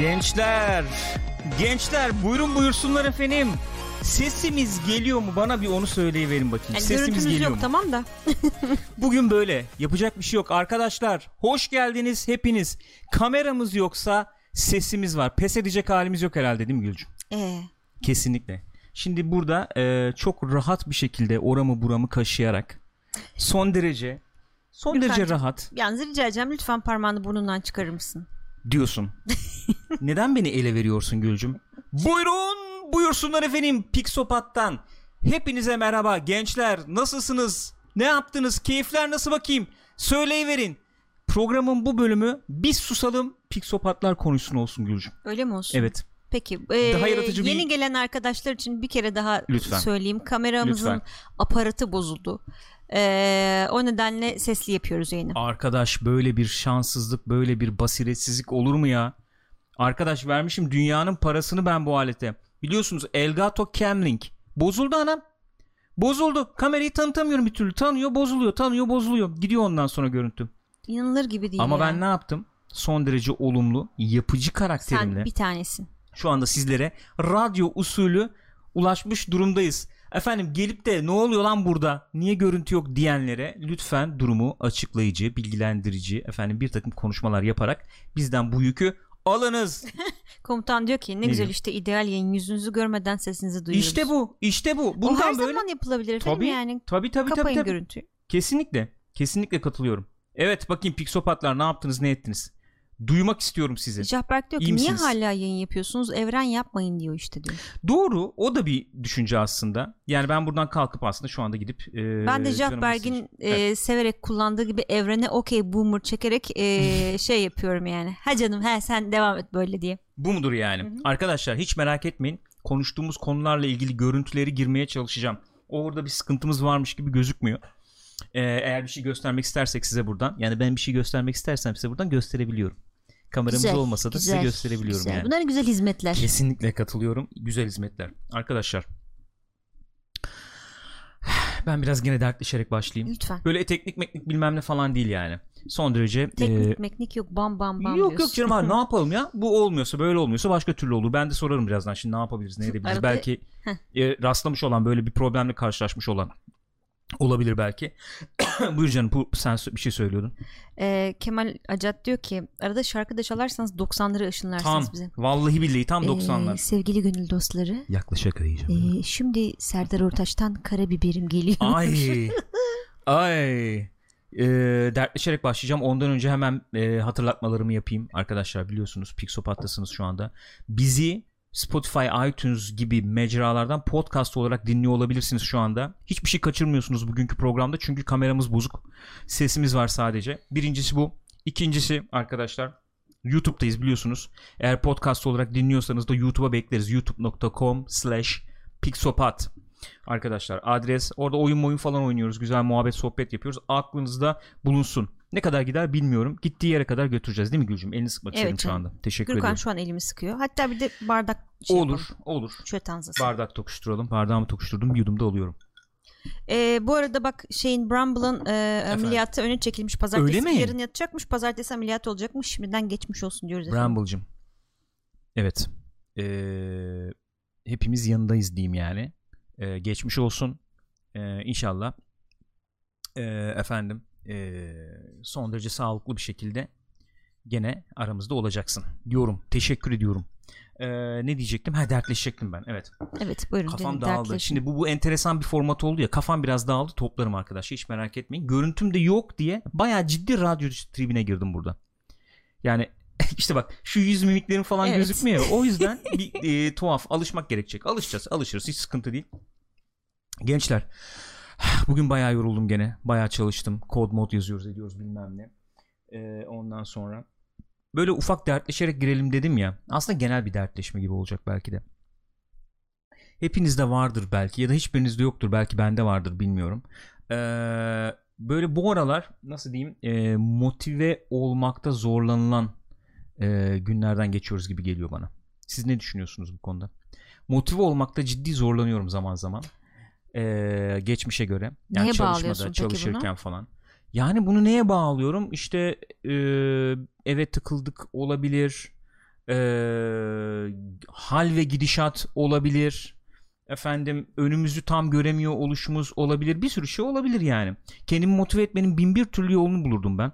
Gençler, gençler buyurun buyursunlar efendim. Sesimiz geliyor mu? Bana bir onu söyleyiverin bakayım. Yani Sesimiz geliyor yok mu? tamam da. Bugün böyle. Yapacak bir şey yok arkadaşlar. Hoş geldiniz hepiniz. Kameramız yoksa sesimiz var. Pes edecek halimiz yok herhalde değil mi Gülcüm? Ee, Kesinlikle. Şimdi burada e, çok rahat bir şekilde oramı buramı kaşıyarak son derece son Lütfen derece rahat yalnız rica edeceğim lütfen parmağını burnundan çıkarır mısın? Diyorsun. Neden beni ele veriyorsun Gülcüm? Buyurun buyursunlar efendim Pixopat'tan. Hepinize merhaba gençler nasılsınız? Ne yaptınız? Keyifler nasıl bakayım? Söyleyiverin. Programın bu bölümü biz susalım Pixopatlar konuşsun olsun Gülcüm. Öyle mi olsun? Evet. Peki. ee, Daha yaratıcı bir- Yeni gelen arkadaşlar için bir kere daha Lütfen. söyleyeyim. Kameramızın Lütfen. aparatı bozuldu. Ee, o nedenle sesli yapıyoruz yayını. Arkadaş böyle bir şanssızlık böyle bir basiretsizlik olur mu ya? Arkadaş vermişim dünyanın parasını ben bu alete. Biliyorsunuz Elgato Camlink. Bozuldu anam. Bozuldu. Kamerayı tanıtamıyorum bir türlü. Tanıyor bozuluyor tanıyor bozuluyor. Gidiyor ondan sonra görüntü. İnanılır gibi değil Ama ya. ben ne yaptım? Son derece olumlu yapıcı karakterimle Sen bir tanesin. şu anda sizlere radyo usulü ulaşmış durumdayız. Efendim gelip de ne oluyor lan burada niye görüntü yok diyenlere lütfen durumu açıklayıcı, bilgilendirici efendim bir takım konuşmalar yaparak bizden bu yükü alınız. Komutan diyor ki ne, Ne güzel diyor? işte ideal yayın yüzünüzü görmeden sesinizi duyuyoruz. işte bu, işte bu. O her Bundan böyle zaman yapılabilir efendim tabii, yani. tabii tabii tabii Kapayın tabii. görüntüyü. Kesinlikle. Kesinlikle katılıyorum. Evet bakayım Pixopatlar ne yaptınız, ne ettiniz? Duymak istiyorum sizi. Şahberk diyor İyi ki niye misiniz? hala yayın yapıyorsunuz? Evren yapmayın diyor işte diyor. Doğru, o da bir düşünce aslında. Yani ben buradan kalkıp aslında şu anda gidip e, Ben de mesaj- e, severek kullandığı gibi evrene okey boomer çekerek e, şey yapıyorum yani. Ha canım he sen devam et böyle diye. Bu mudur yani? Arkadaşlar hiç merak etmeyin. Konuştuğumuz konularla ilgili görüntüleri girmeye çalışacağım. Orada bir sıkıntımız varmış gibi gözükmüyor. Ee, eğer bir şey göstermek istersek size buradan yani ben bir şey göstermek istersem size buradan gösterebiliyorum. Kameramız Güzel, olmasa da size güzel, gösterebiliyorum güzel. yani. Bunlar güzel hizmetler. Kesinlikle katılıyorum. Güzel hizmetler. Arkadaşlar ben biraz gene dertleşerek başlayayım. Lütfen. Böyle teknik meknik bilmem ne falan değil yani. Son derece Teknik e, meknik yok bam bam bam yok yok diyorsun. canım abi ne yapalım ya? Bu olmuyorsa böyle olmuyorsa başka türlü olur. Ben de sorarım birazdan şimdi ne yapabiliriz ne edebiliriz. Arada- Belki e, rastlamış olan böyle bir problemle karşılaşmış olan olabilir belki. Buyur canım bu, sen bir şey söylüyordun. Ee, Kemal Acat diyor ki arada şarkı da çalarsanız 90'ları ışınlarsınız Tam bize. vallahi billahi tam 90'lar. Ee, sevgili gönül dostları Yaklaşık ayıcım. ee, şimdi Serdar Ortaç'tan Karabiberim geliyor. Ay. Ay. Ee, dertleşerek başlayacağım. Ondan önce hemen e, hatırlatmalarımı yapayım. Arkadaşlar biliyorsunuz Pixopat'tasınız şu anda. Bizi Spotify, iTunes gibi mecralardan podcast olarak dinliyor olabilirsiniz şu anda. Hiçbir şey kaçırmıyorsunuz bugünkü programda çünkü kameramız bozuk. Sesimiz var sadece. Birincisi bu. İkincisi arkadaşlar YouTube'dayız biliyorsunuz. Eğer podcast olarak dinliyorsanız da YouTube'a bekleriz. youtube.com slash pixopat Arkadaşlar adres orada oyun oyun falan oynuyoruz. Güzel muhabbet sohbet yapıyoruz. Aklınızda bulunsun. Ne kadar gider bilmiyorum. Gittiği yere kadar götüreceğiz değil mi Gülcüm? Elini sıkmak Evet istedim şu anda. Teşekkür Gürkan ederim. şu an elimi sıkıyor. Hatta bir de bardak şey olur yapalım. olur. Şöyle tanzası. Bardak tokuşturalım. Bardağımı tokuşturdum. Bir yudum da alıyorum. Ee, bu arada bak şeyin Bramble'ın e, ameliyatı öne çekilmiş. Pazartesi Öyle mi? yarın yatacakmış. Pazartesi ameliyat olacakmış. Şimdiden geçmiş olsun diyoruz. efendim. Bramble'cım. Evet. Ee, hepimiz yanındayız diyeyim yani. Ee, geçmiş olsun. Ee, inşallah. Ee, efendim. Ee, son derece sağlıklı bir şekilde gene aramızda olacaksın diyorum. Teşekkür ediyorum. Ee, ne diyecektim? Ha dertleşecektim ben. Evet. Evet buyurun. Kafam dedim, dağıldı. dertleşin. Şimdi bu, bu enteresan bir format oldu ya. Kafam biraz dağıldı. Toplarım arkadaşlar. Hiç merak etmeyin. Görüntüm de yok diye bayağı ciddi radyo tribine girdim burada. Yani işte bak şu yüz mimiklerim falan Evet. gözükmüyor. O yüzden bir e, tuhaf alışmak gerekecek. Alışacağız. Alışırız. Hiç sıkıntı değil. Gençler bugün bayağı yoruldum gene. Bayağı çalıştım. Kod mod yazıyoruz ediyoruz bilmem ne. Ee, ondan sonra böyle ufak dertleşerek girelim dedim ya. Aslında genel bir dertleşme gibi olacak belki de. Hepinizde vardır belki ya da hiçbirinizde yoktur. Belki bende vardır bilmiyorum. Ee, böyle bu aralar nasıl diyeyim e, motive olmakta zorlanılan e, günlerden geçiyoruz gibi geliyor bana. Siz ne düşünüyorsunuz bu konuda? Motive olmakta ciddi zorlanıyorum zaman zaman. Ee, geçmişe göre. Yani Neye çalışmada, çalışırken falan. Yani bunu neye bağlıyorum? İşte e, eve tıkıldık olabilir. e, hal ve gidişat olabilir efendim önümüzü tam göremiyor oluşumuz olabilir bir sürü şey olabilir yani kendimi motive etmenin bin bir türlü yolunu bulurdum ben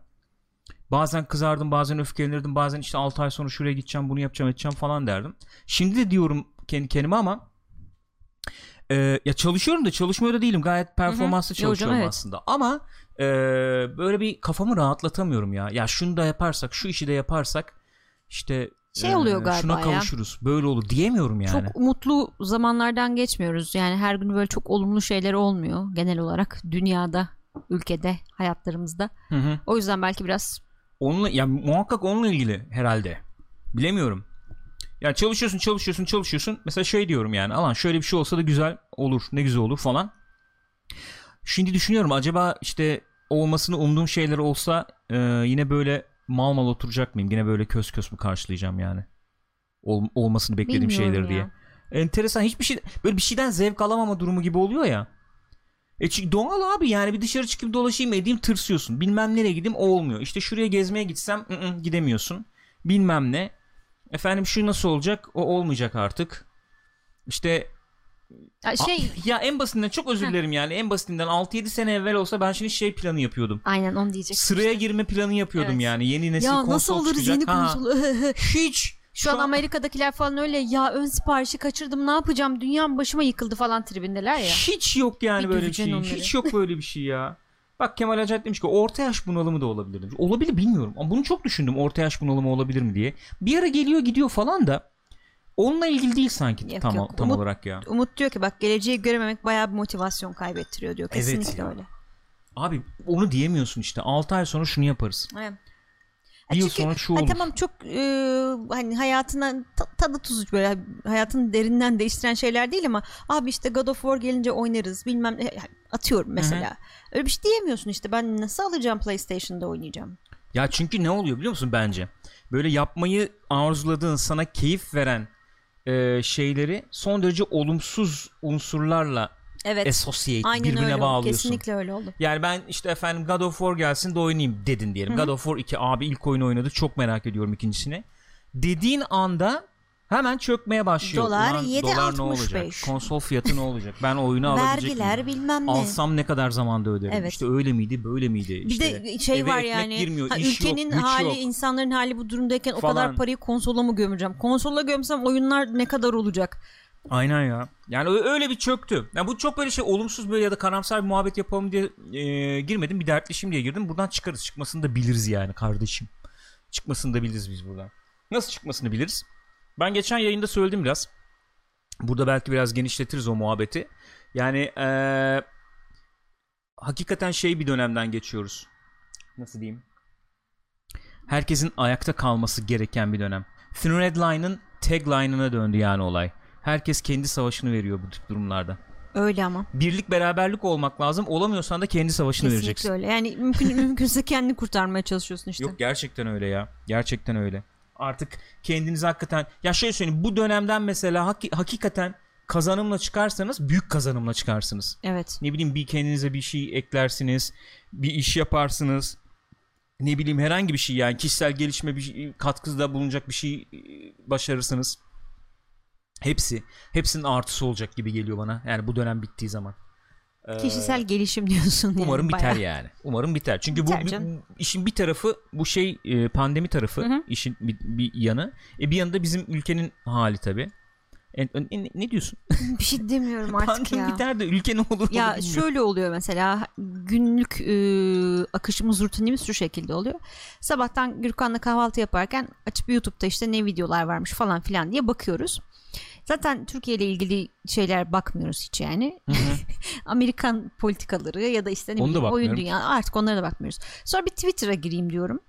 bazen kızardım bazen öfkelenirdim bazen işte 6 ay sonra şuraya gideceğim bunu yapacağım edeceğim falan derdim şimdi de diyorum kendi kendime ama e, ya çalışıyorum da çalışmıyor da değilim gayet performanslı Hı hı. Yo hocam, çalışıyorum evet. aslında ama e, böyle bir kafamı rahatlatamıyorum ya ya şunu da yaparsak şu işi de yaparsak işte Şey e, oluyor galiba şuna ya. kavuşuruz böyle olur diyemiyorum yani Çok mutlu zamanlardan geçmiyoruz. Yani her gün böyle çok olumlu şeyler olmuyor genel olarak dünyada, ülkede, hayatlarımızda. Hı hı. O yüzden belki biraz Onunla ya muhakkak onunla ilgili herhalde. Bilemiyorum. Ya çalışıyorsun, çalışıyorsun, çalışıyorsun. Mesela şey diyorum yani, alan şöyle bir şey olsa da güzel olur, ne güzel olur falan. Şimdi düşünüyorum acaba işte olmasını umduğum şeyler olsa e, yine böyle mal mal oturacak mıyım? Yine böyle kös kös mü karşılayacağım yani? Ol- olmasını beklediğim Bilmiyorum şeyleri ya. diye. Enteresan hiçbir şey böyle bir şeyden zevk alamama durumu gibi oluyor ya. E çünkü doğal abi yani bir dışarı çıkıp dolaşayım edeyim tırsıyorsun. Bilmem nereye gideyim o olmuyor. İşte şuraya gezmeye gitsem ı -ı, gidemiyorsun. Bilmem ne. Efendim şu nasıl olacak o olmayacak artık. İşte Ya şey a- ya en basitinden çok özür dilerim yani en basitinden 6-7 sene evvel olsa ben şimdi şey planı yapıyordum. aynen onu diyecek. Sıraya girme planı yapıyordum Evet. yani. Yeni nesil Ya konsol nasıl alırız çıkacak. yeni Ha, konsolu? Hiç. Şu an Amerika'dakiler falan öyle ya ön siparişi kaçırdım ne yapacağım dünyam başıma yıkıldı falan tribindeler ya. Hiç yok yani Bir böyle bir şey. onları. Hiç yok böyle bir şey ya. Bak Kemal Acat demiş ki orta yaş bunalımı da olabilir demiş. Olabilir bilmiyorum ama bunu çok düşündüm orta yaş bunalımı olabilir mi diye. Bir ara geliyor gidiyor falan da onunla ilgili değil sanki Yok, tam, yok. tam Umut- olarak ya. Umut diyor ki bak geleceği görememek bayağı bir motivasyon kaybettiriyor diyor. Evet Kesinlikle ya. öyle. Abi onu diyemiyorsun işte 6 ay sonra şunu yaparız. Evet. Bir yıl çünkü- sonra şu olur. tamam çok e, hani hayatına ta- tadı tuzu böyle hayatını derinden değiştiren şeyler değil ama abi işte God of War gelince oynarız bilmem atıyorum mesela. Öyle bir şey diyemiyorsun işte ben nasıl alacağım PlayStation'da oynayacağım. Ya çünkü ne oluyor biliyor musun bence? Böyle yapmayı arzuladığın sana keyif veren e, şeyleri son derece olumsuz unsurlarla Evet. associate Aynen birbirine öyle bağlıyorsun. Kesinlikle öyle oldu. Yani ben işte efendim God of War gelsin de oynayayım dedin diyelim. Hı hı. God of War 2 abi ilk oyunu oynadı çok merak ediyorum ikincisini. Dediğin anda hemen çökmeye başlıyor. Dolar Ulan 7.65. dolar ne olacak? Konsol fiyatı ne olacak? Ben oyunu alabilecek Vergiler bilmem ne. Alsam ne kadar zamanda öderim? Evet. İşte öyle miydi böyle miydi? bir İşte de şey var yani girmiyor, ha, ülkenin yok, hali yok. insanların hali bu durumdayken o Falan. kadar parayı konsola mı gömeceğim? Konsola gömsem oyunlar ne kadar olacak? Aynen ya. Yani öyle bir çöktü. Yani bu çok böyle şey olumsuz böyle ya da karamsar bir muhabbet yapalım diye e, girmedim. Bir dertleşim diye girdim. Buradan çıkarız. Çıkmasını da biliriz yani kardeşim. Çıkmasını da biliriz biz buradan. Nasıl çıkmasını biliriz? Ben geçen yayında söyledim biraz. Burada belki biraz genişletiriz o muhabbeti. Yani e, hakikaten şey bir dönemden geçiyoruz. Nasıl diyeyim? Herkesin ayakta kalması gereken bir dönem. Thin Red Line'ın tagline'ına döndü yani olay. Herkes kendi savaşını veriyor bu tip durumlarda. Öyle ama. Birlik beraberlik olmak lazım. Olamıyorsan da kendi savaşını Kesinlikle vereceksin. öyle. Yani mümkün mümkünse kendini kurtarmaya çalışıyorsun işte. Yok gerçekten öyle ya. Gerçekten öyle. Artık kendinizi hakikaten ya şöyle söyleyeyim bu dönemden mesela haki- hakikaten kazanımla çıkarsanız büyük kazanımla çıkarsınız. Evet. Ne bileyim bir kendinize bir şey eklersiniz, bir iş yaparsınız. Ne bileyim herhangi bir şey yani kişisel gelişme bir şey, katkıda bulunacak bir şey e, başarırsınız. Hepsi, hepsinin artısı olacak gibi geliyor bana. Yani bu dönem bittiği zaman. Ee, Kişisel gelişim diyorsun yani. Umarım biter bayağı. yani. Umarım biter. Çünkü Biter bu canım. işin bir tarafı bu şey e, pandemi tarafı Hı hı. işin bir, bir yanı. E bir yanında bizim ülkenin hali tabi. ne, ne diyorsun? Bir şey demiyorum artık Pandemi ya. biter de ülke ne olur olur Ya bilmiyorum. şöyle oluyor mesela günlük e, akışımız rutinimiz şu şekilde oluyor. Sabahtan Gürkan'la kahvaltı yaparken açıp YouTube'da işte ne videolar varmış falan filan diye bakıyoruz. Zaten Türkiye ile ilgili şeyler bakmıyoruz hiç yani. Hı hı. Amerikan politikaları ya da işte ne bileyim oyun dünya artık onlara da bakmıyoruz. Sonra bir Twitter'a gireyim diyorum.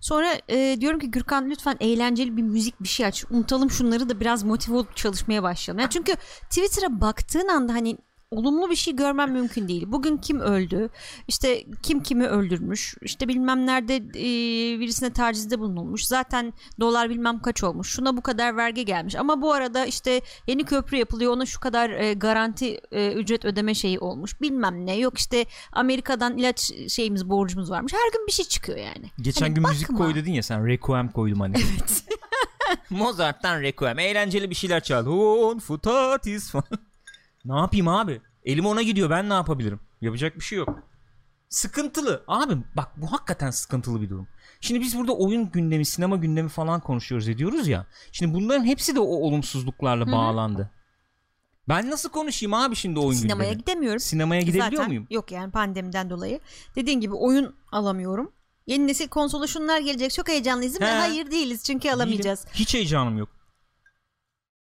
Sonra e, diyorum ki Gürkan lütfen eğlenceli bir müzik bir şey aç. Unutalım şunları da biraz motive olup çalışmaya başlayalım. Yani çünkü Twitter'a baktığın anda hani olumlu bir şey görmem mümkün değil. Bugün kim öldü? İşte kim kimi öldürmüş? İşte bilmem nerede e, birisine tacizde bulunulmuş. Zaten dolar bilmem kaç olmuş. Şuna bu kadar vergi gelmiş. Ama bu arada işte yeni köprü yapılıyor. Ona şu kadar e, garanti e, ücret ödeme şeyi olmuş. Bilmem ne. Yok işte Amerika'dan ilaç şeyimiz borcumuz varmış. Her gün bir şey çıkıyor yani. Geçen Hani gün müzik bakma. koy dedin ya sen Requiem koydum hani. Mozart'tan Requiem. Eğlenceli bir şeyler çal. On futatis falan. Ne yapayım abi? Elim ona gidiyor. Ben ne yapabilirim? Yapacak bir şey yok. Sıkıntılı. Abi bak bu hakikaten sıkıntılı bir durum. Şimdi biz burada oyun gündemi, sinema gündemi falan konuşuyoruz ediyoruz ya. Şimdi bunların hepsi de o olumsuzluklarla Hı hı. bağlandı. Ben nasıl konuşayım abi şimdi oyun Sinemaya gündemi? gidemiyorum. Sinemaya gidebiliyor Zaten muyum? Yok yani pandemiden dolayı. Dediğin gibi oyun alamıyorum. Yeni nesil konsola şunlar gelecek. Çok heyecanlıyız. He. Hayır değiliz çünkü alamayacağız. Değilim. Hiç heyecanım yok.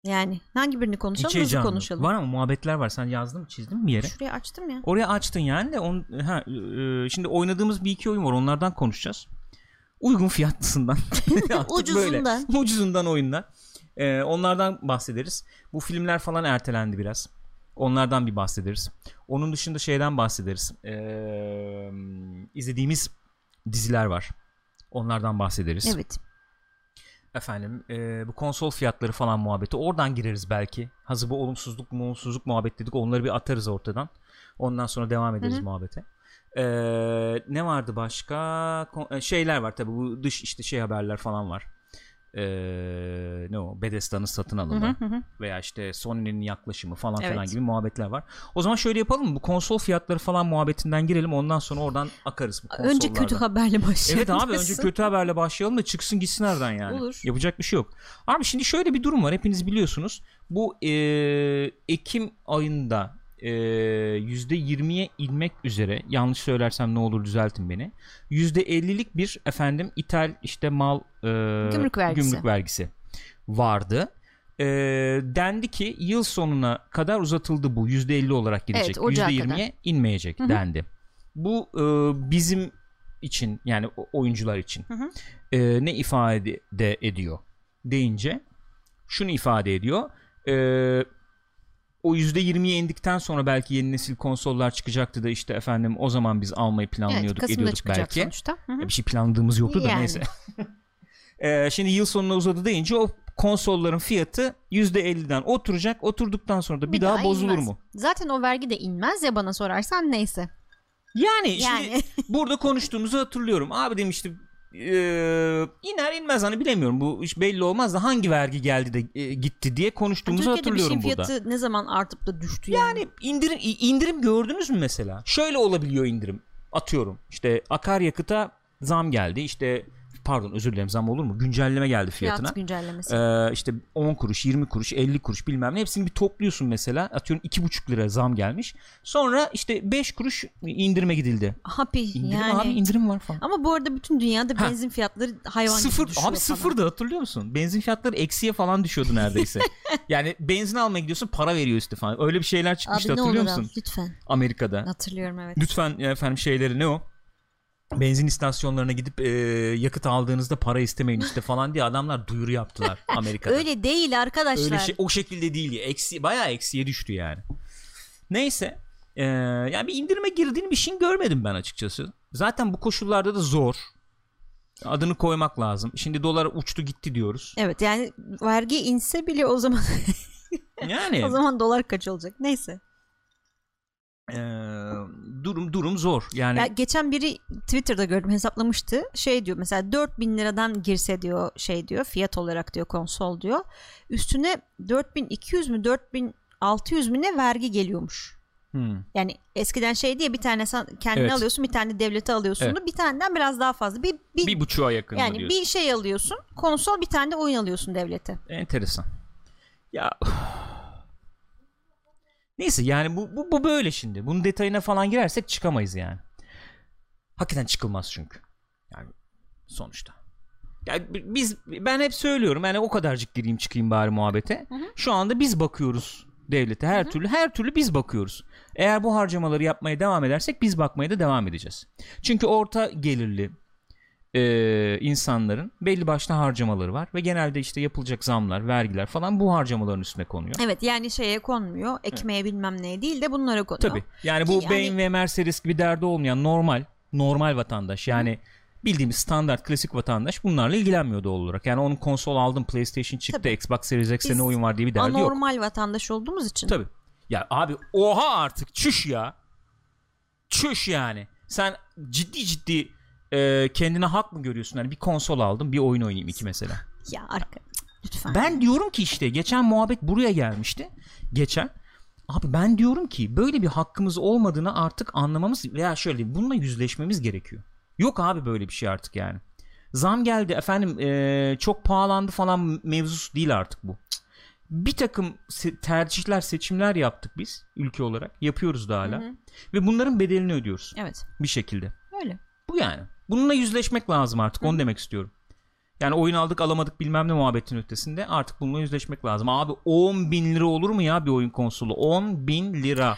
Yani hangi birini Hiç konuşalım hızlı heyecanım yok. konuşalım. Var ama muhabbetler var. Sen yazdın mı çizdin mi bir yere? Şuraya açtım ya. Oraya açtın yani de on, ha, e, şimdi oynadığımız bir iki oyun var onlardan konuşacağız. Uygun fiyatlısından. Ucuzundan. Böyle. Ucuzundan oyunlar. E, onlardan bahsederiz. Bu filmler falan ertelendi biraz. Onlardan bir bahsederiz. Onun dışında şeyden bahsederiz. E, izlediğimiz diziler var. Onlardan bahsederiz. Evet. Efendim e, bu konsol fiyatları falan muhabbeti oradan gireriz belki. Hazır bu olumsuzluk olumsuzluk muhabbet dedik onları bir atarız ortadan. Ondan sonra devam ederiz Hı hı. muhabbete. E, ne vardı başka? E, şeyler var tabi bu dış işte şey haberler falan var. E, ne o Bethesda'nın satın alımı hı hı hı. veya işte Sony'nin yaklaşımı falan Evet. falan gibi muhabbetler var. O zaman şöyle yapalım mı? Bu konsol fiyatları falan muhabbetinden girelim ondan sonra oradan akarız bu konsollardan. Önce kötü haberle başlayalım. Evet abi önce kötü haberle başlayalım da çıksın gitsin nereden yani. Olur. Yapacak bir şey yok. Abi şimdi şöyle bir durum var hepiniz biliyorsunuz. Bu e, Ekim ayında e, %20'ye inmek üzere yanlış söylersem ne olur düzeltin beni. %50'lik bir efendim ithal işte mal e, Gümrük vergisi. gümrük vergisi vardı. E, dendi ki yıl sonuna kadar uzatıldı bu %50 olarak gidecek. Evet, Ocağa %20'ye inmeyecek Hı hı. dendi. Bu e, bizim için yani oyuncular için Hı hı. e, ne ifade de ediyor deyince şunu ifade ediyor. E, o %20'ye indikten sonra belki yeni nesil konsollar çıkacaktı da işte efendim o zaman biz almayı Evet, planlıyorduk Kasım'da ediyorduk belki. sonuçta. Hı hı. Bir şey planladığımız yoktu da Yani. neyse. E, şimdi yıl sonuna uzadı deyince o konsolların fiyatı %50'den oturacak. Oturduktan sonra da bir, daha, bozulur inmez. mu? Zaten o vergi de inmez ya bana sorarsan neyse. Yani, şimdi Yani burada konuştuğumuzu hatırlıyorum. Abi demiştim eee, iner inmez hani bilemiyorum bu iş belli olmaz da hangi vergi geldi de e, gitti diye konuştuğumuzu Türkiye'de bir şeyin hatırlıyorum burada. fiyatı ne zaman artıp da düştü yani. Yani indirim indirim gördünüz mü mesela? Şöyle olabiliyor indirim. Atıyorum işte akaryakıta zam geldi. İşte pardon özür dilerim zam olur mu? Güncelleme geldi fiyatına. Fiyat güncellemesi. Ee, işte 10 kuruş 20 kuruş 50 kuruş bilmem ne hepsini bir topluyorsun mesela atıyorum 2,5 lira zam gelmiş sonra işte 5 kuruş indirime gidildi Happy indirim yani. abi indirim var falan Ama bu arada bütün dünyada Ha. benzin fiyatları hayvan sıfır gibi abi sıfırdı hatırlıyor musun benzin fiyatları eksiye falan düşüyordu neredeyse yani benzin almaya gidiyorsun para veriyor üstü falan öyle bir şeyler çıkmıştı Abi ne hatırlıyor musun al lütfen. Amerika'da Hatırlıyorum evet. lütfen efendim şeyleri ne o benzin istasyonlarına gidip e, yakıt aldığınızda para istemeyin işte falan diye adamlar duyuru yaptılar Amerika'da. Öyle değil arkadaşlar. Öyle şey o şekilde değil. Eksi bayağı eksiye düştü yani. Neyse. Ee, yani bir indirime girdiğini bir şey görmedim ben açıkçası. Zaten bu koşullarda da zor. Adını koymak lazım. Şimdi dolar uçtu gitti diyoruz. Evet yani vergi inse bile o zaman Yani o zaman dolar kaç olacak? Neyse. Ee, durum durum zor. Yani Ya geçen biri Twitter'da gördüm hesaplamıştı. Şey diyor mesela 4000 liradan girse diyor şey diyor fiyat olarak diyor konsol diyor. Üstüne 4200 mü 4600 mü ne vergi geliyormuş. hmm, Yani eskiden şey diye bir tane sen kendine Evet. alıyorsun bir tane devlete alıyorsun Evet. bir taneden biraz daha fazla. Bir, bir, bir buçuğa yakın yani diyorsun? bir şey alıyorsun konsol bir tane de oyun alıyorsun devlete. Enteresan. Ya Neyse yani bu, bu, bu böyle şimdi. Bunun detayına falan girersek çıkamayız yani. Hakikaten çıkılmaz çünkü. Yani sonuçta. Yani bi- biz ben hep söylüyorum yani o kadarcık gireyim çıkayım bari muhabbete. Hı hı. Şu anda biz bakıyoruz devlete her türlü her türlü biz bakıyoruz. Eğer bu harcamaları yapmaya devam edersek biz bakmaya da devam edeceğiz. Çünkü orta gelirli e, insanların belli başlı harcamaları var ve genelde işte yapılacak zamlar, vergiler falan bu harcamaların üstüne konuyor. Evet yani şeye konmuyor ekmeğe bilmem neye değil de bunlara konuyor. Tabii. Yani bu Ki BMW yani- ve Mercedes gibi derdi olmayan normal normal vatandaş yani bildiğimiz standart klasik vatandaş bunlarla ilgilenmiyor doğal olarak. Yani onun konsol aldım PlayStation çıktı Tabii. Xbox Series X'te ne oyun var diye bir derdi yok. Anormal vatandaş olduğumuz için. Tabii. Ya abi oha artık çüş ya. Çüş yani. Sen ciddi ciddi e, kendine hak mı görüyorsun? Hani bir konsol aldım bir oyun oynayayım iki mesela. Ya arka. Lütfen. Ben diyorum ki işte geçen muhabbet buraya gelmişti. Geçen. Abi ben diyorum ki böyle bir hakkımız olmadığını artık anlamamız veya şöyle bununla yüzleşmemiz gerekiyor. Yok abi böyle bir şey artık yani. Zam geldi efendim eee, çok pahalandı falan mevzusu değil artık bu. Bir takım se- tercihler seçimler yaptık biz ülke olarak yapıyoruz da hala Hı hı. ve bunların bedelini ödüyoruz Evet. bir şekilde. Öyle. Bu yani. Bununla yüzleşmek lazım artık. Onu demek istiyorum. Yani oyun aldık alamadık bilmem ne muhabbetin ötesinde artık bununla yüzleşmek lazım. Abi 10 bin lira olur mu ya bir oyun konsolu? 10 bin lira.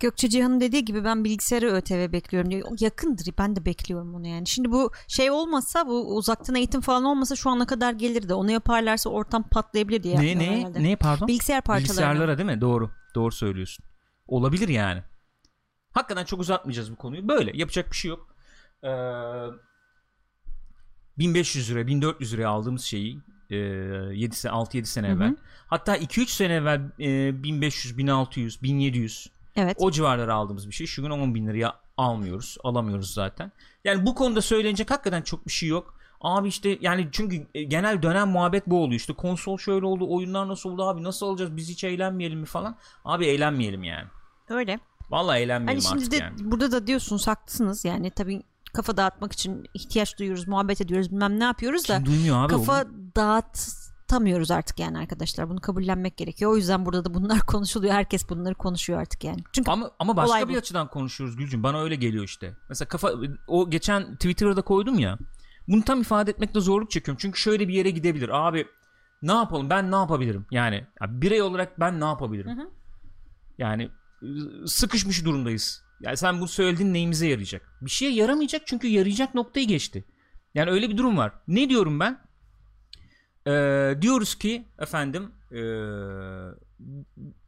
Gökçe Cihan'ın dediği gibi ben bilgisayarı ÖTV bekliyorum diyor. Yakındır ben de bekliyorum onu yani. Şimdi bu şey olmasa bu uzaktan eğitim falan olmasa şu ana kadar gelirdi. Onu yaparlarsa ortam patlayabilir diye Ne ne herhalde. ne pardon? Bilgisayar parçaları. Bilgisayarlara değil mi? Doğru. Doğru söylüyorsun. Olabilir yani. Hakikaten çok uzatmayacağız bu konuyu. Böyle yapacak bir şey yok. Ee, 1500 lira 1400 liraya aldığımız şeyi e, 7 sene 6-7 sene Hı hı. evvel. Hatta 2-3 sene evvel e, 1500 1600 1700 Evet. o civarlara aldığımız bir şey. Şu gün 10 bin liraya almıyoruz. Alamıyoruz zaten. Yani bu konuda söylenecek hakikaten çok bir şey yok. Abi işte yani çünkü e, genel dönem muhabbet bu oluyor. İşte konsol şöyle oldu, oyunlar nasıl oldu abi nasıl alacağız biz hiç eğlenmeyelim mi falan. Abi eğlenmeyelim yani. Öyle. Vallahi Hani eğlenmeyelim şimdi artık de yani. burada da diyorsunuz haklısınız yani tabii kafa dağıtmak için ihtiyaç duyuyoruz, muhabbet ediyoruz, bilmem ne yapıyoruz da Kim duymuyor abi kafa onu? dağıtamıyoruz artık yani arkadaşlar. Bunu kabullenmek gerekiyor. O yüzden burada da bunlar konuşuluyor. Herkes bunları konuşuyor artık yani. Çünkü Ama ama başka bir bu. açıdan konuşuyoruz Gülcüm. Bana öyle geliyor işte. Mesela kafa o geçen Twitter'da koydum ya. Bunu tam ifade etmekte zorluk çekiyorum. Çünkü şöyle bir yere gidebilir. Abi ne yapalım? Ben ne yapabilirim? Yani ya birey olarak ben ne yapabilirim? Hı hı. Yani sıkışmış durumdayız. Yani sen bunu söylediğin neyimize yarayacak? Bir şeye yaramayacak çünkü yarayacak noktayı geçti. Yani öyle bir durum var. Ne diyorum ben? Ee, diyoruz ki efendim ee,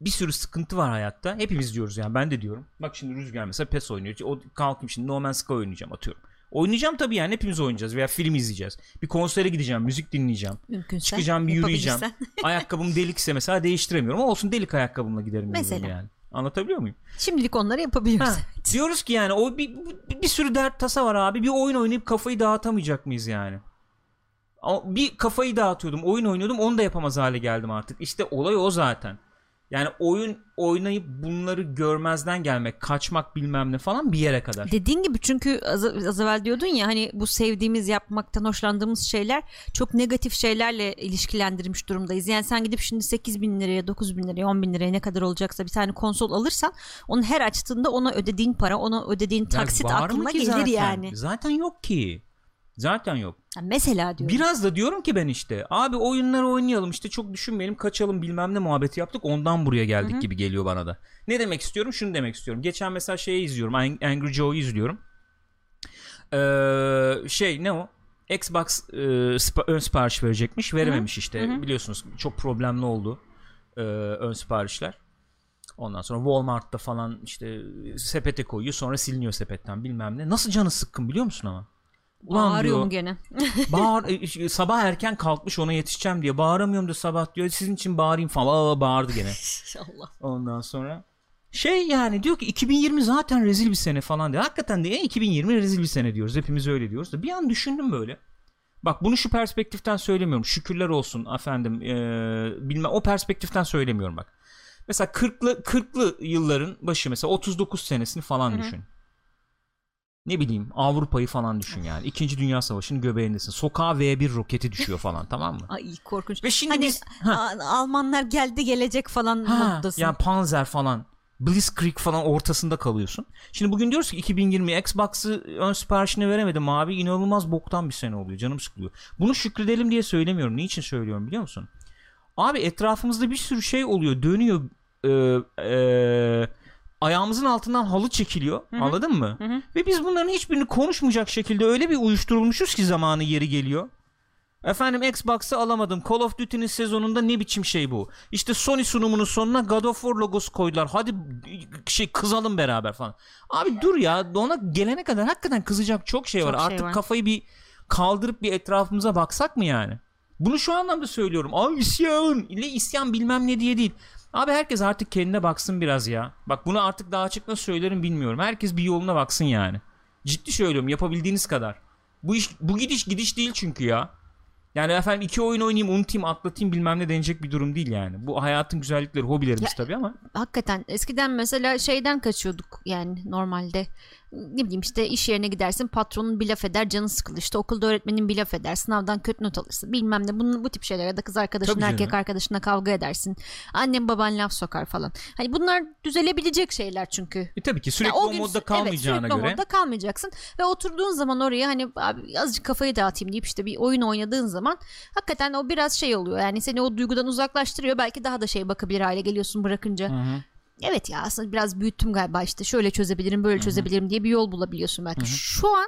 bir sürü sıkıntı var hayatta. Hepimiz diyoruz yani ben de diyorum. Bak şimdi Rüzgar mesela PES oynuyor. O kalkayım şimdi No Man's Sky oynayacağım atıyorum. Oynayacağım tabii yani hepimiz oynayacağız veya film izleyeceğiz. Bir konsere gideceğim, müzik dinleyeceğim. mümkünse Çıkacağım bir yürüyeceğim. Ayakkabım delikse mesela değiştiremiyorum ama olsun delik ayakkabımla giderim Mesela. yani. Anlatabiliyor muyum? Şimdilik onları yapabiliyoruz. Ha, diyoruz ki yani o bir, bir, bir sürü dert tasa var abi. Bir oyun oynayıp kafayı dağıtamayacak mıyız yani? Ama Bir kafayı dağıtıyordum, oyun oynuyordum, onu da yapamaz hale geldim artık. İşte olay o zaten. Yani oyun oynayıp bunları görmezden gelmek, kaçmak bilmem ne falan bir yere kadar. Dediğin gibi çünkü az, az evvel diyordun ya hani bu sevdiğimiz yapmaktan hoşlandığımız şeyler çok negatif şeylerle ilişkilendirilmiş durumdayız. Yani sen gidip şimdi 8 bin liraya 9 bin liraya 10 bin liraya ne kadar olacaksa bir tane konsol alırsan onu her açtığında ona ödediğin para ona ödediğin taksit mı aklına gelir zaten? yani. Zaten yok ki. Zaten yok. Ya mesela diyorum. Biraz da diyorum ki ben işte abi oyunları oynayalım işte çok düşünmeyelim kaçalım bilmem ne muhabbeti yaptık ondan buraya geldik gibi geliyor bana da. Ne demek istiyorum? Şunu demek istiyorum. Geçen mesela şeyi izliyorum Ang- Angry Joe'yu izliyorum. Ee, şey ne o? Xbox e, spa- ön sipariş verecekmiş verememiş işte biliyorsunuz çok problemli oldu e, ön siparişler. Ondan sonra Walmart'ta falan işte sepete koyuyor sonra siliniyor sepetten bilmem ne. Nasıl canı sıkkın biliyor musun ama? Ulan Ağrıyorum diyor, gene. Bağır, e, sabah erken kalkmış ona yetişeceğim diye bağıramıyorum da sabah diyor. Sizin için bağırayım falan. Aa, bağırdı gene. İnşallah. ondan sonra şey yani diyor ki 2020 zaten rezil bir sene falan diyor. Hakikaten de e, 2020 rezil bir sene diyoruz. Hepimiz öyle diyoruz da. Bir an düşündüm böyle. Bak bunu şu perspektiften söylemiyorum. Şükürler olsun efendim e, bilmem o perspektiften söylemiyorum bak. Mesela 40'lı 40'lı yılların başı mesela 39 senesini falan düşün ne bileyim Avrupa'yı falan düşün yani. İkinci Dünya Savaşı'nın göbeğindesin. Sokağa V1 roketi düşüyor falan tamam mı? Ay korkunç. Ve şimdi hani biz ha, Almanlar geldi gelecek falan ha, moddasın. yani Panzer falan Blitzkrieg falan ortasında kalıyorsun. Şimdi bugün diyoruz ki 2020 Xbox'ı ön siparişini veremedim abi. İnanılmaz boktan bir sene oluyor. Canım sıkılıyor. Bunu şükredelim diye söylemiyorum. Niçin söylüyorum biliyor musun? Abi etrafımızda bir sürü şey oluyor. Dönüyor. Ee, ee, ayağımızın altından halı çekiliyor. Anladın mı? Hı hı. Ve biz bunların hiçbirini konuşmayacak şekilde öyle bir uyuşturulmuşuz ki zamanı yeri geliyor. Efendim Xbox'ı alamadım. Call of Duty'nin sezonunda ne biçim şey bu? İşte Sony sunumunun sonuna God of War logosu koydular. Hadi şey kızalım beraber falan. Abi dur ya ona gelene kadar hakikaten kızacak çok şey var. Çok şey Artık var. kafayı bir kaldırıp bir etrafımıza baksak mı yani? Bunu şu anlamda söylüyorum. Ay isyan ile isyan bilmem ne diye değil. Abi herkes artık kendine baksın biraz ya. Bak bunu artık daha açık nasıl söylerim bilmiyorum. Herkes bir yoluna baksın yani. Ciddi söylüyorum yapabildiğiniz kadar. Bu iş bu gidiş gidiş değil çünkü ya. Yani efendim iki oyun oynayayım unutayım atlatayım bilmem ne denecek bir durum değil yani. Bu hayatın güzellikleri hobilerimiz Ya- tabii ama. Hakikaten eskiden mesela şeyden kaçıyorduk yani normalde ne bileyim işte iş yerine gidersin patronun bir laf eder canın sıkılır. İşte okulda öğretmenin bir laf eder sınavdan kötü not alırsın bilmem ne. Bunun bu tip şeyler ya da kız arkadaşın Tabii erkek canım. arkadaşına kavga edersin. Annen baban laf sokar falan. Hani bunlar düzelebilecek şeyler çünkü. E tabii ki sürekli Ya o, gün- modda evet, kalmayacağına sürekli o göre. modda kalmayacaksın ve oturduğun zaman oraya hani abi azıcık kafayı dağıtayım deyip işte bir oyun oynadığın zaman hakikaten o biraz şey oluyor. Yani seni o duygudan uzaklaştırıyor. Belki daha da şey bakabilir hale geliyorsun bırakınca. Hı hı. Evet ya aslında biraz büyüttüm galiba işte şöyle çözebilirim böyle çözebilirim diye bir yol bulabiliyorsun belki şu an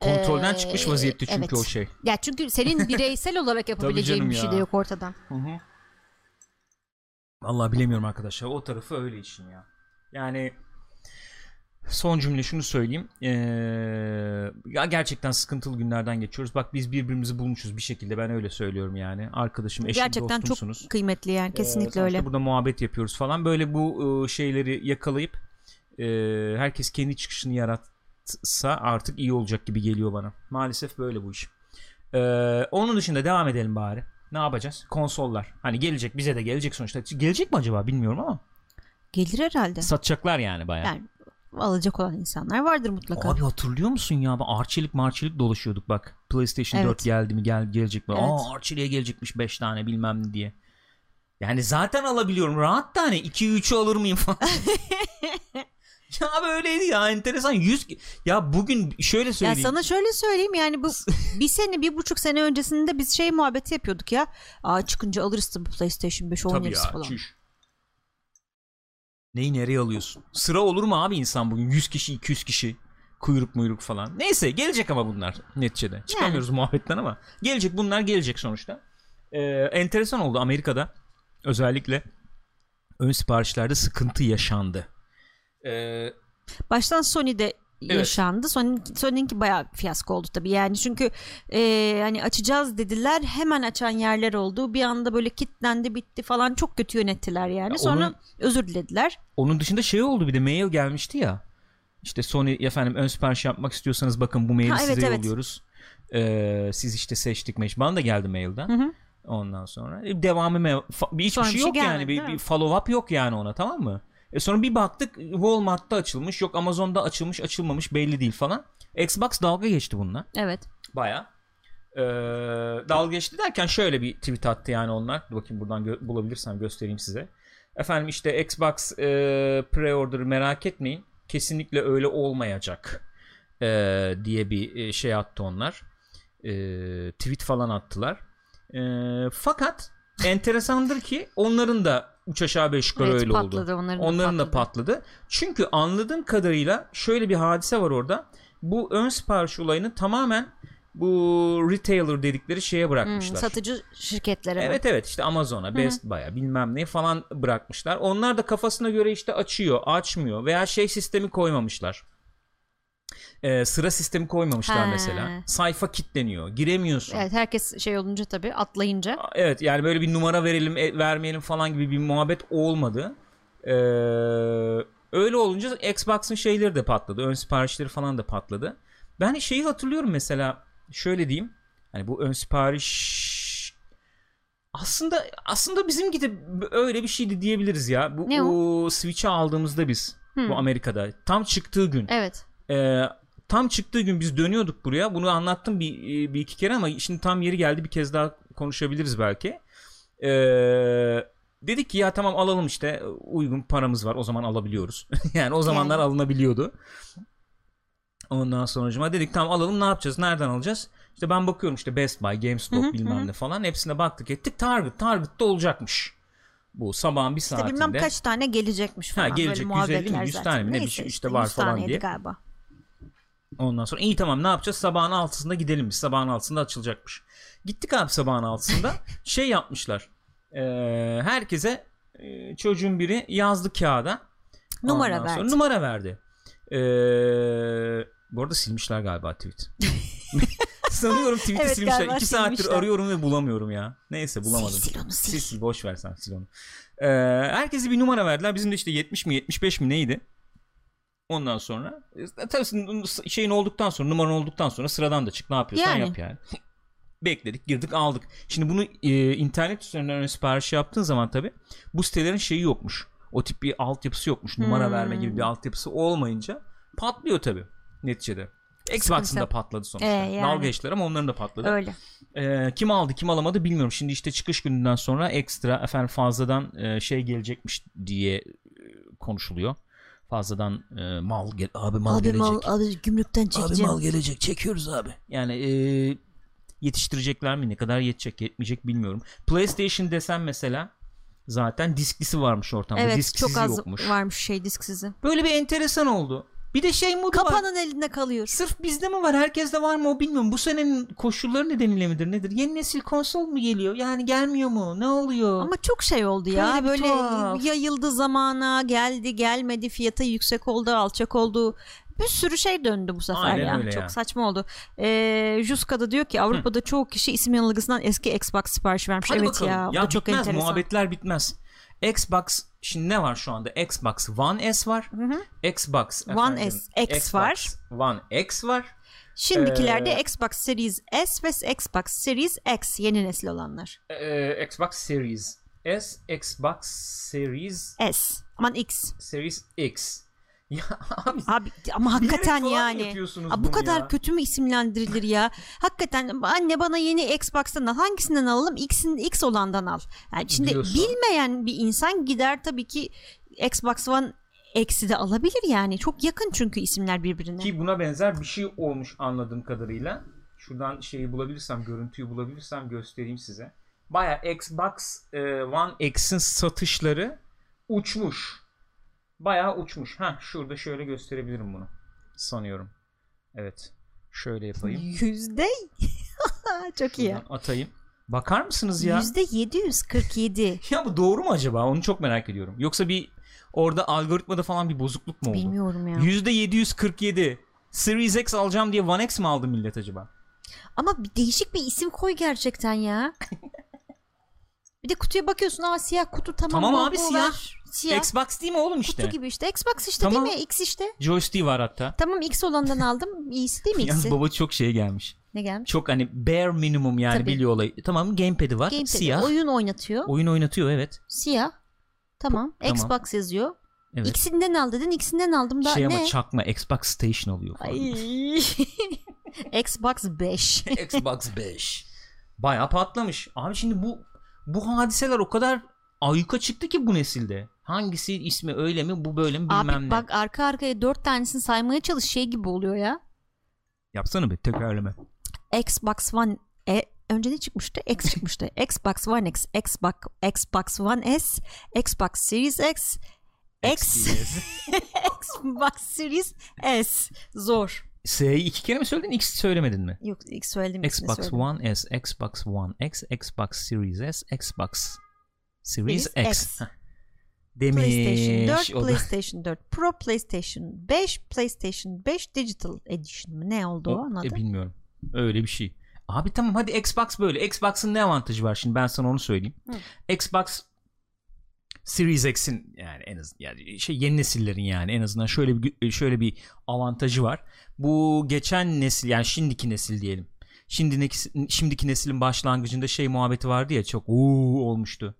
Kontrolden Ee, çıkmış vaziyette çünkü evet. o şey. ya çünkü senin bireysel olarak yapabileceğin bir şey ya. de yok ortadan Vallahi bilemiyorum arkadaşlar. O tarafı öyle işin ya. Yani son cümle şunu söyleyeyim. Ee, ya gerçekten sıkıntılı günlerden geçiyoruz. Bak biz birbirimizi bulmuşuz bir şekilde. Ben öyle söylüyorum yani. Arkadaşım, eşim, gerçekten çok dostumsunuz. kıymetli yani Ee, kesinlikle sonuçta öyle Burada muhabbet yapıyoruz falan. Böyle bu e, şeyleri yakalayıp e, herkes kendi çıkışını yaratsa artık iyi olacak gibi geliyor bana. Maalesef böyle bu iş. Ee, onun dışında devam edelim bari. Ne yapacağız? Konsollar. Hani gelecek bize de gelecek sonuçta. Gelecek mi acaba bilmiyorum ama. gelir herhalde Satacaklar yani bayağı. yani alacak olan insanlar vardır mutlaka Abi hatırlıyor musun ya? Arçelik marçelik dolaşıyorduk bak. PlayStation Evet. 4 geldi mi gel gelecek mi? Evet. Aa Arçelik'e gelecekmiş 5 tane bilmem ne diye. Yani zaten alabiliyorum. Rahat tane 2-3'ü alır mıyım falan. ya böyleydi ya enteresan. 100 ya bugün şöyle Ya söyleyeyim. sana şöyle söyleyeyim yani bu bir sene bir buçuk sene öncesinde biz şey muhabbeti yapıyorduk ya. Aa çıkınca alırız tabii PlayStation 5 Tabii oynarız ya. falan. Çüş. Neyi nereye alıyorsun? Sıra olur mu abi insan bugün? 100 kişi 200 kişi. Kuyruk muyruk falan. Neyse gelecek ama bunlar neticede. Çıkamıyoruz muhabbetten ama. Gelecek bunlar gelecek sonuçta. Ee, enteresan oldu Amerika'da. Özellikle ön siparişlerde sıkıntı yaşandı. Ee, Baştan Sony'de yaşandı. Sony, Sony'ninki bayağı fiyasko oldu tabii. Yani çünkü e, hani açacağız dediler. Hemen açan yerler oldu. Bir anda böyle kitlendi bitti falan. Çok kötü yönettiler yani. Ya Sonra onun- özür dilediler. Onun dışında şey oldu bir de mail gelmişti ya. İşte Sony efendim ön sipariş yapmak istiyorsanız bakın bu maili Ha, evet, size evet. yolluyoruz. Ee, siz işte seçtik meş. Bana da geldi mailden. Hı hı. Ondan sonra e, devamı me- fa- bir hiçbir Sonra şey bir şey yok yani. gelmedi, Bir, değil mi? bir follow up yok yani ona tamam mı? E sonra bir baktık Walmart'ta açılmış, yok Amazon'da açılmış, açılmamış belli değil falan. Xbox dalga geçti bununla. Evet. Baya. Ee, dalga geçti derken şöyle bir tweet attı yani onlar. Dur bakayım buradan gö- bulabilirsem göstereyim size. Efendim işte Xbox e, pre-order merak etmeyin. Kesinlikle öyle olmayacak. e, diye bir e, şey attı onlar. E, tweet falan attılar. E, fakat enteresandır ki onların da üç aşağı beş yukarı evet öyle oldu. patladı onların, da Onların da patladı. patladı. Çünkü anladığım kadarıyla şöyle bir hadise var orada. Bu ön sipariş olayını tamamen bu retailer dedikleri şeye Hmm, bırakmışlar. satıcı şirketlere. mi? Evet evet işte Amazon'a, Best Buy'a bilmem ne falan bırakmışlar. Onlar da kafasına göre işte açıyor, açmıyor veya şey sistemi koymamışlar. Ee, sıra sistemi koymamışlar He. mesela. Sayfa kilitleniyor. Giremiyorsun. Evet herkes şey olunca tabii atlayınca. Evet yani böyle bir numara verelim e, vermeyelim falan gibi bir muhabbet olmadı. Ee, öyle olunca Xbox'ın şeyleri de patladı. Ön siparişleri falan da patladı. Ben şeyi hatırlıyorum mesela şöyle diyeyim. Hani bu ön sipariş aslında aslında bizimki de öyle bir şeydi diyebiliriz ya. Bu Ne o? o Switch'i aldığımızda biz Hmm. bu Amerika'da tam çıktığı gün. Evet. Ee, tam çıktığı gün biz dönüyorduk buraya. Bunu anlattım bir, bir iki kere ama şimdi tam yeri geldi bir kez daha konuşabiliriz belki. Ee, dedik ki ya tamam alalım işte uygun paramız var o zaman alabiliyoruz. yani o zamanlar Yani. alınabiliyordu. Ondan sonra dedik tamam alalım ne yapacağız nereden alacağız? İşte ben bakıyorum işte Best Buy, GameStop bilmem ne falan hepsine baktık ettik Target, Target'ta olacakmış. Bu sabahın bir İşte saatinde. bilmem kaç tane gelecekmiş Ha, falan. gelecek, Böyle 150 mi, muhabbetler 100 zaten. tane mi ne bir Neyse şey işte var 100 falan diye. galiba. Ondan sonra iyi tamam ne yapacağız? Sabahın altısında gidelim biz. Sabahın altısında açılacakmış. Gittik abi sabahın altısında. şey yapmışlar. Ee, herkese e, çocuğun biri yazdı kağıda. Numara Ondan sonra verdi. numara verdi. Ee, bu arada silmişler galiba tweet. Sanıyorum tweet'i Evet, silmişler. İki saattir silmişler. arıyorum ve bulamıyorum ya. Neyse bulamadım. Sil, sil onu, sil. Sil sil boş ver sen sil onu. Ee, herkese bir numara verdiler. Bizim de işte 70 mi 75 mi neydi? Ondan sonra e, tabii şeyin olduktan sonra numaran olduktan sonra sıradan da çık ne yapıyorsan Yani. yap yani. Bekledik girdik aldık. Şimdi bunu e, internet üzerinden sipariş yaptığın zaman tabi bu sitelerin şeyi yokmuş. O tip bir altyapısı yokmuş. Numara Hmm. verme gibi bir altyapısı olmayınca patlıyor tabi neticede. Xbox'ın da patladı sonuçta. Ee, yani. Dalga geçtiler ama onların da patladı. Öyle. Ee, kim aldı kim alamadı bilmiyorum. Şimdi işte çıkış gününden sonra ekstra efendim fazladan e, şey gelecekmiş diye e, konuşuluyor. Fazladan e, mal gel abi mal Abi gelecek. mal abi gümrükten Abi çekeceğim. mal gelecek çekiyoruz abi. Yani e, yetiştirecekler mi ne kadar yetecek yetmeyecek bilmiyorum. PlayStation desen mesela zaten disklisi varmış ortamda. evet Disksizi çok az yokmuş. varmış şey disksizi. Böyle bir enteresan oldu. Bir de şey modu var. Kapanın elinde kalıyor. Sırf bizde mi var herkeste var mı o bilmiyorum. Bu senenin koşulları nedeniyle midir nedir? Yeni nesil konsol mu geliyor? Yani gelmiyor mu? Ne oluyor? Ama çok şey oldu ya. Böyle Böyle tuhaf. yayıldı zamana, geldi, gelmedi, fiyatı yüksek oldu, alçak oldu. Bir sürü şey döndü bu sefer Aynen ya. Çok ya. saçma oldu. Ee, Juska'da diyor ki Avrupa'da çoğu kişi isim yanılgısından eski Xbox siparişi vermiş. Hadi evet bakalım. ya. Ya da çok bitmez enteresan. muhabbetler bitmez. Xbox şimdi ne var şu anda? Xbox One S var. Hı hı. Xbox One efendim, S, X Xbox var. One X var. Şimdikilerde Ee, Xbox Series S ve Xbox Series X yeni nesil olanlar. Ee, Xbox Series S, Xbox Series S. Aman X. Series X. Ya abi Abi ama hakikaten yani. Aa, bu kadar ya? kötü mü isimlendirilir ya? Hakikaten anne bana yeni Xbox'tan al. Hangisinden alalım? X'in X olandan al. Yani şimdi Diyorsun. bilmeyen bir insan gider tabii ki Xbox One X'i de alabilir yani. Çok yakın çünkü isimler birbirine. Ki buna benzer bir şey olmuş anladığım kadarıyla. Şuradan şeyi bulabilirsem, görüntüyü bulabilirsem göstereyim size. Baya Xbox e, One X'in satışları uçmuş. Baya uçmuş. Ha şurada şöyle gösterebilirim bunu. Sanıyorum. Evet. Şöyle yapayım. Yüzde çok iyi. Şuradan atayım. Bakar mısınız ya? Yüzde 747. Ya bu doğru mu acaba? Onu çok merak ediyorum. Yoksa bir orada algoritmada falan bir bozukluk mu oldu? Bilmiyorum ya. %747. Series X alacağım diye One X mi aldı millet acaba? Ama bir değişik bir isim koy gerçekten ya. bir de kutuya bakıyorsun aa siyah kutu tamam. Tamam abi, siyah. var. Siyah. Xbox değil mi oğlum işte? Kutu gibi işte. Xbox işte Tamam. değil mi? X işte. Joystick var hatta. Tamam X olandan aldım. İyisi değil mi Yalnız X'i? baba çok şeye gelmiş. Ne gelmiş? Çok hani bare minimum yani Tabii. biliyor olayı. Tamam gamepad'i var. Gamepad. Siyah. Oyun oynatıyor. Oyun oynatıyor evet. Siyah. Tamam. Tamam. Xbox yazıyor. Evet. X'inden al dedin. X'inden aldım da şey ama ne? çakma Xbox Station alıyor falan. Ay. Xbox 5. Xbox 5. Bayağı patlamış. Abi şimdi bu bu hadiseler o kadar ayyuka çıktı ki bu nesilde. Hangisi ismi öyle mi bu böyle mi bilmem Abi ne. bak arka arkaya dört tanesini saymaya çalış şey gibi oluyor ya. Yapsana bir tekrarlama. Xbox One e, önce ne çıkmıştı? X çıkmıştı. Xbox One X, Xbox Xbox One S, Xbox Series X, X, Xbox Series S. Zor. S'yi iki kere mi söyledin X söylemedin mi? Yok X söyledim. Xbox söyledim. One S, Xbox One X, Xbox Series S, Xbox Series X. X. Demiş. PlayStation 4, O PlayStation 4 Pro, PlayStation 5, PlayStation 5 Digital Edition mı? Ne oldu o, O- anladın? e, bilmiyorum. Öyle bir şey. Abi tamam hadi Xbox böyle. Xbox'ın ne avantajı var şimdi ben sana onu söyleyeyim. Xbox Series X'in yani en az yani şey yeni nesillerin yani en azından şöyle bir şöyle bir avantajı var. Bu geçen nesil yani şimdiki nesil diyelim. Şimdiki şimdiki neslin başlangıcında şey muhabbeti vardı ya çok uuu olmuştu.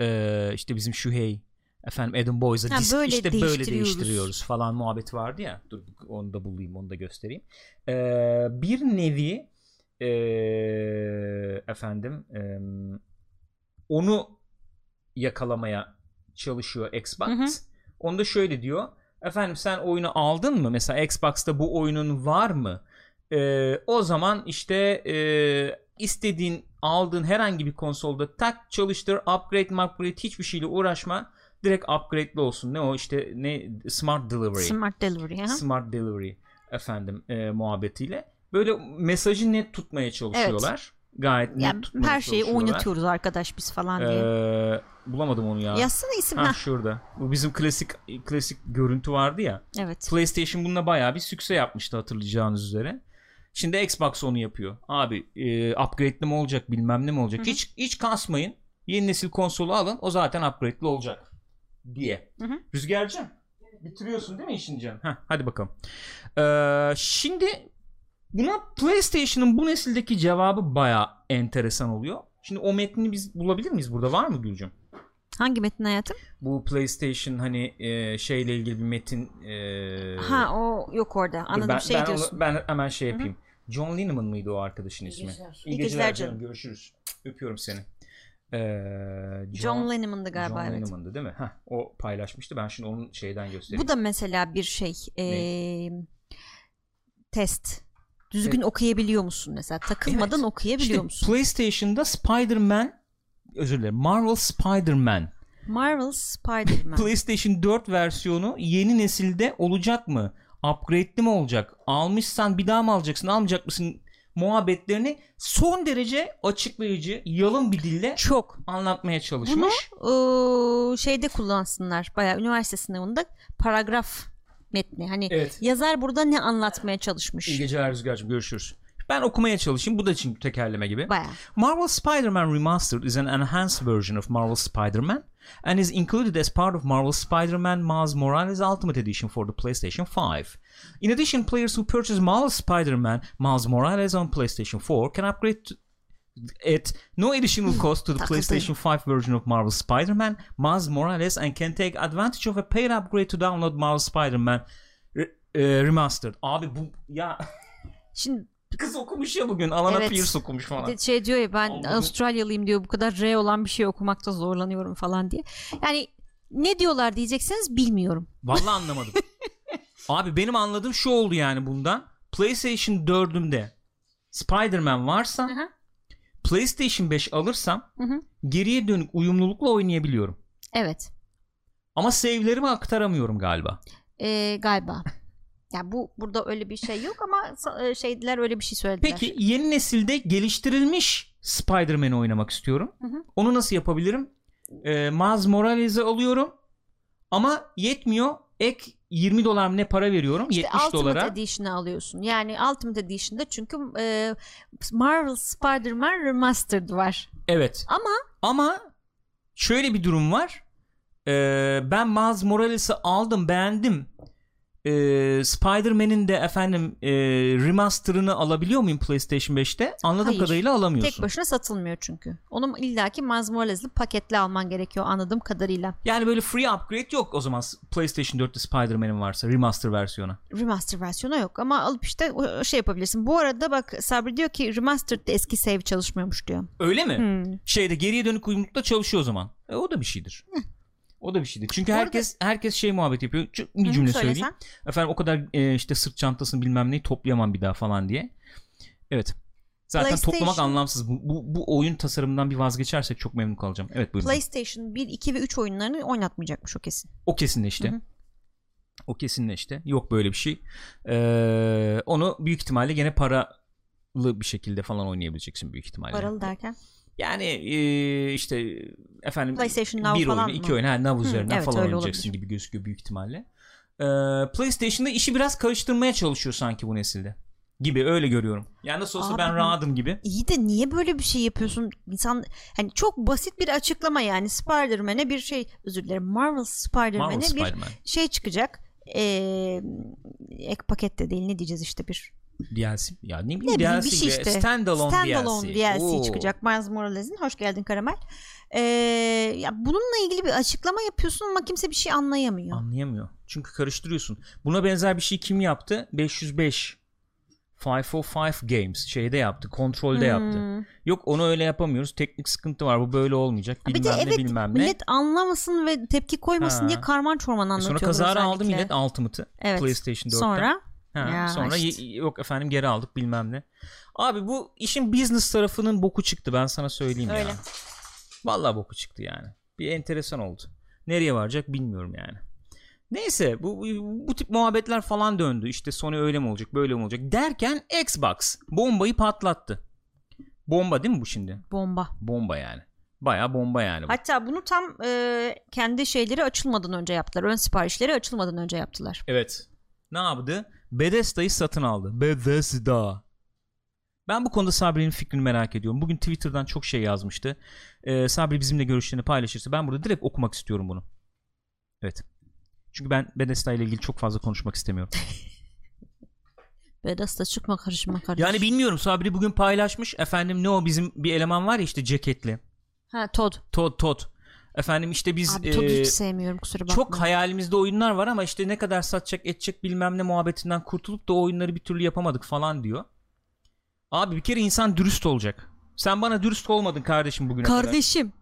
Ee, işte bizim Shuhei efendim Adam Boys'a Ha, disk böyle işte böyle değiştiriyoruz. değiştiriyoruz falan muhabbeti vardı ya. Dur onu da bulayım onu da göstereyim. Ee, bir nevi ee, efendim ee, onu yakalamaya çalışıyor Xbox. Hı hı. Onda şöyle diyor. Efendim sen oyunu aldın mı? Mesela Xbox'ta bu oyunun var mı? Ee, o zaman işte ee, istediğin aldığın herhangi bir konsolda tak çalıştır upgrade upgrade hiçbir şeyle uğraşma direkt upgrade'li olsun ne o işte ne smart delivery Smart Delivery. Ha? smart delivery efendim e, muhabbetiyle böyle mesajı net tutmaya çalışıyorlar gayet net Yani tutmaya her şeyi oynatıyoruz arkadaş biz falan diye. Ee, bulamadım onu ya Yazsana isim. ha, ha. şurada bu bizim klasik klasik görüntü vardı ya Evet. PlayStation bununla bayağı bir sükse yapmıştı hatırlayacağınız üzere. Şimdi Xbox onu yapıyor. Abi e, upgrade'li mi olacak bilmem ne mi olacak. Hı hı. Hiç hiç kasmayın. Yeni nesil konsolu alın. O zaten upgrade'li olacak diye. Hı hı. Rüzgar'cığım bitiriyorsun değil mi işini canım? Heh, hadi bakalım. Ee, şimdi Buna PlayStation'ın bu nesildeki cevabı baya enteresan oluyor. Şimdi o metni biz bulabilir miyiz burada? Var mı Gülcüm? Hangi metin hayatım? Bu PlayStation hani e, şeyle ilgili bir metin e, Ha o yok orada. Anladım ben, şey ben, diyorsun. onu- ben hemen şey yapayım. John Lineman mıydı o arkadaşın ismi? geceler. İyi İyi geceler geceler canım. canım. Görüşürüz. Öpüyorum seni. Ee, John Lennon'dı galiba John evet. Lenniman'dı değil mi? Heh, o paylaşmıştı. Ben şimdi onun şeyden göstereyim. Bu da mesela bir şey ee, test. Düzgün okuyabiliyor musun mesela? Takılmadan Evet. okuyabiliyor İşte musun? PlayStation'da Spider-Man özür dilerim. Marvel Spider-Man Marvel Spider-Man. PlayStation 4 versiyonu yeni nesilde olacak mı? Upgrade'li mi olacak? Almışsan bir daha mı alacaksın? Almayacak mısın? Muhabbetlerini son derece açıklayıcı, yalın bir dille Çok. anlatmaya çalışmış. Ee, şeyde kullansınlar. Bayağı üniversite sınavında paragraf metni. Hani Evet. yazar burada ne anlatmaya çalışmış. İyi geceler Rüzgar'cığım. Görüşürüz. Ben okumaya çalışayım. Bu da için tekerleme gibi. Bayağı. Marvel Spider-Man Remastered is an enhanced version of Marvel Spider-Man and is included as part of Marvel Spider-Man Miles Morales Ultimate Edition for the PlayStation 5. In addition, players who purchase Marvel Spider-Man Miles Morales on PlayStation 4 can upgrade to at no additional cost to the. PlayStation 5 version of Marvel Spider-Man Miles Morales and can take advantage of a paid upgrade to download Marvel Spider-Man Re- e, Remastered. Abi bu ya Şimdi kız okumuş ya bugün. Alana Evet. Pierce okumuş falan. Bir de şey diyor ya ben Allah'ım. Avustralyalıyım diyor bu kadar R olan bir şey okumakta zorlanıyorum falan diye. Yani ne diyorlar diyecekseniz bilmiyorum. Vallahi anlamadım. Abi benim anladığım şu oldu yani bundan. PlayStation 4'ümde Spider-Man varsa Hı hı. PlayStation 5 alırsam Hı hı. geriye dönük uyumlulukla oynayabiliyorum. Evet Ama save'lerimi aktaramıyorum galiba. Ee, galiba. Ya bu burada öyle bir şey yok ama e, şeydiler öyle bir şey söylediler. Peki yeni nesilde geliştirilmiş Spider-Man'i oynamak istiyorum. Hı hı. Onu nasıl yapabilirim? Ee, Miles Morales'i alıyorum ama yetmiyor. Ek 20 dolar mı ne para veriyorum? İşte 70 Ultimate dolara. Edition'ı alıyorsun. Yani Ultimate Edition'da çünkü e, Marvel Spider-Man Remastered var. Evet. Ama Ama şöyle bir durum var. Ee, ben Miles Morales'i aldım beğendim. Ee, Spider-Man'in de efendim e, remaster'ını alabiliyor muyum PlayStation 5'te? Anladığım Hayır. kadarıyla alamıyorsun. tek başına satılmıyor çünkü. Onun illaki Miles Morales'li paketle alman gerekiyor anladığım kadarıyla. Yani böyle free upgrade yok o zaman PlayStation 4'te Spider-Man'in varsa remaster versiyonu. Remaster versiyonu yok ama alıp işte şey yapabilirsin. Bu arada bak Sabri diyor ki Remastered'de eski save çalışmıyormuş diyor. Öyle mi? Hmm. Şeyde geriye dönük uyumlulukta çalışıyor o zaman. E, o da bir şeydir. O da bir şeydir. Çünkü Bu arada- herkes herkes şey muhabbet yapıyor. Şu- Bir Hı, cümle söylesen. söyleyeyim. Efendim o kadar e, işte sırt çantasını bilmem neyi toplayamam bir daha falan diye. Evet. Zaten PlayStation- toplamak anlamsız. Bu, bu, bu oyun tasarımından bir vazgeçersek çok memnun kalacağım. Evet buyurun. PlayStation 1, 2 ve 3 oyunlarını oynatmayacakmış o kesin. o kesinleşti. Hı hı. O kesinleşti. Yok böyle bir şey. Ee, onu büyük ihtimalle gene paralı bir şekilde falan oynayabileceksin büyük ihtimalle. Paralı derken. Yani e, işte efendim PlayStation Now bir oyunu, iki mı? oyunu ha, Now üzerinden evet, falan oynayacaksın olabilir. gibi gözüküyor büyük ihtimalle. Ee, PlayStation'da işi biraz karıştırmaya çalışıyor sanki bu nesilde. Gibi öyle görüyorum. Yani nasıl olsa Abi ben rahatım gibi. İyi de niye böyle bir şey yapıyorsun? İnsan hani çok basit bir açıklama yani Spider-Man'e bir şey özür dilerim Marvel Spider-Man'e bir Spider-Man. şey çıkacak. Ee, ek pakette değil ne diyeceğiz işte bir DLC. Ya ne ne bileyim bileyim DLC bir şey işte. Standalone, Standalone DLC. DLC, Oo. çıkacak Miles Morales'in. Hoş geldin Karamel. Ee, ya bununla ilgili bir açıklama yapıyorsun ama kimse bir şey anlayamıyor. Anlayamıyor. Çünkü karıştırıyorsun. Buna benzer bir şey kim yaptı? 505 505 Games şeyde yaptı. Kontrolde yaptı. Hmm. Yok onu öyle yapamıyoruz. Teknik sıkıntı var. Bu böyle olmayacak. Bir Bilmem de ne evet bilmem ne. millet anlamasın ve tepki koymasın Ha. diye karman çorman Sonra anlatıyorlar kazara aldı özellikle. millet Ultimate'ı. Evet. PlayStation 4'ten. Sonra Ha, Ya sonra işte. yok efendim geri aldık bilmem ne. Abi bu işin business tarafının boku çıktı ben sana söyleyeyim Öyle. ya. Vallahi boku çıktı yani. Bir enteresan oldu. Nereye varacak bilmiyorum yani. Neyse bu, bu, bu tip muhabbetler falan döndü. İşte Sony öyle mi olacak böyle mi olacak derken Xbox bombayı patlattı. Bomba değil mi bu şimdi? bomba. Bomba yani. Baya bomba yani. bu. Hatta bunu tam e, kendi şeyleri açılmadan önce yaptılar. Ön siparişleri açılmadan önce yaptılar. Evet. Ne yaptı? Bethesda'yı satın aldı. Bethesda. Ben bu konuda Sabri'nin fikrini merak ediyorum. Bugün Twitter'dan çok şey yazmıştı. Ee, Sabri bizimle görüşlerini paylaşırsa ben burada direkt okumak istiyorum bunu. Evet. Çünkü ben Bethesda ile ilgili çok fazla konuşmak istemiyorum. Bethesda çıkma karışma karış. Yani bilmiyorum Sabri bugün paylaşmış. Efendim ne o bizim bir eleman var ya işte ceketli. Ha Todd. Todd Todd. Efendim işte biz Abi e, hiç sevmiyorum kusura bakma. çok hayalimizde oyunlar var ama işte ne kadar satacak edecek bilmem ne muhabbetinden kurtulup da o oyunları bir türlü yapamadık falan diyor. Abi bir kere insan dürüst olacak. Sen bana dürüst olmadın kardeşim bugüne kadar. Kardeşim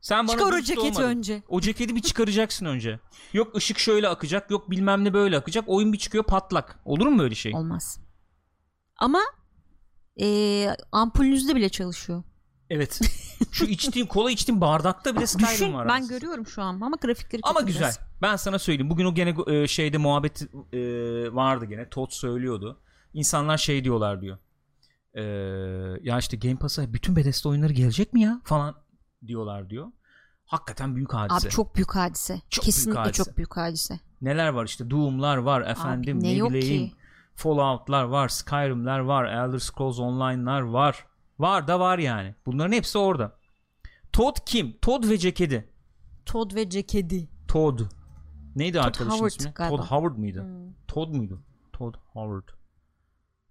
Sen bana çıkar o ceketi olmadın. önce. O ceketi bir çıkaracaksın önce. Yok ışık şöyle akacak, yok bilmem ne böyle akacak. Oyun bir çıkıyor patlak. Olur mu böyle şey? Olmaz. Ama e, ampulünüzde bile çalışıyor. Evet. Şu içtiğim kola içtiğim bardakta bile Skyrim Düşün var. ben aslında. görüyorum şu an ama grafikleri Ama güzel. biraz. Ben sana söyleyeyim. Bugün o gene e, şeyde muhabbet e, vardı gene. Todd söylüyordu. İnsanlar şey diyorlar diyor. E, ya işte Game Pass'a bütün Bethesda oyunları gelecek mi ya falan diyorlar diyor. Hakikaten büyük hadise. Abi çok büyük hadise. Çok Kesinlikle büyük hadise. çok büyük hadise. Neler var işte Doom'lar var efendim Abi ne ne bileyim ki? Fallout'lar var, Skyrim'ler var, Elder Scrolls Online'lar var. Var da var yani. Bunların hepsi orada. Todd kim? Todd ve ceketi. Todd ve cekedi. Todd. Neydi arkadaşın Howard ismi? galiba. Todd Howard mıydı? Hmm. Todd muydu? Todd Howard.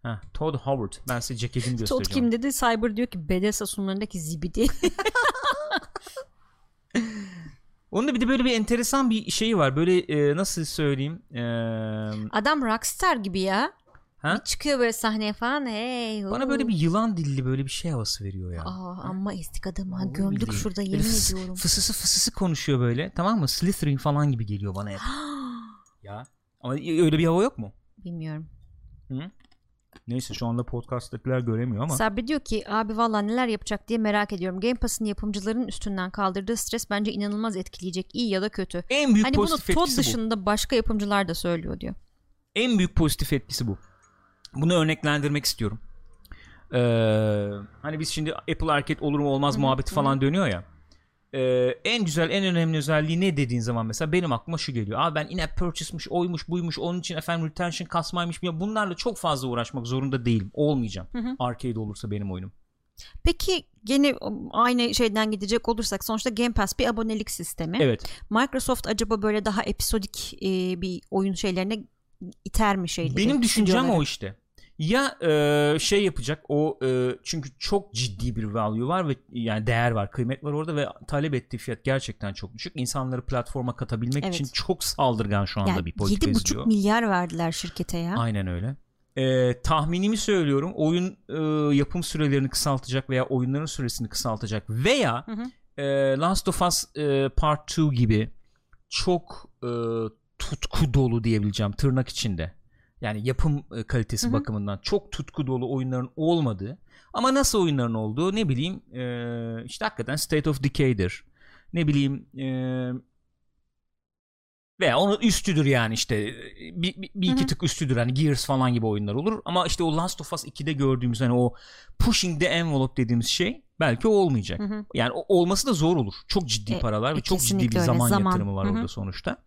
Heh, Todd Howard. Ben size ceketini Todd göstereceğim. kim dedi? Cyber diyor ki Bethesda sunumlarındaki zibidi. Onun da bir de böyle bir enteresan bir şeyi var. Böyle e, nasıl söyleyeyim? E, Adam rockstar gibi ya. Ha? Bir çıkıyor böyle sahneye falan. Hey, Bana huu. böyle bir yılan dilli böyle bir şey havası veriyor ya. Aa, ama eski adamı ha, gömdük billahi. şurada yemin fıs- ediyorum. Fısısı fısısı konuşuyor böyle. Tamam mı? Slytherin falan gibi geliyor bana hep. ya. Ama öyle bir hava yok mu? Bilmiyorum. Hı? Neyse şu anda podcast'takiler göremiyor ama. Sabri diyor ki abi valla neler yapacak diye merak ediyorum. Game Pass'ın yapımcıların üstünden kaldırdığı stres bence inanılmaz etkileyecek. iyi ya da kötü. en büyük Hani bunu pozitif Todd etkisi bu. dışında başka yapımcılar da söylüyor diyor. En büyük pozitif etkisi bu. Bunu örneklendirmek istiyorum. Ee, hani biz şimdi Apple Arcade olur mu olmaz muhabbeti falan dönüyor ya. Ee, en güzel en önemli özelliği ne dediğin zaman mesela benim aklıma şu geliyor. Abi ben in-app purchase'mış oymuş buymuş onun için efendim retention kasmaymış ya bunlarla çok fazla uğraşmak zorunda değilim. Olmayacağım. Arcade olursa benim oyunum. Peki gene aynı şeyden gidecek olursak sonuçta Game Pass bir abonelik sistemi. Evet. Microsoft acaba böyle daha episodik e, bir oyun şeylerine iter mi şeyleri? Benim düşüncem o işte. Ya e, şey yapacak o e, çünkü çok ciddi bir value var ve yani değer var, kıymet var orada ve talep ettiği fiyat gerçekten çok düşük. İnsanları platforma katabilmek Evet. için çok saldırgan şu anda Yani bir politika 7,5 izliyor. milyar verdiler şirkete ya. Aynen öyle. E, tahminimi söylüyorum. Oyun e, yapım sürelerini kısaltacak veya oyunların süresini kısaltacak veya Hı hı. e, Last of Us e, Part 2 gibi çok e, tutku dolu diyebileceğim tırnak içinde. Yani yapım e, kalitesi Hı hı. bakımından çok tutku dolu oyunların olmadığı ama nasıl oyunların olduğu ne bileyim e, işte hakikaten State of Decay'dir. Ne bileyim e, veya onun üstüdür yani işte bir, bir, bir iki tık üstüdür hani Gears falan gibi oyunlar olur ama işte o Last of Us 2'de gördüğümüz hani o pushing the envelope dediğimiz şey belki o olmayacak. Hı hı. Yani olması da zor olur. Çok ciddi E, paralar ve e, çok ciddi bir zaman, Zaman. yatırımı var Hı hı. orada sonuçta.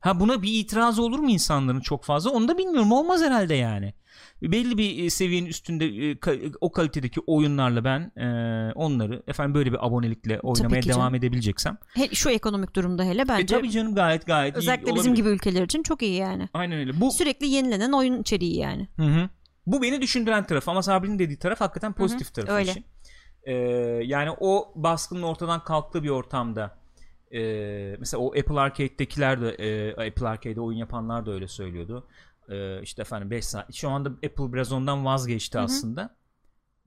Ha buna bir itiraz olur mu insanların çok fazla? Onu da bilmiyorum. Olmaz herhalde yani. Belli bir e, seviyenin üstünde e, o kalitedeki oyunlarla ben e, onları efendim böyle bir abonelikle oynamaya devam canım. edebileceksem. He- şu ekonomik durumda hele E bence tabii canım gayet gayet iyi özellikle bizim olabilir. gibi ülkeler için çok iyi yani. Aynen öyle. Bu Sürekli yenilenen oyun içeriği yani. Hı hı. Bu beni düşündüren taraf ama Sabri'nin dediği taraf hakikaten pozitif tarafı öyle. işin. Ee, yani o baskının ortadan kalktığı bir ortamda e, mesela o Apple Arcade'dekiler de e, Apple Arcade'de oyun yapanlar da öyle söylüyordu. E, işte efendim 5 saat. Şu anda Apple biraz ondan vazgeçti aslında.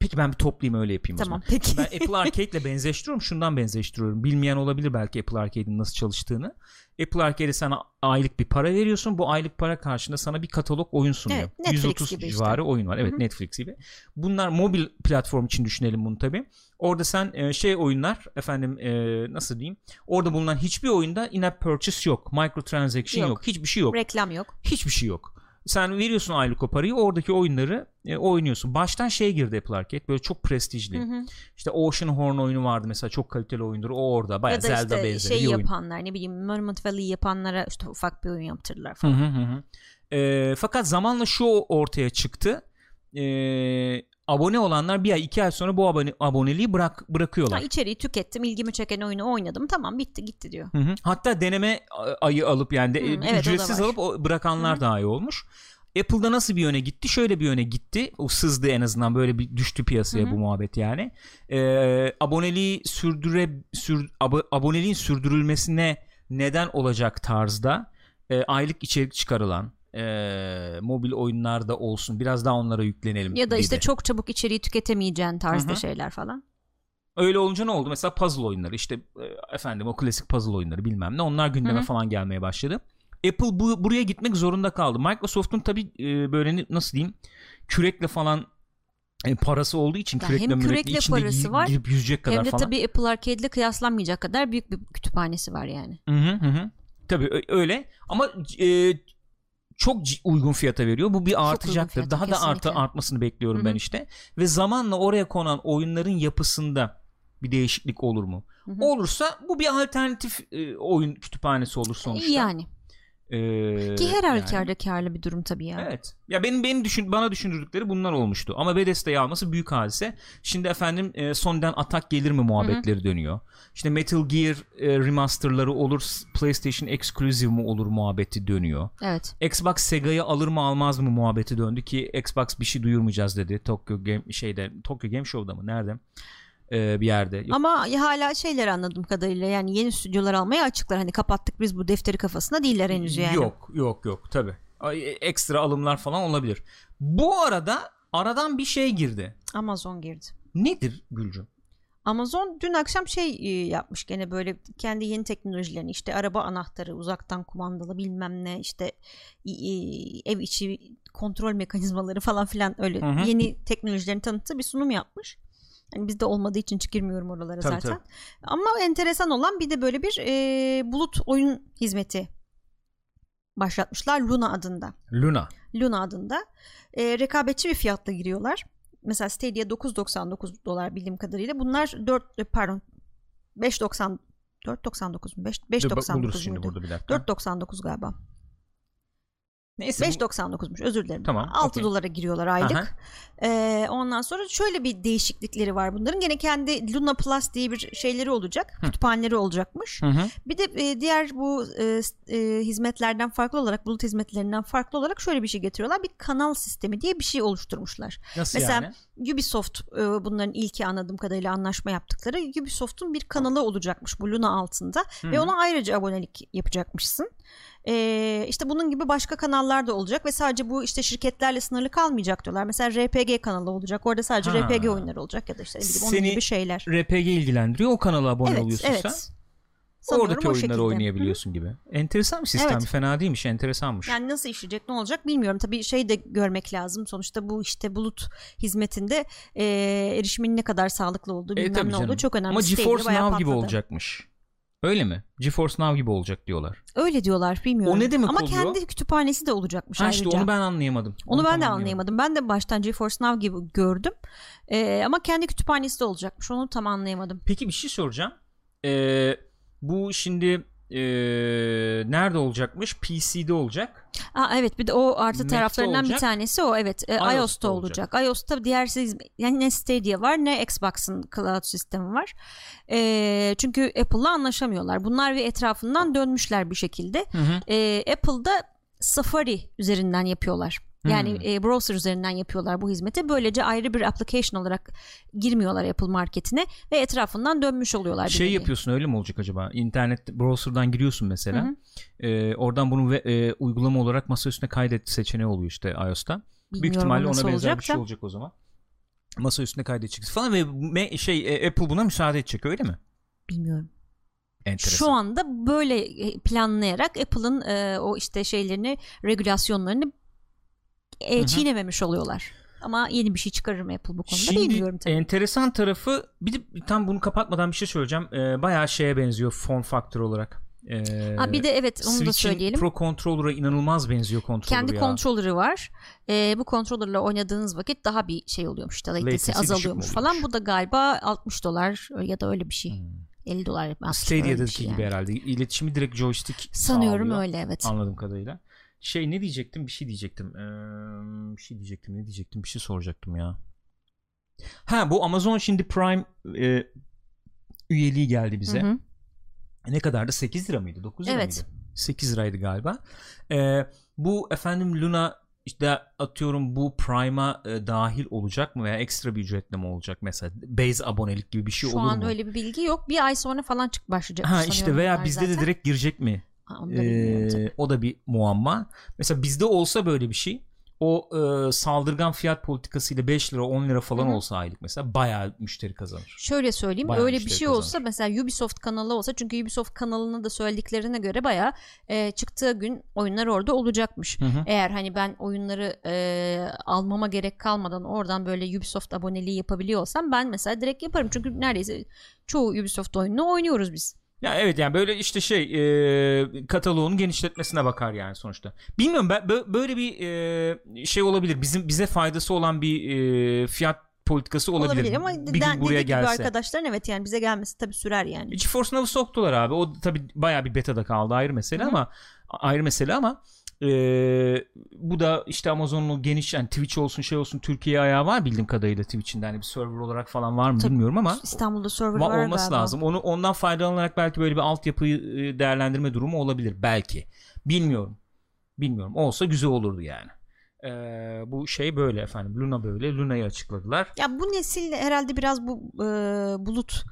Peki ben bir toplayayım öyle yapayım o Tamam zaman. peki. Ben Apple Arcade ile benzeştiriyorum. Şundan benzeştiriyorum. Bilmeyen olabilir belki Apple Arcade'in nasıl çalıştığını. Apple Arcade'e sana aylık bir para veriyorsun. Bu aylık para karşında sana bir katalog oyun sunuyor. Evet, Netflix 130 gibi işte. civarı oyun var. Evet Hı hı. Netflix gibi. Bunlar mobil platform için düşünelim bunu tabi. Orada sen e, şey oyunlar efendim e, nasıl diyeyim? Orada bulunan hiçbir oyunda in-app purchase yok. Microtransaction yok. Yok. Hiçbir şey yok. Reklam yok. Hiçbir şey yok. Sen veriyorsun aylık o parayı oradaki oyunları e, oynuyorsun. Baştan şey girdi Apple Arcade böyle çok prestijli. Hı hı. İşte Ocean Horn oyunu vardı mesela çok kaliteli oyundur. O orada bayağı ya da Zelda işte benzeri şey bir oyun. yapanlar ne bileyim Monument Valley yapanlara işte ufak bir oyun yaptırdılar falan. hı hı hı. E, fakat zamanla şu ortaya çıktı. E, abone olanlar bir ay iki ay sonra bu abone, aboneliği bırak bırakıyorlar. Ha, içeriği tükettim ilgimi çeken oyunu oynadım tamam bitti gitti diyor. Hı hı. Hatta deneme ayı alıp yani de, Hı, e, evet, ücretsiz alıp o- bırakanlar da iyi olmuş. Apple'da nasıl bir yöne gitti? Şöyle bir yöne gitti. O sızdı en azından böyle bir düştü piyasaya Hı hı. bu muhabbet yani. Ee, aboneliği sürdüre sür, abo- aboneliğin sürdürülmesine neden olacak tarzda e, aylık içerik çıkarılan e, mobil oyunlarda olsun biraz daha onlara yüklenelim Ya da işte dedi. çok çabuk içeriği tüketemeyeceğin tarzda Hı hı. şeyler falan. Öyle olunca ne oldu? Mesela puzzle oyunları işte efendim o klasik puzzle oyunları bilmem ne onlar gündeme Hı hı. falan gelmeye başladı. Apple bu, buraya gitmek zorunda kaldı. Microsoft'un tabii e, böyle nasıl diyeyim kürekle falan e, parası olduğu için Ya kürekle hem kürekle içinde parası var, girip yüzecek kadar Hem de falan. tabii Apple Arcade ile kıyaslanmayacak kadar büyük bir kütüphanesi var yani. Hı hı hı. Tabii öyle ama e, çok uygun fiyata veriyor. Bu bir artacaktır. fiyata, Daha da artı kesinlikle. artmasını bekliyorum Hı ben işte. Ve zamanla oraya konan oyunların yapısında bir değişiklik olur mu? Hı hı. Olursa bu bir alternatif e, oyun kütüphanesi olur sonuçta. Yani. Ee, Ki her yani. halükarda karlı bir durum tabii ya. Evet. Ya benim benim düşün bana düşündürdükleri bunlar olmuştu. Ama Bethesda'yı alması büyük hadise. Şimdi efendim e, Sony'den atak gelir mi muhabbetleri dönüyor. İşte Metal Gear e, remasterları olur, PlayStation Exclusive mi olur muhabbeti dönüyor. Evet. Xbox Sega'yı alır mı almaz mı muhabbeti döndü ki Xbox bir şey duyurmayacağız dedi. Tokyo Game şeyde Tokyo Game Show'da mı nerede? Ee, bir yerde. Ama hala şeyler anladığım kadarıyla yani yeni stüdyolar almaya açıklar. Hani kapattık biz bu defteri kafasında değiller henüz yani. Yok yok yok tabi. Ekstra alımlar falan olabilir. Bu arada aradan bir şey girdi. Amazon girdi. Nedir Gülcüm? Amazon dün akşam şey e, yapmış gene böyle kendi yeni teknolojilerini işte araba anahtarı uzaktan kumandalı bilmem ne işte e, e, ev içi kontrol mekanizmaları falan filan öyle Hı hı. yeni teknolojilerini tanıttığı bir sunum yapmış. Yani bizde olmadığı için hiç girmiyorum oralara Tabii, zaten. tabii. Ama enteresan olan bir de böyle bir e, bulut oyun hizmeti başlatmışlar Luna adında. Luna. Luna adında e, rekabetçi bir fiyatla giriyorlar. Mesela Stadia 9.99 dolar bildiğim kadarıyla. Bunlar 4 e, pardon 5.90 4.99 mu? 5 Dur, bak, buluruz 5.99 şimdi muydu? burada bir dakika. 4.99 galiba. Neyse. bu- 5.99'muş özür dilerim. Tamam, 6 okey. dolara giriyorlar aylık. Ee, ondan sonra şöyle bir değişiklikleri var bunların. Gene kendi Luna Plus diye bir şeyleri olacak. Kütüphaneleri olacakmış. Hı hı. Bir de e, diğer bu e, e, hizmetlerden farklı olarak bulut hizmetlerinden farklı olarak şöyle bir şey getiriyorlar. Bir kanal sistemi diye bir şey oluşturmuşlar. Nasıl Mesela yani? Ubisoft e, bunların ilki anladığım kadarıyla anlaşma yaptıkları. Ubisoft'un bir kanalı olacakmış bu Luna altında ve Hı. ona ayrıca abonelik yapacakmışsın. E, işte bunun gibi başka kanallar da olacak ve sadece bu işte şirketlerle sınırlı kalmayacak diyorlar. Mesela RPG kanalı olacak. Orada sadece Ha. RPG oyunları olacak ya da işte bileyim onun gibi şeyler. RPG ilgilendiriyor. O kanala abone Evet, oluyorsun evet. sen. Sanıyorum Oradaki oyunları şekilde. oynayabiliyorsun gibi. Enteresan bir sistem. Evet. Fena değilmiş. Enteresanmış. Yani nasıl işleyecek ne olacak bilmiyorum. Tabii şey de görmek lazım. Sonuçta bu işte bulut hizmetinde e, erişimin ne kadar sağlıklı olduğu E, bilmem ne canım. olduğu çok önemli. Ama GeForce Now gibi olacakmış. Öyle mi? GeForce Now gibi olacak diyorlar. Öyle diyorlar bilmiyorum. O ne demek Ama oluyor? kendi kütüphanesi de olacakmış Ha ayrıca. işte onu ben anlayamadım. Onu ben tam de anlayamadım. Ben de baştan GeForce Now gibi gördüm. E, ama kendi kütüphanesi de olacakmış. Onu tam anlayamadım. Peki bir şey soracağım. Ee, bu şimdi ee, nerede olacakmış? PC'de olacak. Aa, evet bir de o artı Mac'te taraflarından bir olacak. tanesi o evet e, iOS'ta iOS'ta olacak. olacak. iOS'ta diğer yani ne Stadia var ne Xbox'ın cloud sistemi var. E, çünkü Apple'la anlaşamıyorlar. Bunlar bir etrafından dönmüşler bir şekilde. Hı hı. E, Apple'da Safari üzerinden yapıyorlar. Yani Hmm. e, browser üzerinden yapıyorlar bu hizmeti. Böylece ayrı bir application olarak girmiyorlar Apple marketine ve etrafından dönmüş oluyorlar. Şey nevi. yapıyorsun öyle mi olacak acaba? İnternet browser'dan giriyorsun mesela. Hı hı. Ee, oradan bunu ve, e, uygulama olarak masa üstüne kaydet seçeneği oluyor işte iOS'ta. Büyük Bilmiyorum ihtimalle o ona benzer olacak bir şey da. olacak o zaman. Masa üstüne kaydedeceksin falan ve şey e, Apple buna müsaade edecek öyle mi? Bilmiyorum. Enteresan. Şu anda böyle e, planlayarak Apple'ın e, o işte şeylerini, regülasyonlarını e, çiğnememiş oluyorlar. Ama yeni bir şey çıkarır mı Apple bu konuda Şimdi bilmiyorum tabii. enteresan tarafı bir de tam bunu kapatmadan bir şey söyleyeceğim. Ee, bayağı şeye benziyor form factor olarak. Ee, Ha, bir de evet onu da Switch'in söyleyelim. Pro Controller'a inanılmaz benziyor controller Kendi ya. var. E, bu kontrolörle oynadığınız vakit daha bir şey oluyormuş. işte, Latency azalıyormuş falan. Bu da galiba 60 dolar ya da öyle bir şey. Hmm. 50 dolar. 60 dolar öyle bir Stadia'daki şey gibi yani. herhalde. İletişimi direkt joystick Sanıyorum sağlıyor. öyle evet. Anladığım kadarıyla. Şey ne diyecektim? Bir şey diyecektim. Ee, bir şey diyecektim. Ne diyecektim? Bir şey soracaktım ya. Ha bu Amazon şimdi Prime e, üyeliği geldi bize. Hı hı. Ne kadardı? 8 lira mıydı? 9 lira Evet. mıydı? 8 liraydı galiba. Ee, bu efendim Luna işte atıyorum bu Prime'a e, dahil olacak mı veya ekstra bir ücretle mi olacak mesela base abonelik gibi bir şey Şu olur an mu? öyle bir bilgi yok. Bir ay sonra falan çık başlayacak. Ha işte veya bizde de zaten. direkt girecek mi? Ee, o da bir muamma. Mesela bizde olsa böyle bir şey o e, saldırgan fiyat politikasıyla 5 lira 10 lira falan Hı hı. olsa aylık mesela bayağı müşteri kazanır. Şöyle söyleyeyim Bayağı öyle bir şey kazanır. olsa mesela Ubisoft kanalı olsa çünkü Ubisoft kanalına da söylediklerine göre bayağı e, çıktığı gün oyunlar orada olacakmış. Hı hı. Eğer hani ben oyunları e, almama gerek kalmadan oradan böyle Ubisoft aboneliği yapabiliyor olsam ben mesela direkt yaparım. Çünkü neredeyse çoğu Ubisoft oyununu oynuyoruz biz. Ya evet yani böyle işte şey e, kataloğun genişletmesine bakar yani sonuçta. Bilmiyorum ben bö- böyle bir e, şey olabilir. Bizim bize faydası olan bir e, fiyat politikası olabilir. Olabilir ama bir den- gün buraya dediği gibi gelse. arkadaşların evet yani bize gelmesi tabii sürer yani. GeForce Now'ı soktular abi. O tabi bayağı bir beta'da kaldı ayrı mesele Hı hı. ama ayrı mesele ama e, bu da işte Amazon'un geniş yani Twitch olsun şey olsun Türkiye ayağı var bildiğim kadarıyla Twitch'in de hani bir server olarak falan var mı Tabii. bilmiyorum ama İstanbul'da server va- var olması galiba. lazım. Onu ondan faydalanarak belki böyle bir altyapıyı e, değerlendirme durumu olabilir belki. Bilmiyorum. Bilmiyorum. Olsa güzel olurdu yani. E, bu şey böyle efendim. Luna böyle. Luna'yı açıkladılar. Ya bu nesil herhalde biraz bu e, bulut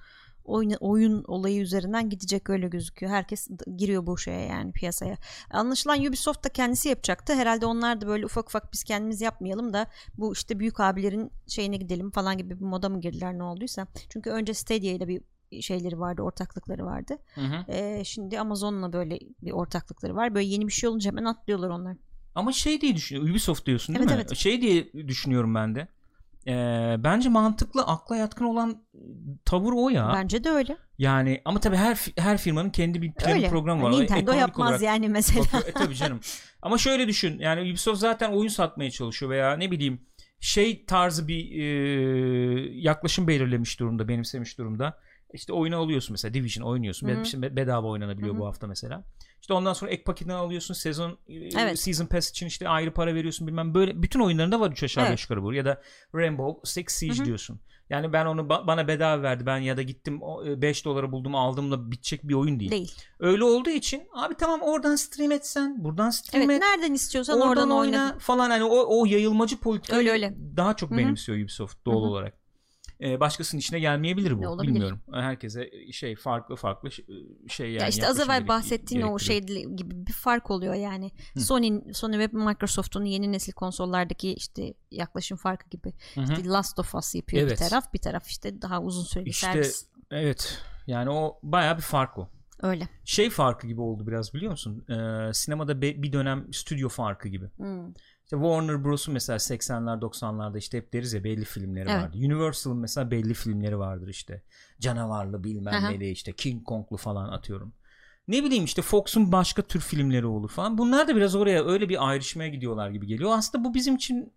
oyun, oyun olayı üzerinden gidecek öyle gözüküyor. Herkes giriyor bu şeye yani piyasaya. Anlaşılan Ubisoft da kendisi yapacaktı. Herhalde onlar da böyle ufak ufak biz kendimiz yapmayalım da bu işte büyük abilerin şeyine gidelim falan gibi bir moda mı girdiler ne olduysa. Çünkü önce Stadia ile bir şeyleri vardı, ortaklıkları vardı. Hı hı. E, şimdi Amazon'la böyle bir ortaklıkları var. Böyle yeni bir şey olunca hemen atlıyorlar onlar. Ama şey diye düşünüyorum. Ubisoft diyorsun değil Evet, mi? evet. Şey diye düşünüyorum ben de. Ee, bence mantıklı, akla yatkın olan tavır o ya. Bence de öyle. Yani ama tabii her her firmanın kendi bir planı programı var. Nintendo Ekonomik yapmaz olarak yani mesela. bakıyor. E tabii canım. Ama şöyle düşün. Yani Ubisoft zaten oyun satmaya çalışıyor veya ne bileyim şey tarzı bir e, yaklaşım belirlemiş durumda, benimsemiş durumda. İşte oyunu alıyorsun mesela Division oynuyorsun. Hı hı. Be- şimdi bedava oynanabiliyor Hı hı. bu hafta mesela. İşte ondan sonra ek paketini alıyorsun. Sezon e, Evet. season pass için işte ayrı para veriyorsun bilmem böyle bütün oyunlarında var 3 aşağı Evet. 5 yukarı bu ya da Rainbow Six Siege Hı hı. diyorsun. Yani ben onu ba- bana bedava verdi. Ben ya da gittim 5 dolara buldum aldığımda bitecek bir oyun değil. Değil. Öyle olduğu için abi tamam oradan stream etsen, buradan stream Evet et, nereden istiyorsan oradan, oradan, oyna oyna. falan hani o o yayılmacı politikayı Öyle, öyle. daha çok Hı hı. benimsiyor Ubisoft doğal Hı hı. olarak. Ee, başkasının işine gelmeyebilir bu. Olabilir? Bilmiyorum. Herkese şey farklı farklı ş- şey yani. ya işte az evvel bahsettiğin o şey gibi bir fark oluyor yani. Hı. Sony Sony ve Microsoft'un yeni nesil konsollardaki işte yaklaşım farkı gibi. Hı hı. İşte Last of Us yapıyor Evet. bir taraf, bir taraf işte daha uzun süreli İşte servis. evet. Yani o bayağı bir fark o. Öyle. Şey farkı gibi oldu biraz biliyor musun? Ee, sinemada be- bir dönem stüdyo farkı gibi. Hmm. İşte Warner Bros'un mesela 80'ler 90'larda işte hep deriz ya belli filmleri Evet. vardı. Universal'ın mesela belli filmleri vardır işte. Canavarlı bilmem neli işte King Kong'lu falan atıyorum. Ne bileyim işte Fox'un başka tür filmleri olur falan. Bunlar da biraz oraya öyle bir ayrışmaya gidiyorlar gibi geliyor. Aslında bu bizim için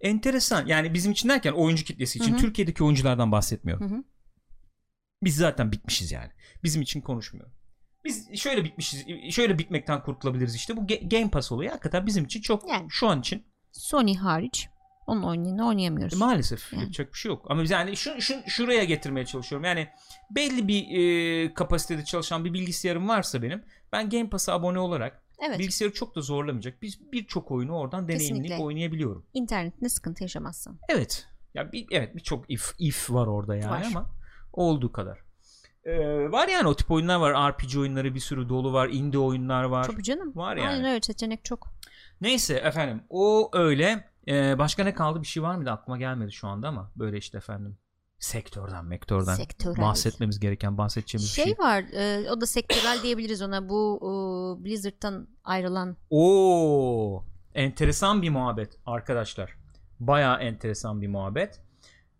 enteresan. Yani bizim için derken oyuncu kitlesi için Hı hı. Türkiye'deki oyunculardan bahsetmiyorum. Hı hı. Biz zaten bitmişiz yani. Bizim için konuşmuyorum. Biz şöyle bitmişiz. Şöyle bitmekten kurtulabiliriz işte. Bu Ga- Game Pass olayı hakikaten bizim için çok Yani. şu an için Sony hariç onun oyununu oynayamıyoruz. E, Maalesef Yani. yapacak bir şey yok. Ama biz yani şu, şu şuraya getirmeye çalışıyorum. Yani belli bir e, kapasitede çalışan bir bilgisayarım varsa benim ben Game Pass'a abone olarak evet. bilgisayarı çok da zorlamayacak. Biz birçok oyunu oradan deneyimleyip oynayabiliyorum. İnternetinde sıkıntı yaşamazsın. Evet. Ya bir evet birçok if if var orada yani Var. ama olduğu kadar. Ee, var yani o tip oyunlar var. RPG oyunları bir sürü dolu var. Indie oyunlar var. Tabii canım. Var yani. Aynen öyle seçenek çok. Neyse efendim o öyle. Ee, başka ne kaldı bir şey var mıydı aklıma gelmedi şu anda ama böyle işte efendim sektörden mektörden Sektörel. bahsetmemiz gereken bahsedeceğimiz Şey şey. var e, o da sektörel diyebiliriz ona bu e, Blizzard'dan ayrılan Oo enteresan bir muhabbet arkadaşlar. Baya enteresan bir muhabbet.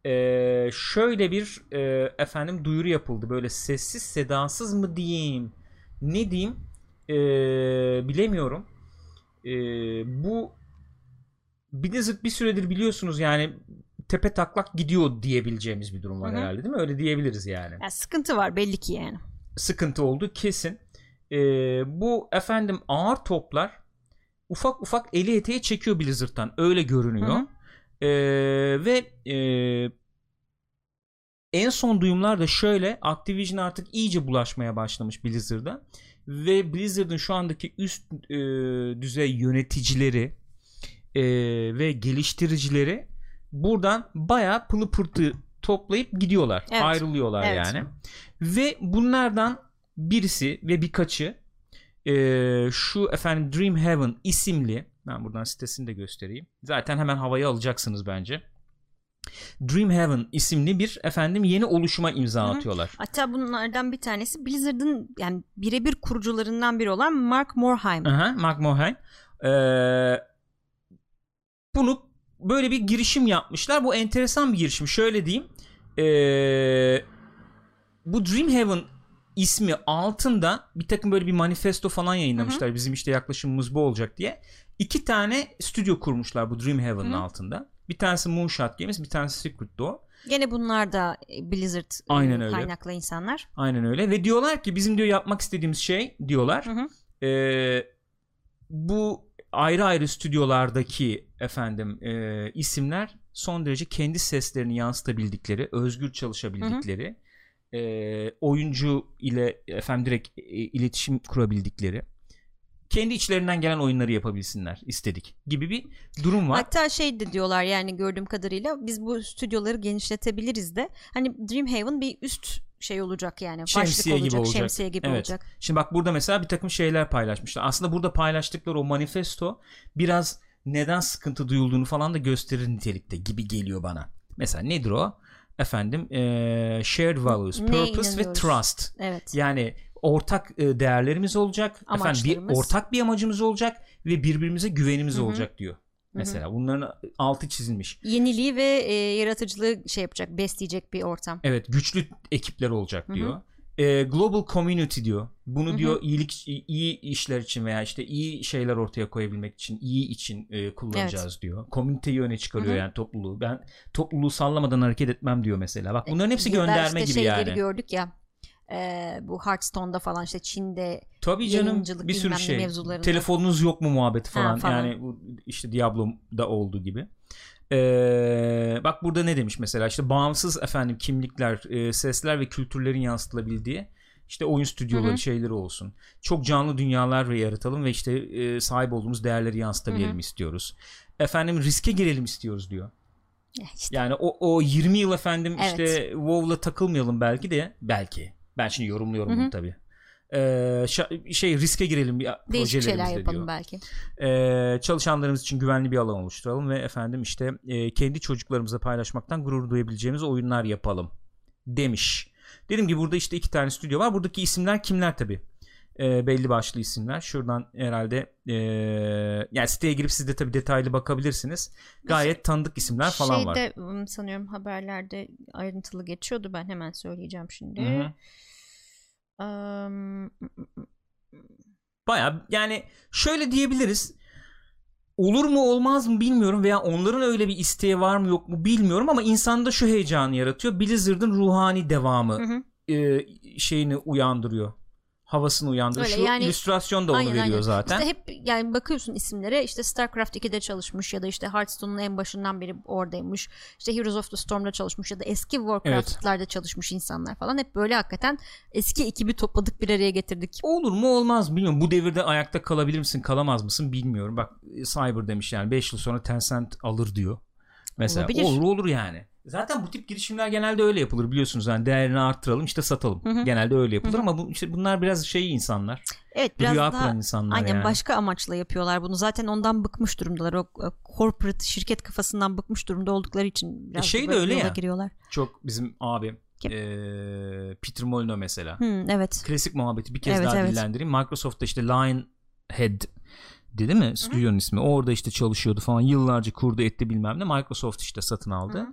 Ee, şöyle bir e, efendim duyuru yapıldı. Böyle sessiz sedasız mı diyeyim ne diyeyim Ee, bilemiyorum. Ee, bu Blizzard bir süredir biliyorsunuz yani tepe taklak gidiyor diyebileceğimiz bir durum var Hı hı. herhalde değil mi? Öyle diyebiliriz yani. yani sıkıntı var belli ki yani. Sıkıntı oldu kesin. Ee, bu efendim ağır toplar ufak ufak eli eteği çekiyor Blizzard'dan. Öyle görünüyor. Hı hı. Ee, ve e, en son duyumlar da şöyle Activision artık iyice bulaşmaya başlamış Blizzard'a ve Blizzard'ın şu andaki üst e, düzey yöneticileri e, ve geliştiricileri buradan bayağı pılı pırtı toplayıp gidiyorlar. Evet. Ayrılıyorlar Evet. yani. Ve bunlardan birisi ve birkaçı e, şu efendim Dream Heaven isimli ben buradan sitesini de göstereyim. Zaten hemen havayı alacaksınız bence. Dream Heaven isimli bir efendim yeni oluşuma imza Hı hı. atıyorlar. Hatta bunlardan bir tanesi Blizzard'ın yani birebir kurucularından biri olan Mark Morhaime. Aha, Mark Mohan. Ee, bunu böyle bir girişim yapmışlar. Bu enteresan bir girişim. Şöyle diyeyim. Ee, bu Dreamhaven ismi altında bir takım böyle bir manifesto falan yayınlamışlar. Bizim işte yaklaşımımız bu olacak diye. İki tane stüdyo kurmuşlar bu Dreamhaven'ın Hı hı. altında. Bir tanesi Moonshot Games, bir tanesi Secret Door. Gene bunlar da Blizzard e, Aynen öyle. kaynaklı insanlar. Aynen öyle. Ve diyorlar ki bizim diyor yapmak istediğimiz şey diyorlar. Hı hı. Ee, bu ayrı ayrı stüdyolardaki efendim e, isimler son derece kendi seslerini yansıtabildikleri, özgür çalışabildikleri, e, oyuncu ile efendim direkt e, iletişim kurabildikleri, kendi içlerinden gelen oyunları yapabilsinler istedik gibi bir durum var. Hatta şey de diyorlar yani gördüğüm kadarıyla biz bu stüdyoları genişletebiliriz de. Hani Dreamhaven bir üst şey olacak yani. Şemsiye başlık gibi olacak, olacak. Şemsiye gibi Evet. olacak. Şimdi bak burada mesela bir takım şeyler paylaşmışlar. Aslında burada paylaştıkları o manifesto biraz neden sıkıntı duyulduğunu falan da gösterir nitelikte gibi geliyor bana. Mesela nedir o? Efendim eee, shared values, Neye purpose ve trust. Evet. Yani ortak e, değerlerimiz olacak. Efendim bir ortak bir amacımız olacak ve birbirimize güvenimiz Hı hı. olacak diyor. Mesela bunların altı çizilmiş. Yeniliği ve e, yaratıcılığı şey yapacak, besleyecek bir ortam. Evet güçlü ekipler olacak Hı hı. diyor. Ee, global community diyor. Bunu Hı hı. diyor iyilik iyi işler için veya işte iyi şeyler ortaya koyabilmek için iyi için e, kullanacağız diyor. Komüniteyi öne çıkarıyor Hı hı. yani topluluğu. Ben topluluğu sallamadan hareket etmem diyor mesela. Bak bunların hepsi da gönderme işte gibi yani. gördük ya. E, bu Hearthstone'da falan işte Çin'de Tabii canım bir sürü şey. mevzularında. Telefonunuz yok mu muhabbeti falan. falan. Yani bu işte Diablo'da olduğu gibi. Ee, bak burada ne demiş mesela işte bağımsız efendim kimlikler, e, sesler ve kültürlerin yansıtılabildiği işte oyun stüdyoları Hı hı. şeyleri olsun. Çok canlı dünyalar ve yaratalım ve işte e, sahip olduğumuz değerleri yansıtabilelim Hı hı. istiyoruz. Efendim riske girelim istiyoruz diyor. İşte Yani o, o 20 yıl efendim Evet. işte WoW'la takılmayalım belki de belki. Ben şimdi yorumluyorum Hı hı. bunu tabii. Ee, şey riske girelim bir değişik şeyler yapalım diyor. belki. Ee, çalışanlarımız için güvenli bir alan oluşturalım ve efendim işte e, kendi çocuklarımıza paylaşmaktan gurur duyabileceğimiz oyunlar yapalım demiş. Dedim ki burada işte iki tane stüdyo var. Buradaki isimler kimler tabi? belli başlı isimler. Şuradan herhalde e, yani siteye girip siz de tabi detaylı bakabilirsiniz. Gayet tanıdık isimler falan var. Şeyde sanıyorum haberlerde ayrıntılı geçiyordu. Ben hemen söyleyeceğim şimdi. Hı Baya yani şöyle diyebiliriz. Olur mu olmaz mı bilmiyorum veya onların öyle bir isteği var mı yok mu bilmiyorum ama insanda şu heyecanı yaratıyor. Blizzard'ın ruhani devamı hı hı. e, şeyini uyandırıyor. Havasını uyandırıyor. Öyle Şu yani- illüstrasyon da onu Aynen, veriyor aynen. zaten. İşte hep yani bakıyorsun isimlere işte StarCraft 2'de çalışmış ya da işte Hearthstone'un en başından beri oradaymış. İşte Heroes of the Storm'da çalışmış ya da eski Warcraft'larda çalışmış insanlar falan. Hep böyle hakikaten eski ekibi topladık bir araya getirdik. Olur mu olmaz bilmiyorum. Bu devirde ayakta kalabilir misin kalamaz mısın bilmiyorum. Bak Cyber demiş yani 5 yıl sonra Tencent alır diyor. Mesela Olabilir. olur olur yani. Zaten bu tip girişimler genelde öyle yapılır biliyorsunuz. Yani değerini arttıralım işte satalım. Hı hı. Genelde öyle yapılır Hı hı. ama bu, işte bunlar biraz şey insanlar. Evet biraz rüya daha insanlar aynen yani. başka amaçla yapıyorlar bunu. Zaten ondan bıkmış durumdalar. O corporate şirket kafasından bıkmış durumda oldukları için biraz E şey de öyle ya. giriyorlar. Çok bizim abi Kim? eee, Peter Molyneux mesela. Hı, evet. Klasik muhabbeti bir kez Evet, daha evet. dillendireyim. Microsoft'ta işte Lionhead değil mi? Stüdyonun ismi. Orada işte çalışıyordu falan. Yıllarca kurdu etti bilmem ne. Microsoft işte satın aldı. Hı.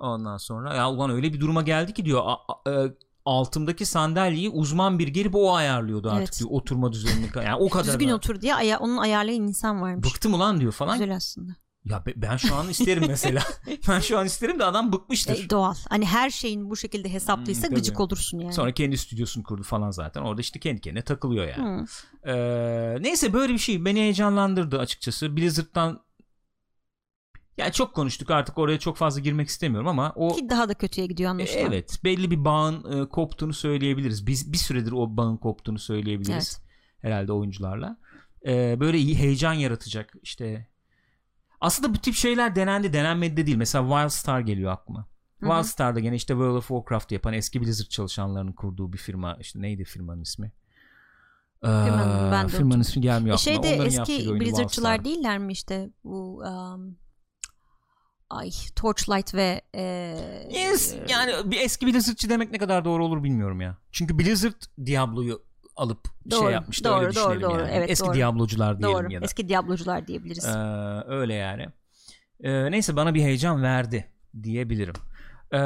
Ondan sonra ya ulan öyle bir duruma geldi ki diyor a- a- e, altımdaki sandalyeyi uzman bir gelip o ayarlıyordu artık Evet. diyor. Oturma düzenini. Yani o kadar. Düzgün da- otur diye aya, onun ayarlayan insan varmış. Bıktım ulan diyor falan. Güzel aslında. Ya be- ben şu an isterim mesela. ben şu an isterim de adam bıkmıştır. E, doğal. Hani her şeyin bu şekilde hesaplıysa Hmm, gıcık olursun yani. Sonra kendi stüdyosunu kurdu falan zaten. Orada işte kendi kendine takılıyor yani. Hı. Ee, neyse böyle bir şey beni heyecanlandırdı açıkçası. Blizzard'dan yani çok konuştuk artık oraya çok fazla girmek istemiyorum ama o Ki daha da kötüye gidiyor E, anlaşılan. evet belli bir bağın e, koptuğunu söyleyebiliriz. Biz bir süredir o bağın koptuğunu söyleyebiliriz herhalde oyuncularla. Ee, böyle iyi heyecan yaratacak işte Aslında bu tip şeyler denendi denenmedi de değil. Mesela Wildstar geliyor aklıma. Wildstar'da gene işte World of Warcraft yapan eski Blizzard çalışanlarının kurduğu bir firma. İşte neydi firmanın ismi? Firmanın, Ee, ben de firmanın ismi gelmiyor E aklıma. şeyde Onların eski Blizzard'çılar değiller mi işte bu um, ay Torchlight ve e, Yes, yani bir eski Blizzard'çı demek ne kadar doğru olur bilmiyorum ya. Çünkü Blizzard Diablo'yu alıp Doğru, şey yapmıştı doğru, öyle doğru, doğru. yani. Evet, eski doğru. Diablo'cular diyelim doğru ya da. eski Diablo'cular diyebiliriz. Ee, öyle yani. Ee, neyse bana bir heyecan verdi diyebilirim. Ee,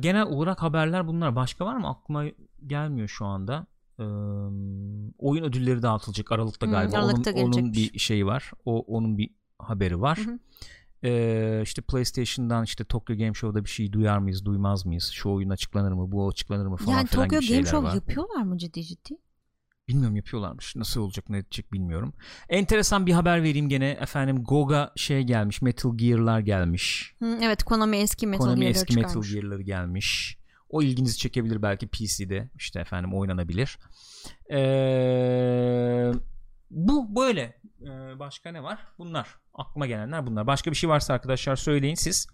genel olarak haberler bunlar. Başka var mı? Aklıma gelmiyor şu anda. Ee, oyun ödülleri dağıtılacak Aralık'ta Hmm, galiba. Aralık'ta onun, onun bir şeyi var. O onun bir haberi var. Hı hı. Ee, işte PlayStation'dan işte Tokyo Game Show'da bir şey duyar mıyız, duymaz mıyız? Şu oyun açıklanır mı, bu açıklanır mı falan yani filan Tokyo gibi Game Show var. yapıyorlar mı ciddi ciddi? Bilmiyorum yapıyorlarmış. Nasıl olacak ne edecek bilmiyorum. Enteresan bir haber vereyim gene. Efendim GOG'a şey gelmiş. Metal Gear'lar gelmiş. Hı, evet Konami eski Metal Konami Gear'ları eski Metal çıkarmış. Gear'ları gelmiş. O ilginizi çekebilir belki PC'de. işte efendim oynanabilir. Ee, bu böyle. Ee, başka ne var? Bunlar. Aklıma gelenler bunlar. Başka bir şey varsa arkadaşlar söyleyin siz.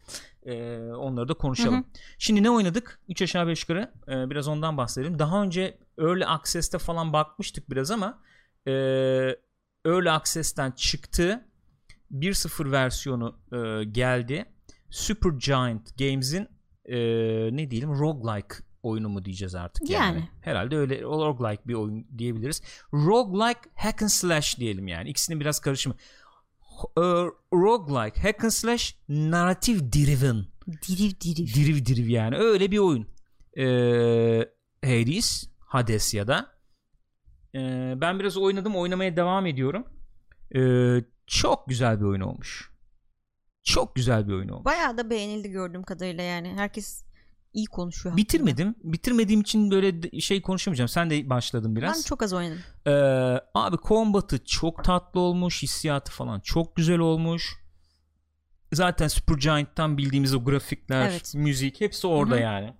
Ee, onları da konuşalım. Hı hı. Şimdi ne oynadık? 3 aşağı 5 yukarı. Ee, biraz ondan bahsedelim. Daha önce Early Access'te falan bakmıştık biraz ama e, Early Access'ten çıktı. 1.0 versiyonu e, geldi. Super Giant Games'in e, ne diyelim roguelike oyunu mu diyeceğiz artık yani. Yani. Herhalde öyle roguelike bir oyun diyebiliriz. Roguelike hack and slash diyelim yani. İkisinin biraz karışımı. E, roguelike hack and slash narrative driven Diriv diriv. diriv diriv yani öyle bir oyun. Ee, Hades, Hades ya da Ee, ben biraz oynadım, oynamaya devam ediyorum. Ee, çok güzel bir oyun olmuş. Çok güzel bir oyun olmuş. Bayağı da beğenildi gördüğüm kadarıyla yani. Herkes iyi konuşuyor. hakkında. Bitirmedim. Bitirmediğim için böyle şey konuşamayacağım. Sen de başladın biraz. Ben çok az oynadım. Ee, abi combat'ı çok tatlı olmuş. Hissiyatı falan çok güzel olmuş. Zaten Supergiant'tan bildiğimiz o grafikler, Evet. müzik hepsi orada Hı hı. yani.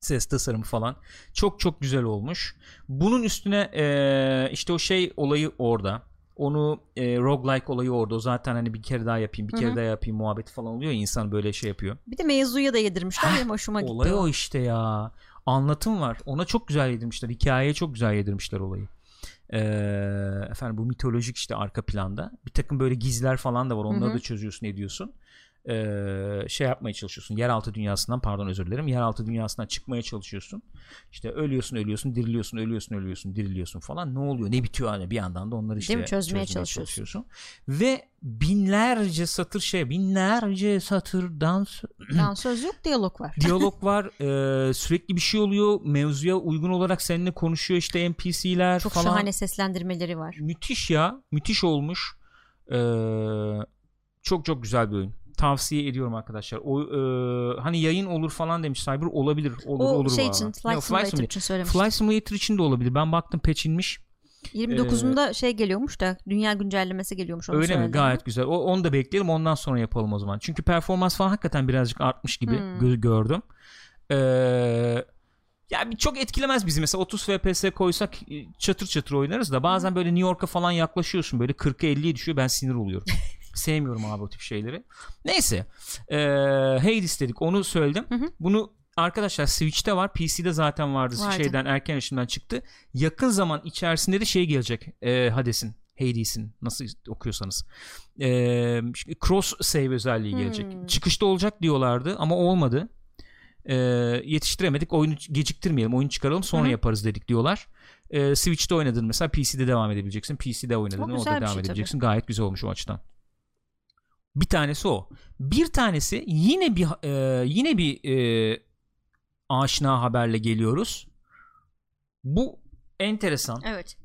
Ses tasarımı falan. Çok çok güzel olmuş. Bunun üstüne ee, işte o şey olayı orada. Onu e, roguelike olayı orada. O zaten hani bir kere daha yapayım, bir Hı kere daha yapayım muhabbeti falan oluyor ya insan böyle şey yapıyor. Bir de mevzuya da yedirmişler. Benim hoşuma gitti. Olay o. işte ya. Anlatım var. Ona çok güzel yedirmişler. Hikayeye çok güzel yedirmişler olayı. Ee, efendim bu mitolojik işte arka planda. Bir takım böyle gizler falan da var. Onları Hı hı. da çözüyorsun ediyorsun. Ee, şey yapmaya çalışıyorsun. Yeraltı dünyasından pardon özür dilerim. Yeraltı dünyasından çıkmaya çalışıyorsun. İşte ölüyorsun ölüyorsun diriliyorsun ölüyorsun ölüyorsun diriliyorsun falan. Ne oluyor ne bitiyor hani bir yandan da onları işte mi? Çözmeye çalışıyorsun. çalışıyorsun. Ve binlerce satır şey binlerce satırdan Yani söz yok diyalog var. diyalog var Ee, sürekli bir şey oluyor mevzuya uygun olarak seninle konuşuyor işte NPC'ler Çok falan şahane seslendirmeleri var. müthiş ya müthiş olmuş Ee, çok çok güzel bir oyun tavsiye ediyorum arkadaşlar o e, hani yayın olur falan demiş Cyber olabilir olur o olur şey valla. için Flight Simulator Simulator. için söylemiştim. Flight Simulator için de olabilir ben baktım patch inmiş 29'unda şey geliyormuş da dünya güncellemesi geliyormuş. Onu öyle mi gayet güzel o, onu da bekleyelim ondan sonra yapalım o zaman çünkü performans falan hakikaten birazcık artmış gibi Hmm. gö- gördüm Ee, ya çok etkilemez bizi mesela 30 FPS koysak e, çatır çatır oynarız da bazen böyle New York'a falan yaklaşıyorsun böyle 40'a 50'ye düşüyor ben sinir oluyorum. Sevmiyorum abi o tip şeyleri. Neyse. Ee, Hades dedik onu söyledim. Hı hı. Bunu arkadaşlar Switch'te var. PC'de zaten vardı. Vardı. Şeyden erken erişimden çıktı. Yakın zaman içerisinde de şey gelecek. E, Hades'in. Hades'in nasıl okuyorsanız. E, cross save özelliği gelecek. Hmm. Çıkışta olacak diyorlardı ama olmadı. E, yetiştiremedik. Oyunu geciktirmeyelim. Oyunu çıkaralım sonra Hı yaparız dedik diyorlar. E, Switch'te oynadın mesela PC'de devam edebileceksin. PC'de oynadın orada devam şey tabii. edebileceksin. Gayet güzel olmuş o açıdan. Bir tanesi o. Bir tanesi yine bir e, yine bir e, aşina haberle geliyoruz. Bu enteresan. Evet.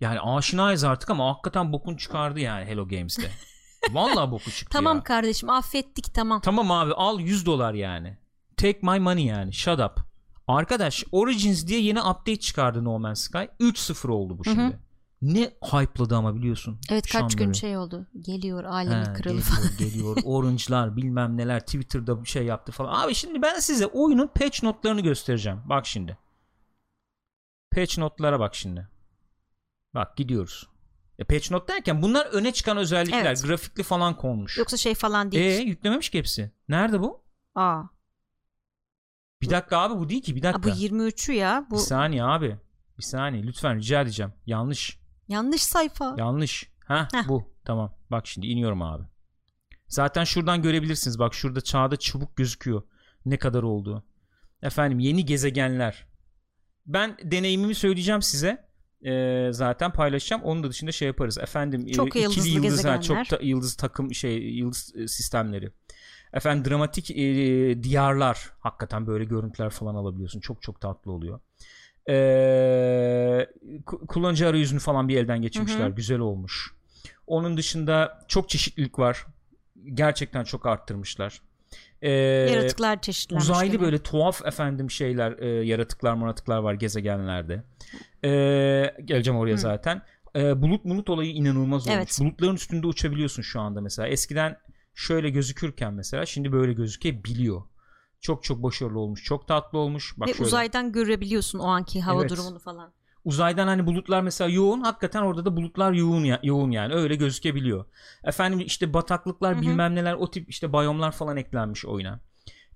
Yani aşinayız artık ama hakikaten bokun çıkardı yani Hello Games'te. Vallahi boku çıktı Tamam ya. kardeşim affettik tamam. Tamam abi al 100 dolar yani. Take my money yani. Shut up. Arkadaş Origins diye yeni update çıkardı No Man's Sky. 3-0 oldu bu Hı hı. Ne hype'ladı ama biliyorsun. Evet kaç gün şey oldu. Geliyor alemi He, kralı geliyor, falan. geliyor. Orange'lar bilmem neler Twitter'da bir şey yaptı falan. Abi şimdi ben size oyunun patch notlarını göstereceğim. Bak şimdi. Patch notlara bak şimdi. Bak gidiyoruz. E, patch note derken bunlar öne çıkan özellikler. Evet. Grafikli falan konmuş. Yoksa şey falan E değil. yüklememiş ki hepsi. Nerede bu? Aa. Bir dakika abi bu değil ki bir Aa, dakika. bu 23'ü ya. Bu Bir saniye abi. Bir saniye lütfen rica edeceğim. Yanlış. Yanlış sayfa. Yanlış. Ha bu. Tamam. Bak şimdi iniyorum abi. Zaten şuradan görebilirsiniz. Bak şurada çağda çubuk gözüküyor. Ne kadar olduğu. Efendim yeni gezegenler. Ben deneyimimi söyleyeceğim size. Ee, zaten paylaşacağım. Onun da dışında şey yaparız. Efendim Çok e, ikili yıldız ha, çok ta- yıldız takım şey yıldız e, sistemleri. Efendim dramatik e, diyarlar. Hakikaten böyle görüntüler falan alabiliyorsun. Çok çok tatlı oluyor. Ee, ku- kullanıcı arayüzünü falan bir elden geçirmişler. Hı hı. Güzel olmuş. Onun dışında çok çeşitlilik var. Gerçekten çok arttırmışlar. Ee, Yaratıklar çeşitlenmiş. uzaylı gene. böyle tuhaf efendim şeyler e, yaratıklar maratıklar var gezegenlerde. Ee, geleceğim oraya Hı. zaten. Ee, bulut bulut olayı inanılmaz olmuş. Evet. Bulutların üstünde uçabiliyorsun şu anda mesela. Eskiden şöyle gözükürken mesela şimdi böyle gözükebiliyor. Çok çok başarılı olmuş. Çok tatlı olmuş. Bak Ve şöyle. uzaydan görebiliyorsun o anki hava Evet. durumunu falan. Uzaydan hani bulutlar mesela yoğun hakikaten orada da bulutlar yoğun ya, yoğun yani öyle gözükebiliyor. Efendim işte bataklıklar Hı hı. bilmem neler o tip işte biyomlar falan eklenmiş oyuna.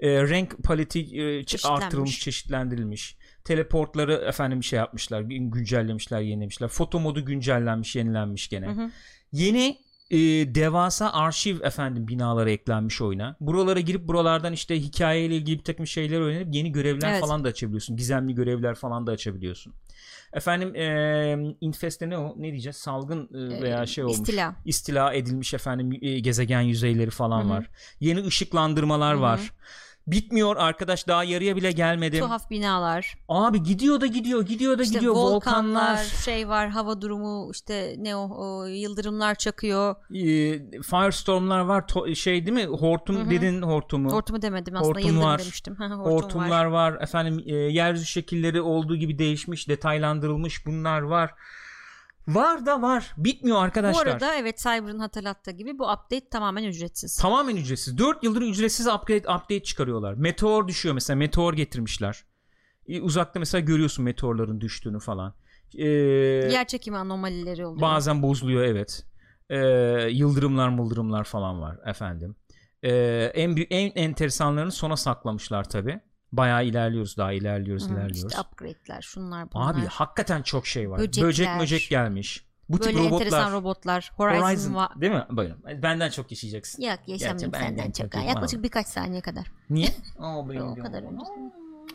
Ee, renk paleti e, Çeşitlenmiş. artırılmış, çeşitlendirilmiş. Teleportları efendim şey yapmışlar, gün- güncellemişler, yenilemişler. Foto modu güncellenmiş, yenilenmiş gene. Hı hı. Yeni e, devasa arşiv efendim binaları eklenmiş oyuna. Buralara girip buralardan işte hikayeyle ilgili bir takım şeyler öğrenip yeni görevler Evet. falan da açabiliyorsun. Gizemli görevler falan da açabiliyorsun. Efendim e, infeste ne o? Ne diyeceğiz? Salgın e, veya şey olmuş. istila. İstila edilmiş efendim e, gezegen yüzeyleri falan Hı hı. var. Yeni ışıklandırmalar Hı hı. var. Bitmiyor arkadaş daha yarıya bile gelmedim. Tuhaf binalar. Abi gidiyor da gidiyor, gidiyor da İşte gidiyor. volkanlar, Volkanlar, şey var, hava durumu, işte ne o, o yıldırımlar çakıyor. e, firestormlar var. To- şey değil mi? Hortum Hı hı. dedin hortumu. Hortumu demedim aslında Hortum yıldırım var. demiştim. Hortum Hortumlar var. var. Efendim e, yeryüzü şekilleri olduğu gibi değişmiş, detaylandırılmış bunlar var. Var da var. Bitmiyor Bu arkadaşlar. arada evet Cyber'ın hatırlattığı gibi bu update tamamen ücretsiz. Tamamen ücretsiz. 4 yıldır ücretsiz upgrade update çıkarıyorlar. Meteor düşüyor mesela. Meteor getirmişler. E, Uzakta mesela görüyorsun meteorların düştüğünü falan. E, Yer çekimi anomalileri oluyor. bazen bozuluyor evet. E, yıldırımlar mıldırımlar falan var efendim. E, en en enteresanlarını sona saklamışlar tabi. Bayağı ilerliyoruz daha ilerliyoruz Hı, ilerliyoruz. İşte upgrade'ler şunlar bunlar. Abi hakikaten çok şey var. Böcekler. Böcek möcek gelmiş. Bu tip Böyle robotlar. enteresan robotlar. Horizon, Horizon, var. değil mi? Buyurun. Benden çok yaşayacaksın. Yok yaşamayayım Gerçi senden çok çok. Yaklaşık birkaç saniye kadar. Niye? Aa, benim O kadar önce.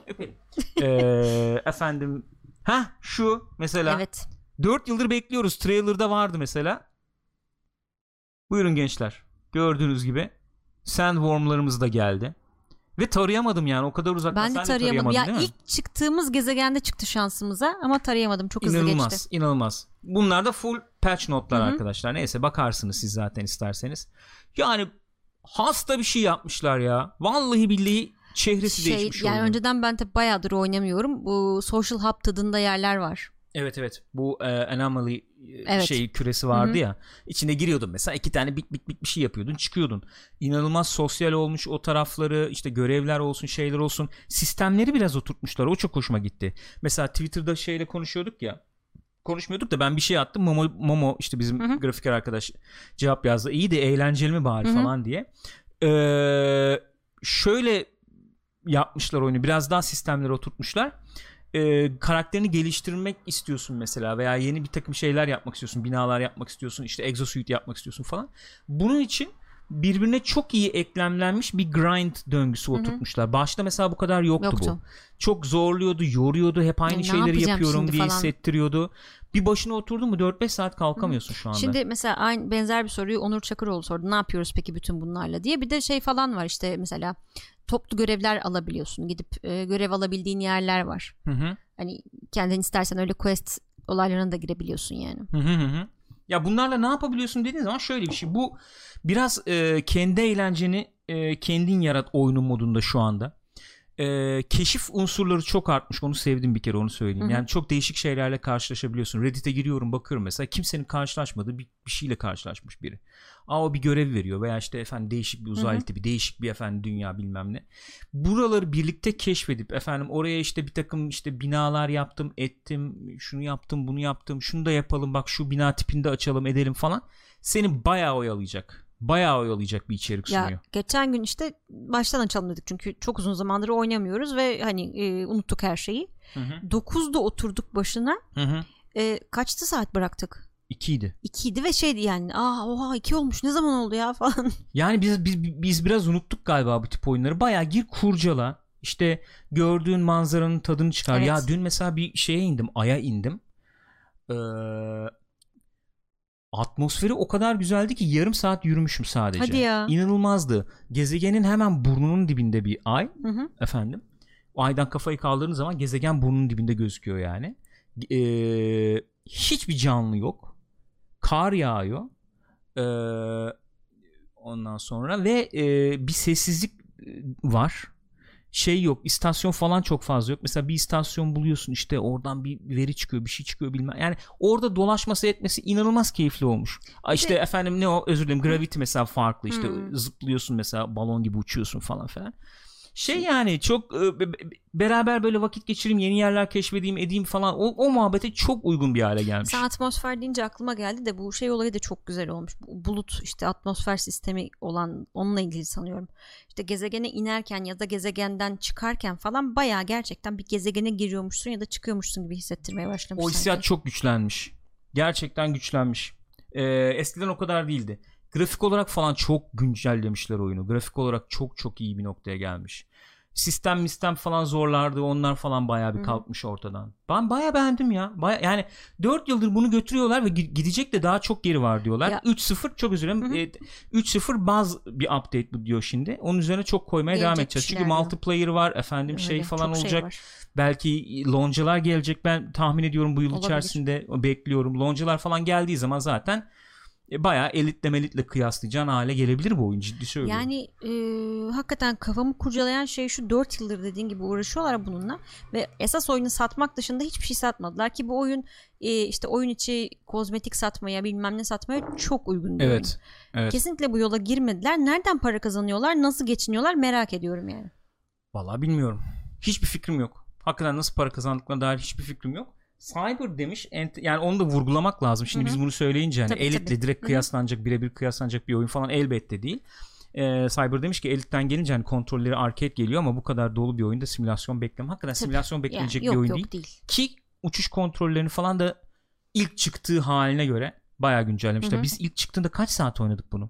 Öperim. Ee, efendim. Ha şu mesela. Evet. 4 yıldır bekliyoruz. Trailer'da vardı mesela. Buyurun gençler. Gördüğünüz gibi sandwormlarımız da geldi. Ve tarayamadım yani o kadar uzaktan Ben de tarayamadım. Ya değil mi? ilk çıktığımız gezegende çıktı şansımıza ama tarayamadım. Çok hızlı İnanılmaz, geçti. inanılmaz. Bunlar da full patch notlar Hı hı. arkadaşlar. Neyse bakarsınız siz zaten isterseniz. Yani hasta bir şey yapmışlar ya. Vallahi billahi çehresi Şey, değişmiş yani oyunun. önceden ben de bayağıdır oynamıyorum. Bu Social Hub tadında yerler var. Evet evet. Bu e, anomaly e, Evet. şey küresi vardı Hı hı. ya. İçine giriyordun mesela iki tane bit bit bit bir şey yapıyordun, çıkıyordun. İnanılmaz sosyal olmuş o tarafları, işte görevler olsun, şeyler olsun. Sistemleri biraz oturtmuşlar. O çok hoşuma gitti. Mesela Twitter'da şeyle konuşuyorduk ya. Konuşmuyorduk da ben bir şey attım. Momo, Momo işte bizim Hı hı. grafiker arkadaş cevap yazdı. İyi de eğlenceli mi bari Hı hı. falan diye. Ee, şöyle yapmışlar oyunu. Biraz daha sistemleri oturtmuşlar e, karakterini geliştirmek istiyorsun mesela veya yeni bir takım şeyler yapmak istiyorsun binalar yapmak istiyorsun işte exosuit yapmak istiyorsun falan bunun için birbirine çok iyi eklemlenmiş bir grind döngüsü hı. oturtmuşlar başta mesela bu kadar yoktu, Yoktu. bu çok zorluyordu yoruyordu hep aynı Ya ne şeyleri yapıyorum diye falan. hissettiriyordu bir başına oturdun mu 4-5 saat kalkamıyorsun şu anda Şimdi mesela aynı benzer bir soruyu Onur Çakıroğlu sordu. Ne yapıyoruz peki bütün bunlarla diye. Bir de şey falan var işte mesela toplu görevler alabiliyorsun. Gidip e, görev alabildiğin yerler var. Hı hı. Hani kendin istersen öyle quest olaylarına da girebiliyorsun yani. Hı hı hı. Ya bunlarla ne yapabiliyorsun dediğin zaman şöyle bir şey. Bu biraz e, kendi eğlenceni e, kendin yarat oyunun modunda şu anda. e, keşif unsurları çok artmış onu sevdim bir kere onu söyleyeyim. Hı hı. Yani çok değişik şeylerle karşılaşabiliyorsun. Reddit'e giriyorum bakıyorum mesela kimsenin karşılaşmadığı bir, bir şeyle karşılaşmış biri. Aa o bir görev veriyor veya işte efendim değişik bir uzaylı tipi, değişik bir efendim dünya bilmem ne. Buraları birlikte keşfedip efendim oraya işte bir takım işte binalar yaptım, ettim, şunu yaptım, bunu yaptım, şunu da yapalım bak şu bina tipinde açalım, edelim falan. Seni bayağı oyalayacak. Bayağı oyalayacak bir içerik sunuyor. Ya geçen gün işte baştan açalım dedik çünkü çok uzun zamandır oynamıyoruz ve hani e, unuttuk her şeyi. Hı hı. 9'da oturduk başına. Hı hı. E, kaçtı saat bıraktık? İkiydi. 2'ydi ve şeydi yani aa oha 2 olmuş ne zaman oldu ya falan. Yani biz, biz biz biraz unuttuk galiba bu tip oyunları. Bayağı gir kurcala. İşte gördüğün manzaranın tadını çıkar. Evet. Ya dün mesela bir şeye indim, aya indim. Ee, atmosferi o kadar güzeldi ki yarım saat yürümüşüm sadece. Hadi ya. İnanılmazdı. Gezegenin hemen burnunun dibinde bir ay Hı hı. efendim. O aydan kafayı kaldırdığınız zaman gezegen burnunun dibinde gözüküyor yani. Ee, hiçbir canlı yok. Kar yağıyor. Ee, ondan sonra ve e, bir sessizlik e, var. Şey yok istasyon falan çok fazla yok. Mesela bir istasyon buluyorsun işte oradan bir veri çıkıyor bir şey çıkıyor bilmem. Yani orada dolaşması etmesi inanılmaz keyifli olmuş. Ay işte de- efendim ne o özür dilerim Gravity mesela farklı işte Hmm. zıplıyorsun mesela balon gibi uçuyorsun falan filan. Şey yani çok e, be- be- beraber böyle vakit geçireyim yeni yerler keşfedeyim edeyim falan o, o muhabbete çok uygun bir hale gelmiş. Sen atmosfer deyince aklıma geldi de bu şey olayı da çok güzel olmuş. Bu bulut işte atmosfer sistemi olan onunla ilgili sanıyorum. İşte gezegene inerken ya da gezegenden çıkarken falan bayağı gerçekten bir gezegene giriyormuşsun ya da çıkıyormuşsun gibi hissettirmeye başlamış. O hissiyat sanki. çok güçlenmiş. Gerçekten güçlenmiş. Ee, eskiden o kadar değildi. Grafik olarak falan çok güncellemişler oyunu. Grafik olarak çok çok iyi bir noktaya gelmiş. Sistem mistem falan zorlardı. Onlar falan bayağı bir kalkmış ortadan. Ben bayağı beğendim ya. Baya, yani 4 yıldır bunu götürüyorlar ve gi- gidecek de daha çok geri var diyorlar. Ya- 3.0 çok özür dilerim. E, 3.0 baz bir update bu diyor şimdi. Onun üzerine çok koymaya devam Gelecek edeceğiz. bir Çünkü multiplayer var. Efendim şey Öyle, falan şey olacak. var. Belki loncalar gelecek ben tahmin ediyorum bu yıl Olabilir. içerisinde bekliyorum. Loncalar falan geldiği zaman zaten e, bayağı elitle melitle kıyaslayacağın hale gelebilir bu oyun ciddi söylüyorum. Yani e, hakikaten kafamı kurcalayan şey şu 4 yıldır dediğin gibi uğraşıyorlar bununla ve esas oyunu satmak dışında hiçbir şey satmadılar ki bu oyun e, işte oyun içi kozmetik satmaya bilmem ne satmaya çok uygun bir oyun. evet. Evet. Kesinlikle bu yola girmediler. Nereden para kazanıyorlar, nasıl geçiniyorlar merak ediyorum yani. Vallahi bilmiyorum. Hiçbir fikrim yok. Hakikaten nasıl para kazandıklarına dair hiçbir fikrim yok. Cyber demiş yani onu da vurgulamak lazım. Şimdi Hı hı. biz bunu söyleyince hani Tabii, elitle tabii. direkt Hı hı. kıyaslanacak birebir kıyaslanacak bir oyun falan elbette değil. Ee, Cyber demiş ki Elite'den gelince hani kontrolleri arcade geliyor ama bu kadar dolu bir oyunda simülasyon bekleme. Hakikaten Tabii. simülasyon Yani beklenecek yok bir oyun yok değil. değil. Ki uçuş kontrollerini falan da ilk çıktığı haline göre bayağı güncellemişler. Hı hı. Biz ilk çıktığında kaç saat oynadık bunu?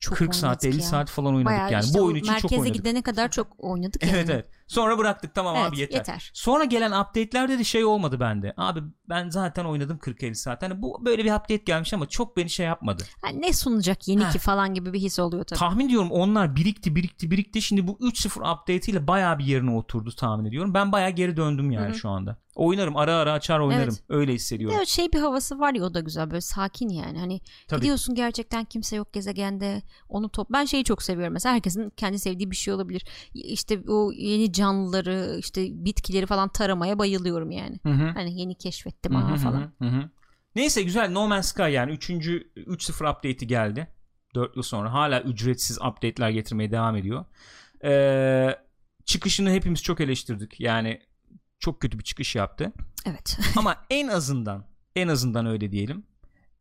Çok 40 saat oynadık 50 ya. saat falan oynadık Bayağı yani. işte Bu oyun için çok merkeze oynadık. gidene kadar çok oynadık Evet yani. evet. Sonra bıraktık tamam Evet, abi yeter. yeter. Sonra gelen update'lerde de şey olmadı bende. Abi ben zaten oynadım 40-50 saat. Hani bu böyle bir update gelmiş ama çok beni şey yapmadı. Ha, ne sunacak yeni Ha. ki falan gibi bir his oluyor tabii. Tahmin ediyorum onlar birikti birikti birikti. Şimdi bu 3.0 update ile bayağı bir yerine oturdu tahmin ediyorum. Ben bayağı geri döndüm yani Hı hı. şu anda. Oynarım ara ara açar oynarım. Evet. Öyle hissediyorum. de şey bir havası var ya o da güzel böyle sakin yani hani Tabii. gidiyorsun gerçekten kimse yok gezegende onu top ben şeyi çok seviyorum mesela herkesin kendi sevdiği bir şey olabilir işte o yeni canlıları işte bitkileri falan taramaya bayılıyorum yani Hı hı. hani yeni keşfettim Hı falan hı hı. Neyse güzel No Man's Sky yani 3. 3.0 update'i geldi. 4 yıl sonra hala ücretsiz update'ler getirmeye devam ediyor. Ee, çıkışını hepimiz çok eleştirdik. Yani çok kötü bir çıkış yaptı. evet Ama en azından en azından öyle diyelim.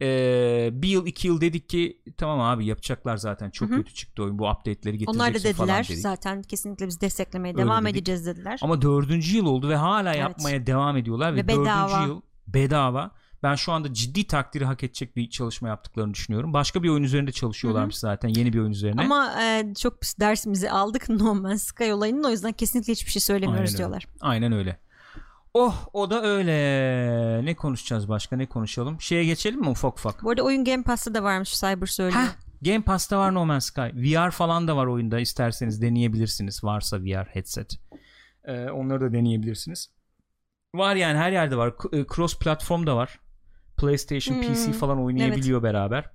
Ee, bir yıl iki yıl dedik ki tamam abi yapacaklar zaten çok Hı hı. kötü çıktı oyun bu update'leri getireceksin onlar da falan dediler dedik. zaten kesinlikle biz desteklemeye Öyle devam dedik. edeceğiz dediler Ama dördüncü yıl oldu ve hala Evet. yapmaya devam ediyorlar ve, Ve bedava. dördüncü yıl bedava. Ben şu anda ciddi takdiri hak edecek bir çalışma yaptıklarını düşünüyorum. Başka bir oyun üzerinde çalışıyorlarmış zaten. Yeni bir oyun üzerine. ama e, çok dersimizi aldık No Man's Sky olayının o yüzden kesinlikle hiçbir şey söylemiyoruz Aynen öyle. diyorlar Aynen öyle. Oh o da öyle. Ne konuşacağız başka ne konuşalım? Şeye geçelim mi ufak ufak? bu arada oyun Game Pass'ta da varmış Cyber söylüyor Heh, Game Pass'ta var No Man's Sky. VR falan da var oyunda. İsterseniz deneyebilirsiniz. Varsa VR headset. Ee, onları da deneyebilirsiniz. Var yani her yerde var. E, Cross platform da var. PlayStation, Hmm, PC falan oynayabiliyor beraber.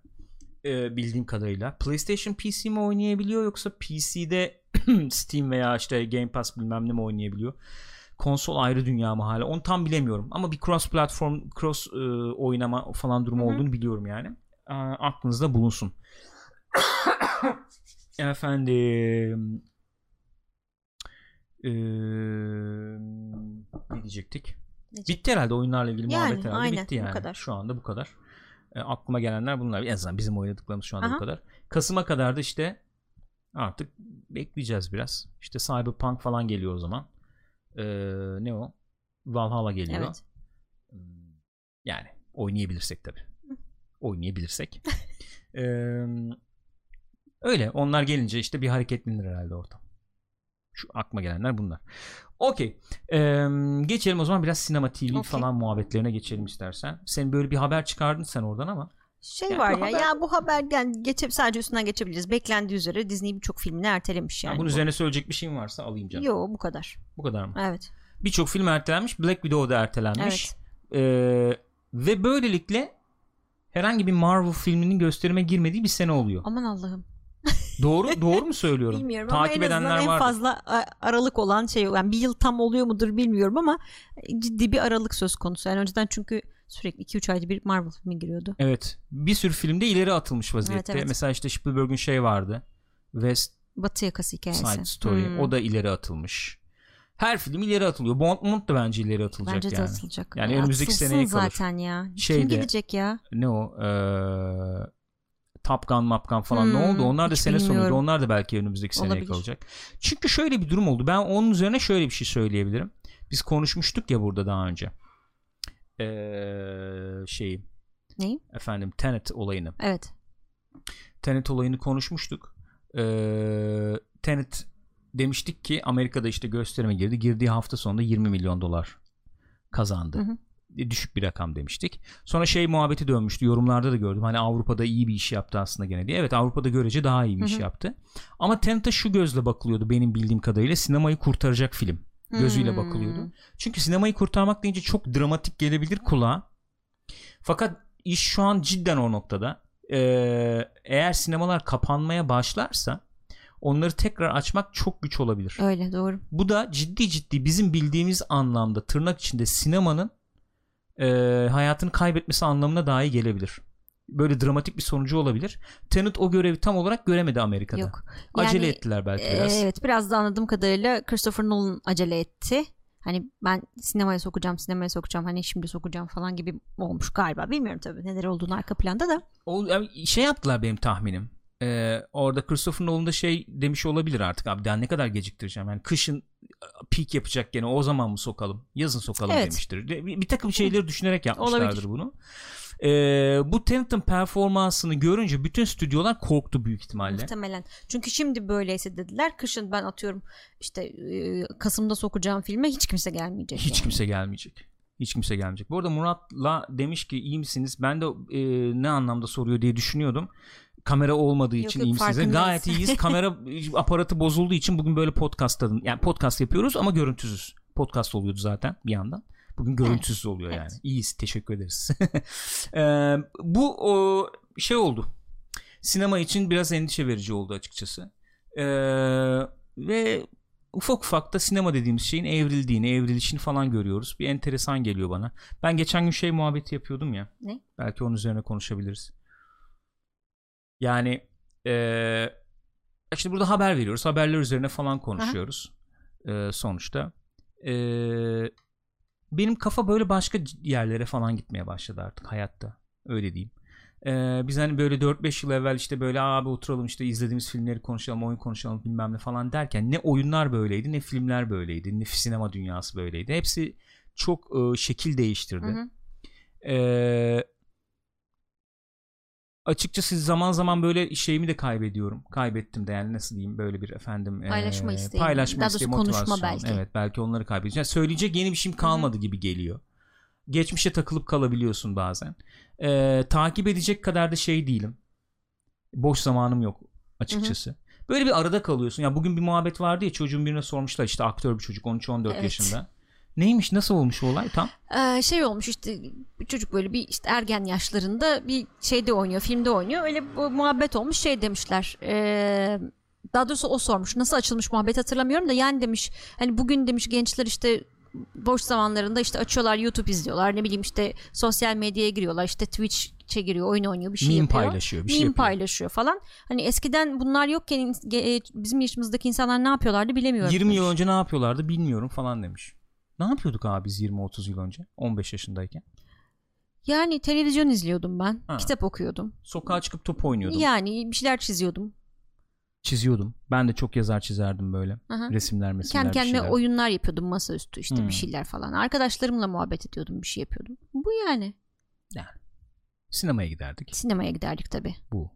Ee, bildiğim kadarıyla. PlayStation PC mi oynayabiliyor yoksa PC'de Steam veya işte Game Pass bilmem ne mi oynayabiliyor. Konsol ayrı dünya mı hala onu tam bilemiyorum ama bir cross platform cross e, oynama falan durumu Hı hı. olduğunu biliyorum yani. E, aklınızda bulunsun. Efendim e, ne diyecektik? Ne Bitti herhalde oyunlarla ilgili Yani, muhabbet herhalde aynen, bitti bu yani. kadar. Şu anda bu kadar. E, aklıma gelenler bunlar. En azından bizim oynadıklarımız şu anda Aha. bu kadar. Kasım'a kadar da işte artık bekleyeceğiz biraz. İşte Cyberpunk falan geliyor o zaman. E, ne o? Valhalla geliyor. Evet. Hmm, Yani oynayabilirsek tabii. Oynayabilirsek. E, öyle. Onlar gelince işte bir hareketlenir herhalde ortam. Şu aklıma gelenler bunlar. Okey. Ee, geçelim o zaman biraz sinema TV Okey. falan muhabbetlerine geçelim istersen. Sen böyle bir haber çıkardın sen oradan ama. Şey Yani var ya haber- ya bu haberden geçe sadece üstünden geçebiliriz. Beklendiği üzere Disney birçok filmini ertelemiş yani. bunun bu. üzerine söyleyecek bir şeyin varsa alayım canım. Yo bu kadar. Bu kadar mı? Evet. Birçok film ertelenmiş. Black Widow da ertelenmiş. Evet. Ee, ve böylelikle herhangi bir Marvel filminin gösterime girmediği bir sene oluyor. Aman Allah'ım. doğru doğru mu söylüyorum? Bilmiyorum Takip ama en edenler en var. fazla a- aralık olan şey yani bir yıl tam oluyor mudur bilmiyorum ama ciddi bir aralık söz konusu. Yani önceden çünkü sürekli 2-3 ayda bir Marvel filmi giriyordu. Evet. Bir sürü filmde ileri atılmış vaziyette. Evet, evet. Mesela işte Spielberg'ün şey vardı. West Batı yakası hikayesi. Side Story. Hmm. O da ileri atılmış. Her film ileri atılıyor. Bond da bence ileri atılacak Bence de yani. atılacak. Yani Ya önümüzdeki seneye kalır. zaten ya. Şeyde- Kim gidecek ya? Ne o? Ee, Top Gun, Map Gun falan ne Hmm, oldu? Onlar da sene bilmiyorum. Onlar da belki önümüzdeki seneye Olabilir. kalacak. Çünkü şöyle bir durum oldu. Ben onun üzerine şöyle bir şey söyleyebilirim. Biz konuşmuştuk ya burada daha önce. Ee, şeyi Neyi? efendim Tenet olayını. Evet. Tenet olayını konuşmuştuk. Ee, Tenet demiştik ki Amerika'da işte gösterime girdi. Girdiği hafta sonunda 20 milyon dolar kazandı. Hı hı. E, Düşük bir rakam demiştik. Sonra şey muhabbeti dönmüştü. Yorumlarda da gördüm. Hani Avrupa'da iyi bir iş yaptı aslında gene diye. Evet Avrupa'da görece daha iyi bir Hı iş yaptı. Ama Tenet'e şu gözle bakılıyordu benim bildiğim kadarıyla. Sinemayı kurtaracak film gözüyle Hmm. bakılıyordu. Çünkü sinemayı kurtarmak deyince çok dramatik gelebilir kulağa. Fakat iş şu an cidden o noktada. Ee, eğer sinemalar kapanmaya başlarsa onları tekrar açmak çok güç olabilir. Öyle doğru. Bu da ciddi ciddi bizim bildiğimiz anlamda tırnak içinde sinemanın e, hayatını kaybetmesi anlamına dahi gelebilir. Böyle dramatik bir sonucu olabilir. Tenet o görevi tam olarak göremedi Amerika'da. Yok. Acele Yani, ettiler belki Ee, biraz. Evet biraz da anladığım kadarıyla Christopher Nolan acele etti. Hani ben sinemaya sokacağım sinemaya sokacağım hani şimdi sokacağım falan gibi olmuş galiba. Bilmiyorum tabii neler olduğunu arka planda da. O yani şey yaptılar benim tahminim. Ee, orada Christopher Nolan da şey demiş olabilir artık abi daha ne kadar geciktireceğim yani kışın peak yapacak gene o zaman mı sokalım yazın sokalım Evet. demiştir bir, bir takım şeyleri düşünerek yapmışlardır Olabilir. bunu Ee, bu Tenet'in performansını görünce bütün stüdyolar korktu büyük ihtimalle Muhtemelen. Çünkü şimdi böyleyse dediler kışın ben atıyorum işte e, Kasım'da sokacağım filme hiç kimse gelmeyecek. hiç yani. kimse gelmeyecek hiç kimse gelmeyecek bu arada Murat'la demiş ki iyi misiniz ben de e, ne anlamda soruyor diye düşünüyordum kamera olmadığı Yok, için yok, iyi misiniz? farkındayız. Gayet iyiyiz. Kamera aparatı bozulduğu için bugün böyle podcast tadın. Yani podcast yapıyoruz ama görüntüsüz. Podcast oluyordu zaten bir yandan. Bugün görüntüsüz oluyor evet. yani. İyiyiz. Teşekkür ederiz. Ee, bu o şey oldu. Sinema için biraz endişe verici oldu açıkçası. Ee, ve ufak ufak da sinema dediğimiz şeyin evrildiğini, evrilişini falan görüyoruz. Bir enteresan geliyor bana. Ben geçen gün şey muhabbeti yapıyordum ya. Ne? Belki onun üzerine konuşabiliriz. Yani eee şimdi burada haber veriyoruz. Haberler üzerine falan konuşuyoruz. Eee, sonuçta. Eee, benim kafa böyle başka yerlere falan gitmeye başladı artık hayatta. Öyle diyeyim. Eee, biz hani böyle 4-5 yıl evvel işte böyle abi oturalım işte izlediğimiz filmleri konuşalım, oyun konuşalım bilmem ne falan derken ne oyunlar böyleydi ne filmler böyleydi ne sinema dünyası böyleydi. Hepsi çok eee, şekil değiştirdi. Hı hı. Ee, açıkçası zaman zaman böyle şeyimi de kaybediyorum. Kaybettim de yani nasıl diyeyim böyle bir efendim Paylaşma ee, isteği. paylaşma Daha isteği, konuşma belki. Evet belki onları kaybedeceğim. Yani söyleyecek yeni bir şeyim kalmadı gibi geliyor. Geçmişe takılıp kalabiliyorsun bazen. Ee, takip edecek kadar da şey değilim. Boş zamanım yok açıkçası. Böyle bir arada kalıyorsun. Ya bugün bir muhabbet vardı ya çocuğun birine sormuşlar işte aktör bir çocuk 13-14 Evet. yaşında. Neymiş nasıl olmuş o olay tam? Ee, şey olmuş işte çocuk böyle bir işte ergen yaşlarında bir şeyde oynuyor filmde oynuyor öyle bu muhabbet olmuş şey demişler ee, daha doğrusu o sormuş nasıl açılmış muhabbet hatırlamıyorum da yani demiş hani bugün demiş gençler işte boş zamanlarında işte açıyorlar YouTube izliyorlar ne bileyim işte sosyal medyaya giriyorlar işte Twitch'e giriyor oyun oynuyor bir şey Meme yapıyor. paylaşıyor, bir şey Meme yapıyor. paylaşıyor falan. Hani eskiden bunlar yokken e, bizim yaşımızdaki insanlar ne yapıyorlardı bilemiyorum. 20 yıl demiş. önce ne yapıyorlardı bilmiyorum falan demiş. Ne yapıyorduk abi biz 20-30 yıl önce? 15 yaşındayken. Yani televizyon izliyordum ben. Ha. Kitap okuyordum. Sokağa çıkıp top oynuyordum. Yani bir şeyler çiziyordum. Çiziyordum. Ben de çok yazar çizerdim böyle. Aha. Resimler mesimler Kendi kendime oyunlar yapıyordum masaüstü işte Hmm. bir şeyler falan. Arkadaşlarımla muhabbet ediyordum bir şey yapıyordum. Bu yani. Sinemaya giderdik. Sinemaya giderdik tabii. Bu.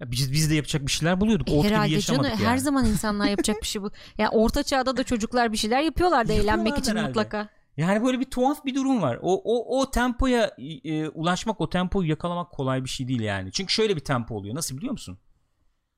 Ya biz, biz de yapacak bir şeyler buluyorduk. E, gibi herhalde yaşamadık canım yani. her zaman insanlar yapacak bir şey bu. Ya orta çağda da çocuklar bir şeyler yapıyorlardı Yapıyorlardı eğlenmek için herhalde. mutlaka. Yani böyle bir tuhaf bir durum var. O o o tempoya e, ulaşmak, o tempoyu yakalamak kolay bir şey değil yani. Çünkü şöyle bir tempo oluyor. Nasıl biliyor musun?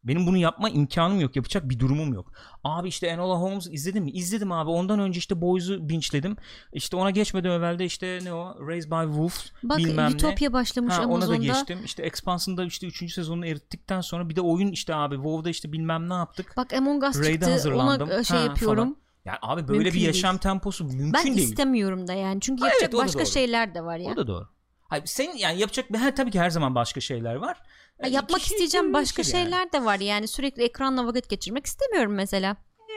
Benim bunu yapma imkanım yok. Yapacak bir durumum yok. Abi işte Enola Holmes izledim mi? İzledim abi. Ondan önce işte Boys'u binçledim. İşte ona geçmeden evvel de işte ne o? Raised by Wolves Bak bilmem ne. Utopia başlamış Ha, ona da Amazon'da. geçtim. İşte Expansion'da işte 3. sezonunu erittikten sonra bir de oyun işte abi WoW'da işte bilmem ne yaptık. Bak Among Us Raid'e çıktı hazırlandım. ona e, şey Ha, yapıyorum. falan. Yani abi böyle Mümkün bir değil. yaşam temposu mümkün Ben değil. istemiyorum da yani. Çünkü Ha, yapacak evet, o da başka şeyler de var ya. O da doğru. Hayır, senin yani yapacak her tabii ki her zaman başka şeyler var. Ya Yani yapmak kişi isteyeceğim başka yani. şeyler de var yani. Sürekli ekranla vakit geçirmek istemiyorum mesela.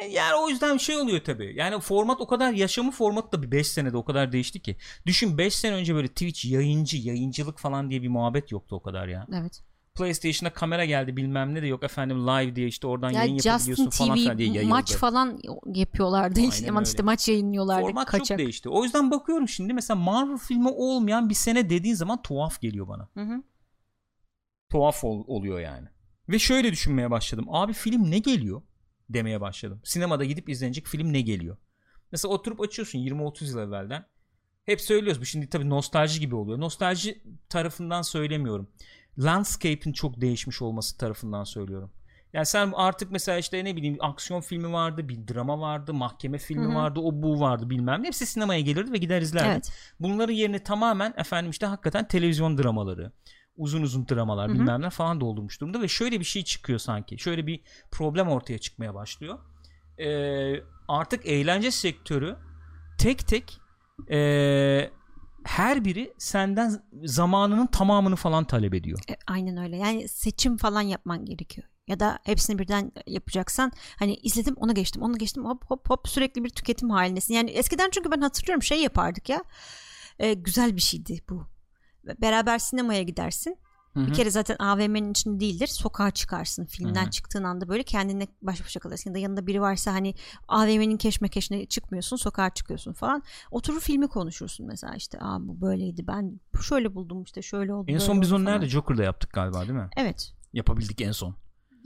Yani o yüzden şey oluyor tabii. Yani format o kadar yaşamı formatı da bir 5 senede o kadar değişti ki. Düşün 5 sene önce böyle Twitch yayıncı, yayıncılık falan diye bir muhabbet yoktu o kadar ya. Evet. PlayStation'da kamera geldi bilmem ne de yok efendim live diye işte oradan Ya yayın yapabiliyorsun Justin falan filan diye TV yayıldı. maç falan yapıyorlardı. Aynen işte, öyle. işte maç yayınlıyorlardı. Format kaçak. çok değişti. O yüzden bakıyorum şimdi mesela Marvel filmi olmayan bir sene dediğin zaman tuhaf geliyor bana. Hı hı. Tuhaf ol- oluyor yani. Ve şöyle düşünmeye başladım. Abi film ne geliyor demeye başladım. Sinemada gidip izlenecek film ne geliyor? Mesela oturup açıyorsun 20-30 yıl evvelden. Hep söylüyoruz bu şimdi tabii nostalji gibi oluyor. Nostalji tarafından söylemiyorum. Landscape'in çok değişmiş olması tarafından söylüyorum. Yani sen artık mesela işte ne bileyim aksiyon filmi vardı, bir drama vardı, mahkeme filmi Hı hı. vardı, o bu vardı bilmem ne. Hepsi sinemaya gelirdi ve gider izlerdik. Evet. Bunların yerine tamamen efendim işte hakikaten televizyon dramaları, uzun uzun dramalar Hı hı. bilmem ne falan doldurmuş durumda ve şöyle bir şey çıkıyor sanki. Şöyle bir problem ortaya çıkmaya başlıyor. Ee, artık eğlence sektörü tek tek ee, her biri senden zamanının tamamını falan talep ediyor. E, aynen öyle. Yani seçim falan yapman gerekiyor. Ya da hepsini birden yapacaksan hani izledim onu geçtim onu geçtim hop hop hop sürekli bir tüketim halindesin. Yani eskiden çünkü ben hatırlıyorum şey yapardık ya E, güzel bir şeydi bu. Beraber sinemaya gidersin. Hı hı. Bir kere zaten AVM'nin içinde değildir. Sokağa çıkarsın. Filmden Hı hı. çıktığın anda böyle kendine baş başa kalırsın. Ya da yanında biri varsa hani AVM'nin keşmekeşine çıkmıyorsun. Sokağa çıkıyorsun falan. Oturur filmi konuşursun mesela işte. Aa bu böyleydi. Ben şöyle buldum işte şöyle oldu. En son biz onu nerede? Joker'da yaptık galiba değil mi? Evet. Yapabildik en son.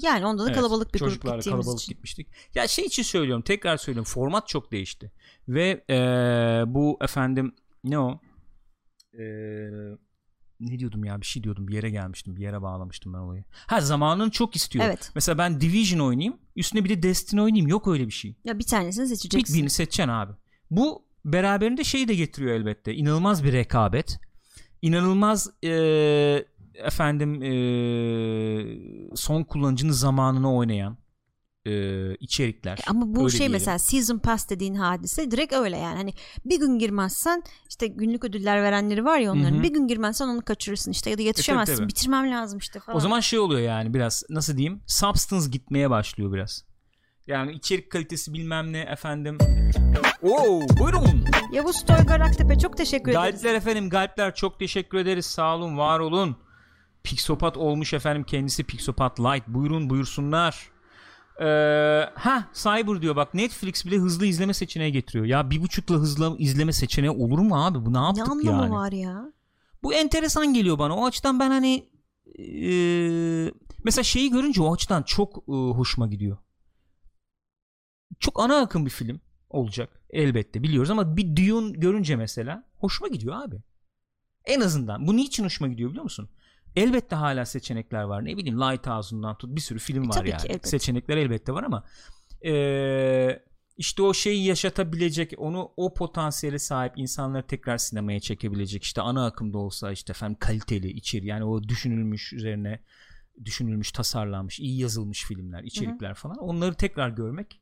Yani onda da Evet, kalabalık bir grup gittiğimiz kalabalık için. gitmiştik. Ya şey için söylüyorum tekrar söylüyorum format çok değişti. Ve eee, bu efendim ne o? Eee, ne diyordum ya bir şey diyordum bir yere gelmiştim bir yere bağlamıştım ben olayı. Ha zamanın çok istiyor. Evet. Mesela ben Division oynayayım üstüne bir de Destiny oynayayım yok öyle bir şey. Ya bir tanesini Bir seçeceksin. birini seçeceksin abi. Bu beraberinde şeyi de getiriyor elbette. İnanılmaz bir rekabet. İnanılmaz eee, efendim eee, son kullanıcının zamanını oynayan eee, içerikler. Ama bu Öyle şey diyelim. mesela season pass dediğin hadise direkt öyle yani. Hani bir gün girmezsen işte günlük ödüller verenleri var ya onların. Hı hı. Bir gün girmezsen onu kaçırırsın işte ya da yetişemezsin. tabii. Bitirmem lazım işte falan. O zaman şey oluyor yani biraz nasıl diyeyim substance gitmeye başlıyor biraz. Yani içerik kalitesi bilmem ne efendim. Oo buyurun. Yavuz Toygar Aktepe çok teşekkür ederiz. Galipler efendim galipler çok teşekkür ederiz sağ olun var olun. Pixopat olmuş efendim kendisi Pixopat Light buyurun buyursunlar. Ee, ha Cyber diyor bak Netflix bile hızlı izleme seçeneği getiriyor. Ya bir buçukla hızlı izleme seçeneği olur mu abi bu ne Ne yaptık anlamı yani? var ya? Bu enteresan geliyor bana. O açıdan ben hani eee, mesela şeyi görünce o açıdan çok eee, hoşuma gidiyor. Çok ana akım bir film olacak elbette biliyoruz ama bir Dune görünce mesela hoşuma gidiyor abi. En azından. Bu niçin hoşuma gidiyor biliyor musun? Elbette hala seçenekler var. Ne bileyim Lighthouse'undan tut bir sürü film E, var tabii ki, yani. elbette. Seçenekler elbette var ama eee, işte o şeyi yaşatabilecek, onu o potansiyele sahip insanları tekrar sinemaya çekebilecek. işte ana akımda olsa işte efendim kaliteli içeri yani o düşünülmüş üzerine düşünülmüş, tasarlanmış, iyi yazılmış filmler, içerikler Hı-hı. falan. Onları tekrar görmek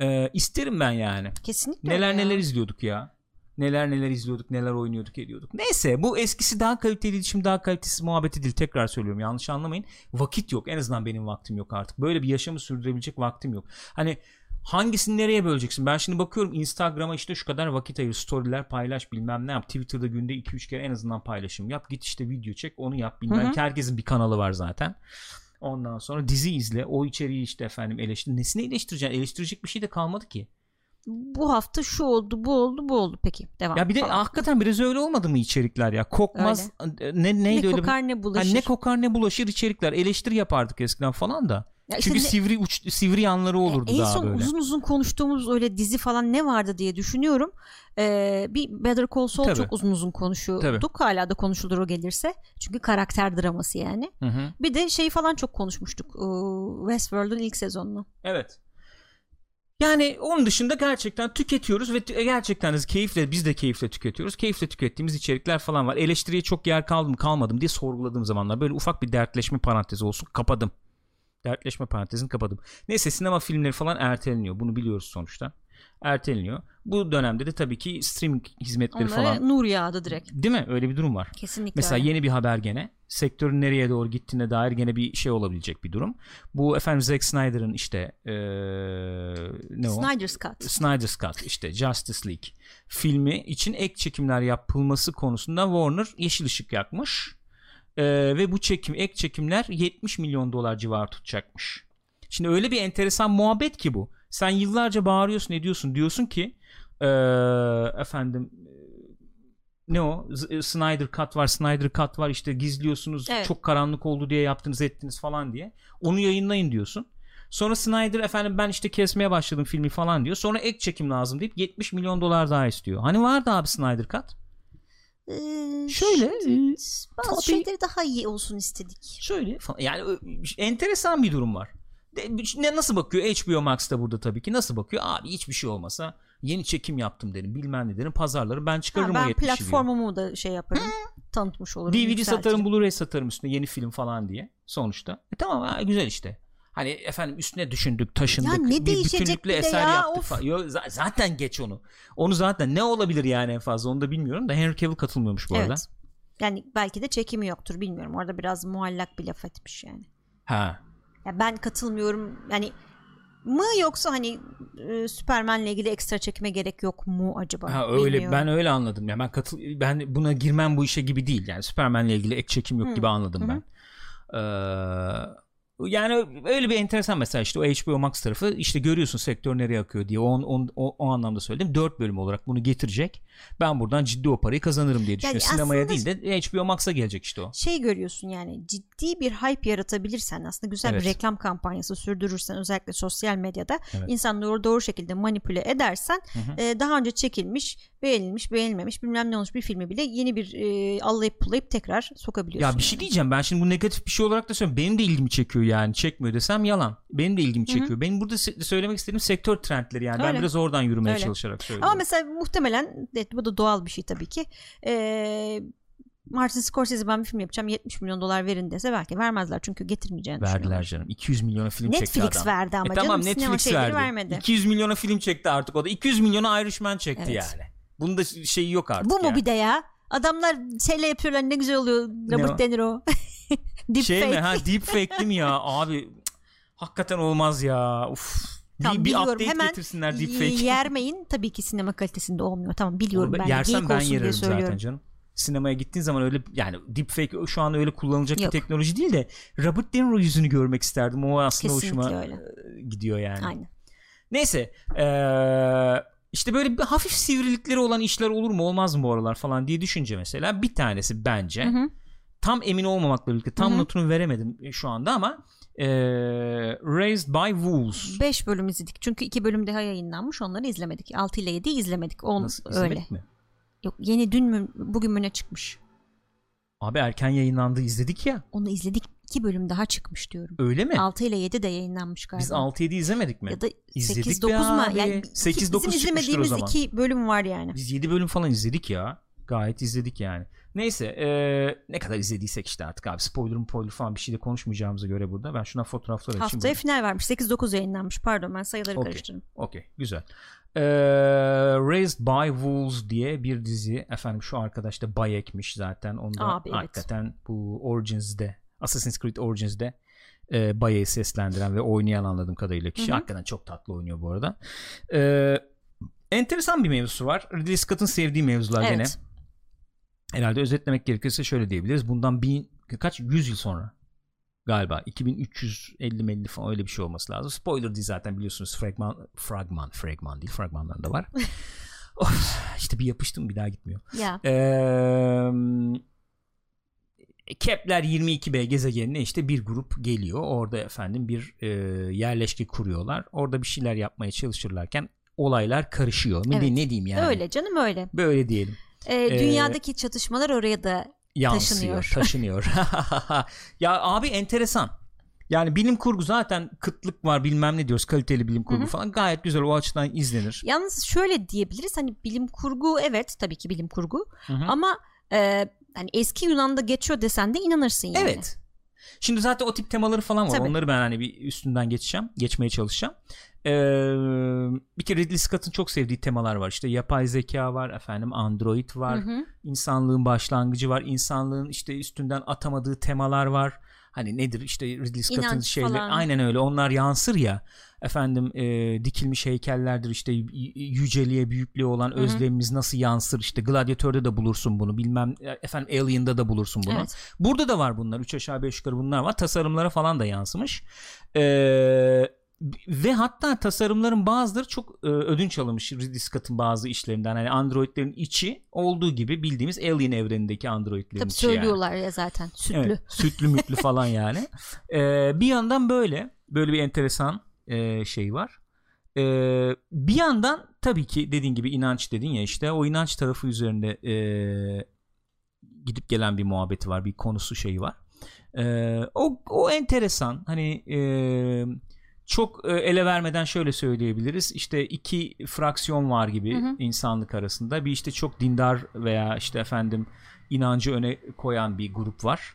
e, isterim ben yani. Kesinlikle. Neler ya. neler izliyorduk ya. Neler neler izliyorduk, neler oynuyorduk, ediyorduk. Neyse bu eskisi daha kaliteli, şimdi daha kalitesiz muhabbeti değil. Tekrar söylüyorum yanlış anlamayın. Vakit yok. En azından benim vaktim yok artık. Böyle bir yaşamı sürdürebilecek vaktim yok. Hani hangisini nereye böleceksin? Ben şimdi bakıyorum Instagram'a işte şu kadar vakit ayır, storyler paylaş bilmem ne yap. Twitter'da günde 2-3 kere en azından paylaşım yap. Git işte video çek onu yap bilmem. Hı hı. Herkesin bir kanalı var zaten. Ondan sonra dizi izle. O içeriği işte efendim eleştir. Nesini eleştireceksin? Eleştirecek bir şey de kalmadı ki. Bu hafta şu oldu, bu oldu, bu oldu. Peki devam. Ya bir de falan. hakikaten biraz öyle olmadı mı içerikler ya? Kokmaz öyle. ne neydi ne öyle kokar bir... ne bulaşır. Ha, ne kokar ne bulaşır içerikler. Eleştiri yapardık eskiden falan da. Ya işte Çünkü ne, sivri uç, sivri yanları e, olurdu en daha son böyle. uzun uzun konuştuğumuz öyle dizi falan ne vardı diye düşünüyorum. Ee, bir Better Call Saul Tabii. çok uzun uzun konuşuyorduk. Tabii. Hala da konuşulur o gelirse. Çünkü karakter draması yani. Hı hı. Bir de şey falan çok konuşmuştuk. Westworld'un ilk sezonunu. Evet. Yani onun dışında gerçekten tüketiyoruz ve gerçekten de keyifle biz de keyifle tüketiyoruz. Keyifle tükettiğimiz içerikler falan var. Eleştiriye çok yer kaldı mı kalmadım diye sorguladığım zamanlar böyle ufak bir dertleşme parantezi olsun kapadım. Dertleşme parantezini kapadım. Neyse sinema filmleri falan erteleniyor. Bunu biliyoruz sonuçta. Erteleniyor. Bu dönemde de tabii ki streaming hizmetleri Onlara falan. nur yağdı direkt. Değil mi? Öyle bir durum var. Kesinlikle Mesela öyle. yeni bir haber gene. Sektörün nereye doğru gittiğine dair gene bir şey olabilecek bir durum. Bu efendim Zack Snyder'ın işte ee, ne o? Snyder's Cut. Snyder's Cut işte Justice League filmi için ek çekimler yapılması konusunda Warner yeşil ışık yakmış. Ee, ve bu çekim ek çekimler 70 milyon dolar civarı tutacakmış. Şimdi öyle bir enteresan muhabbet ki bu. Sen yıllarca bağırıyorsun ediyorsun diyorsun ki ee, efendim ne o Snyder Cut var Snyder Cut var işte gizliyorsunuz evet. çok karanlık oldu diye yaptınız ettiniz falan diye onu yayınlayın diyorsun. Sonra Snyder efendim ben işte kesmeye başladım filmi falan diyor. Sonra ek çekim lazım deyip 70 milyon dolar daha istiyor. Hani vardı abi Snyder Cut? Ee, şöyle e, bazı tabii, şeyleri daha iyi olsun istedik. Şöyle falan. Yani enteresan bir durum var. Ne nasıl bakıyor HBO Max'ta burada tabii ki nasıl bakıyor abi hiçbir şey olmasa yeni çekim yaptım derim bilmem ne derim pazarları ben çıkarırım ha, ben o 70 platformumu da şey yaparım Hı. tanıtmış olurum DVD satarım Blu-ray satarım üstüne yeni film falan diye sonuçta e tamam ha, güzel işte Hani efendim üstüne düşündük, taşındık. Ya ne bir bütünlüklü eser ya, yaptık of. falan. Yo, zaten geç onu. Onu zaten ne olabilir yani en fazla onu da bilmiyorum da Henry Cavill katılmıyormuş bu evet. arada. Yani belki de çekimi yoktur bilmiyorum. Orada biraz muallak bir laf etmiş yani. Ha. Ya ben katılmıyorum. Yani mı yoksa hani e, Superman'le ilgili ekstra çekime gerek yok mu acaba? Ha öyle Bilmiyorum. ben öyle anladım. Ya ben katıl ben buna girmem bu işe gibi değil. Yani Superman'le ilgili ek çekim yok Hı. gibi anladım Hı. ben. Ee, yani öyle bir enteresan mesela işte o HBO Max tarafı işte görüyorsun sektör nereye akıyor diye o, o, o, o anlamda söyledim. Dört bölüm olarak bunu getirecek. Ben buradan ciddi o parayı kazanırım diye düşünüyorum. Yani Sinemaya değil de HBO Max'a gelecek işte o. Şey görüyorsun yani ciddi bir hype yaratabilirsen aslında güzel evet. bir reklam kampanyası sürdürürsen özellikle sosyal medyada evet. insanları doğru şekilde manipüle edersen hı hı. E, daha önce çekilmiş beğenilmiş beğenilmemiş bilmem ne olmuş bir filmi bile yeni bir e, allayıp pullayıp tekrar sokabiliyorsun. Ya bir şey diyeceğim ben şimdi bu negatif bir şey olarak da söylüyorum. Benim de ilgimi çekiyor yani çekmiyor desem yalan. Benim de ilgimi çekiyor. Hı-hı. Benim burada söylemek istediğim sektör trendleri yani. Öyle. Ben biraz oradan yürümeye Öyle. çalışarak söylüyorum. Ama mesela muhtemelen evet, bu da doğal bir şey tabii ki. Ee, Martin Scorsese ben bir film yapacağım 70 milyon dolar verin dese belki vermezler çünkü getirmeyeceğini Verdiler canım 200 milyona film Netflix çekti adam. Netflix verdi ama e, tamam, canım Netflix verdi. vermedi. 200 milyona film çekti artık o da 200 milyona Irishman çekti evet. yani. Bunun da şeyi yok artık Bu mu ya. bir de ya? Adamlar şeyle yapıyorlar ne güzel oluyor Robert De Niro. Deep şey fake. mi ha deep fake mi ya abi hakikaten olmaz ya uf Tamam, bir, bir biliyorum. update Hemen getirsinler deepfake. yermeyin tabii ki sinema kalitesinde olmuyor. Tamam biliyorum ben. Yersem ben yerim zaten canım. Sinemaya gittiğin zaman öyle yani deepfake şu an öyle kullanılacak Yok. bir teknoloji değil de Robert De Niro yüzünü görmek isterdim. O aslında Kesinlikle hoşuma öyle. gidiyor yani. Aynen. Neyse ee, işte böyle bir hafif sivrilikleri olan işler olur mu olmaz mı bu aralar falan diye düşünce mesela bir tanesi bence hı hı. Tam emin olmamakla birlikte tam hı hı. notunu veremedim şu anda ama e, Raised by Wolves 5 bölüm izledik çünkü 2 bölüm daha yayınlanmış onları izlemedik 6 ile 7 izlemedik On, Nasıl, öyle mi? Yok yeni dün mü bugün mü ne çıkmış Abi erken yayınlandı izledik ya. Onu izledik. iki bölüm daha çıkmış diyorum. Öyle mi? 6 ile 7 de yayınlanmış galiba. Biz 6-7 izlemedik mi? Ya da 8-9 mu? Yani 8-9 izlemediğimiz iki bölüm var yani. Biz 7 bölüm falan izledik ya Gayet izledik yani. Neyse e, ne kadar izlediysek işte artık abi spoiler spoiler falan bir şey de konuşmayacağımıza göre burada. Ben şuna fotoğraflar açayım. Haftaya final vermiş. 8-9 yayınlanmış. Pardon ben sayıları Okey. karıştırdım. Okey güzel. Ee, Raised by Wolves diye bir dizi. Efendim şu arkadaş da Bayek'miş zaten. Onda Abi, evet. hakikaten bu Origins'de Assassin's Creed Origins'de e, Bayek'i seslendiren ve oynayan anladığım kadarıyla kişi. Hı hı. Hakikaten çok tatlı oynuyor bu arada. Ee, enteresan bir mevzusu var. Ridley Scott'ın sevdiği mevzular gene. Herhalde özetlemek gerekirse şöyle diyebiliriz. Bundan bin, kaç yüz yıl sonra galiba 2350 melli falan öyle bir şey olması lazım. Spoiler değil zaten biliyorsunuz fragman fragman fragman değil fragmanlarında var. of, işte bir yapıştım bir daha gitmiyor. Ya. Ee, Kepler 22b gezegenine işte bir grup geliyor. Orada efendim bir e, yerleşke kuruyorlar. Orada bir şeyler yapmaya çalışırlarken olaylar karışıyor. Ne, Evet. ne diyeyim yani? Öyle canım öyle. Böyle diyelim. Ee, dünyadaki çatışmalar oraya da yansıyor, Taşınıyor. taşınıyor. ya abi enteresan. Yani bilim kurgu zaten kıtlık var bilmem ne diyoruz kaliteli bilim kurgu Hı hı. falan gayet güzel o açıdan izlenir. Yalnız şöyle diyebiliriz hani bilim kurgu evet tabii ki bilim kurgu Hı hı. ama e, hani eski Yunan'da geçiyor desen de inanırsın yani. Evet. Şimdi zaten o tip temaları falan var. Tabii. Onları ben hani bir üstünden geçeceğim. Geçmeye çalışacağım. Ee, bir kere Ridley Scott'ın çok sevdiği temalar var. İşte yapay zeka var, efendim Android var, Hı hı. insanlığın başlangıcı var, insanlığın işte üstünden atamadığı temalar var. Hani nedir işte Ridley Scott'ın şeyleri aynen öyle onlar yansır ya efendim e, dikilmiş heykellerdir işte yüceliğe büyüklüğe olan hı. özlemimiz nasıl yansır işte Gladiator'da da bulursun bunu bilmem e, efendim Alien'da da bulursun bunu. Evet. Burada da var bunlar. 3 aşağı 5 yukarı bunlar var. Tasarımlara falan da yansımış. Ee, ve hatta tasarımların bazıları çok e, ödünç alınmış Ridley Scott'ın bazı işlerinden. Hani androidlerin içi olduğu gibi bildiğimiz Alien evrenindeki androidlerin Tabii içi yani. söylüyorlar ya zaten sütlü. Evet, sütlü mütlü falan yani. Ee, bir yandan böyle böyle bir enteresan e, şey var. Ee, bir yandan tabii ki dediğin gibi inanç dedin ya işte o inanç tarafı üzerinde e, gidip gelen bir muhabbeti var bir konusu şeyi var. Ee, o, o enteresan hani e, çok e, ele vermeden şöyle söyleyebiliriz işte iki fraksiyon var gibi Hı hı. insanlık arasında bir işte çok dindar veya işte efendim inancı öne koyan bir grup var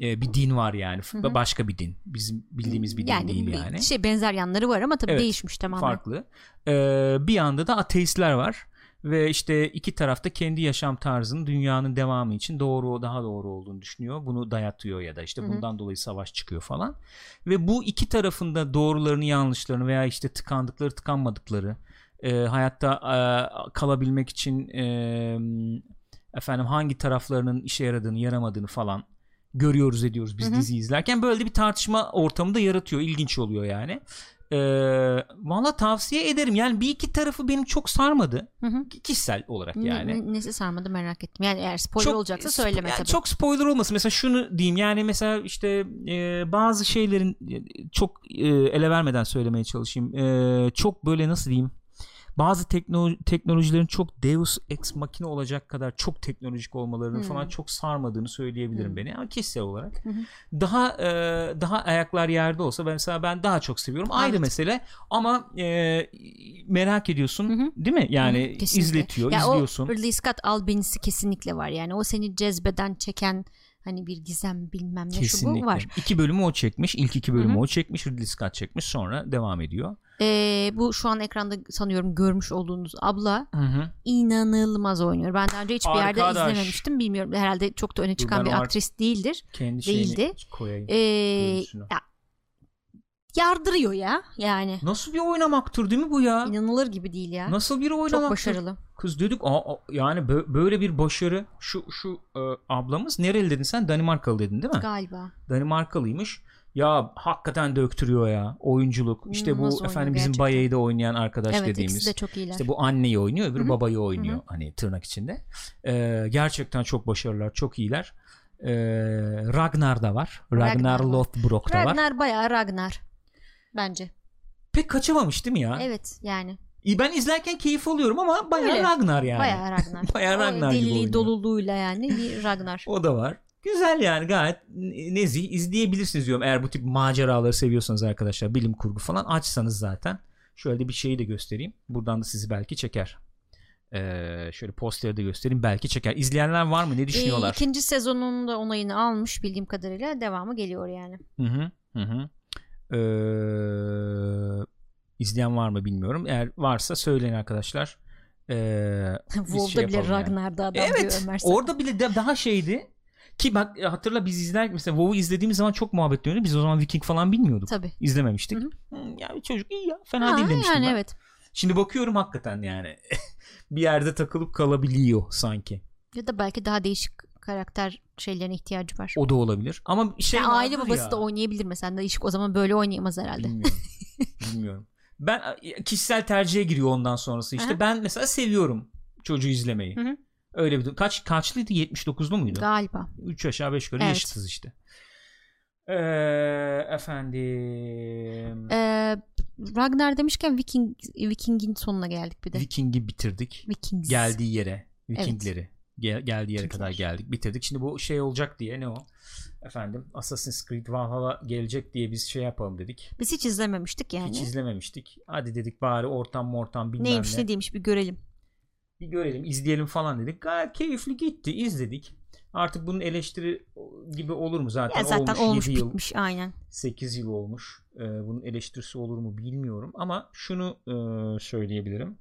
Ee, bir din var yani Hı hı. başka bir din bizim bildiğimiz bir din yani değil yani şey benzer yanları var ama tabii Evet, değişmiş tamamen. farklı. Ee, bir yanda da ateistler var ve işte iki tarafta kendi yaşam tarzının dünyanın devamı için doğru daha doğru olduğunu düşünüyor. Bunu dayatıyor ya da işte bundan dolayı savaş çıkıyor falan. Ve bu iki tarafında doğrularını yanlışlarını veya işte tıkandıkları tıkanmadıkları e, hayatta e, kalabilmek için e, efendim hangi taraflarının işe yaradığını yaramadığını falan görüyoruz ediyoruz biz Hı hı. dizi izlerken böyle bir tartışma ortamı da yaratıyor ilginç oluyor yani ee, valla tavsiye ederim yani bir iki tarafı benim çok sarmadı Hı hı. kişisel olarak yani ne- nesi sarmadı merak ettim. Yani eğer spoiler çok olacaksa söyleme yani tabii. Çok spoiler olmasın. Mesela şunu diyeyim yani mesela işte e, bazı şeylerin e, çok e, ele vermeden söylemeye çalışayım. E, çok böyle nasıl diyeyim? Bazı tekno- teknolojilerin çok Deus ex machina olacak kadar çok teknolojik olmalarını Hmm. falan çok sarmadığını söyleyebilirim Hmm. beni ama kişisel olarak. Hı. Daha e, daha ayaklar yerde olsa ben mesela ben daha çok seviyorum. Ayrı Evet. mesele ama e, merak ediyorsun hı. değil mi? Yani kesinlikle. izletiyor, Ya izliyorsun. O Ridley Scott albenisi kesinlikle var yani. O seni cezbeden, çeken hani bir gizem bilmem ne şu Kesinlikle. bu var. İki bölümü o çekmiş. İlk iki bölümü Hı hı. o çekmiş. Ridley Scott çekmiş. Sonra devam ediyor. Ee, bu şu an ekranda sanıyorum görmüş olduğunuz abla Hı hı. inanılmaz oynuyor. Ben daha önce hiçbir yerde Arkadaş. izlememiştim. Bilmiyorum. Herhalde çok da öne çıkan bir aktris değildir. Kendi Değildi. koyayım. Ee, ya, yardırıyor ya yani. Nasıl bir oynamaktır değil mi bu ya? İnanılır gibi değil ya. Nasıl bir oynamaktır? Çok başarılı. Kız dedik aa, yani bö- böyle bir başarı şu şu e, ablamız nereli dedin sen Danimarkalı dedin değil mi? Galiba. Danimarkalıymış. Ya hakikaten döktürüyor ya oyunculuk. İşte bu İnanılmaz oynuyor efendim bizim gerçekten. Bayey'de oynayan arkadaş evet dediğimiz. ikisi de çok iyiler. İşte bu anneyi oynuyor, öbürü Hı hı. babayı oynuyor. Hı hı. Hani tırnak içinde. Ee, gerçekten çok başarılılar, çok iyiler. Ee, Ragnar da var. Ragnar, Ragnar. Lothbrok da var. Ragnar bayağı Ragnar. Bence. Pek kaçamamış değil mi ya? Evet yani. Ben izlerken keyif alıyorum ama bayağı Öyle. Ragnar yani. Bayağı Ragnar. Bayağı Ragnar gibi oynuyor. doluluğuyla yani bir Ragnar. O da var. Güzel yani gayet nezih izleyebilirsiniz diyorum eğer bu tip maceraları seviyorsanız arkadaşlar bilim kurgu falan açsanız zaten şöyle bir şeyi de göstereyim buradan da sizi belki çeker Ee, şöyle posteri de göstereyim belki çeker. İzleyenler var mı? Ne düşünüyorlar? Ee, ikinci sezonun da onayını almış bildiğim kadarıyla devamı geliyor yani. Hı hı. Hı hı. Ee, izleyen var mı bilmiyorum. Eğer varsa söyleyin arkadaşlar. Ee, WoW'da şey bile yapalım yani. Ragnar'da adam diyor Evet. Ömer Safran. Orada bile de daha şeydi. Ki bak e, hatırla biz izler mesela WoW'u izlediğimiz zaman çok muhabbet dönüyordu. Biz o zaman Viking falan bilmiyorduk. Tabii. İzlememiştik. Hı Hmm, ya bir çocuk iyi ya. Fena Ha, değil demiştim yani ben. evet. Şimdi bakıyorum hakikaten yani. bir yerde takılıp kalabiliyor sanki. Ya da belki daha değişik karakter şeylerine ihtiyacı var. O da olabilir. Ama şey Yani aile babası ya. da oynayabilir mesela. Değişik o zaman böyle oynayamaz herhalde. Bilmiyorum. Bilmiyorum. Ben kişisel tercihe giriyor ondan sonrası. İşte Aha. ben mesela seviyorum çocuğu izlemeyi. Hı hı. Öyle bir kaç kaçlıydı? 79'lu muydu? Galiba. 3 aşağı 5 yukarı Evet. yaşıtız işte. Ee, efendim Ee, Ragnar demişken Viking Viking'in sonuna geldik bir de. Viking'i bitirdik. Vikings. Geldiği yere. Vikingleri. Gel- geldiği yere kadar geldik. Bitirdik. Şimdi bu şey olacak diye ne o? Efendim Assassin's Creed Valhalla gelecek diye biz şey yapalım dedik. Biz hiç izlememiştik yani. Hiç izlememiştik. Hadi dedik bari ortam ortam bilmem Neymiş ne. ne değilmiş bir görelim. bir görelim izleyelim falan dedik. Gayet keyifli gitti izledik. Artık bunun eleştiri gibi olur mu zaten? Ya zaten olmuş, olmuş 7 yıl, bitmiş aynen. 8 yıl olmuş. Ee, bunun eleştirisi olur mu bilmiyorum ama şunu e, söyleyebilirim.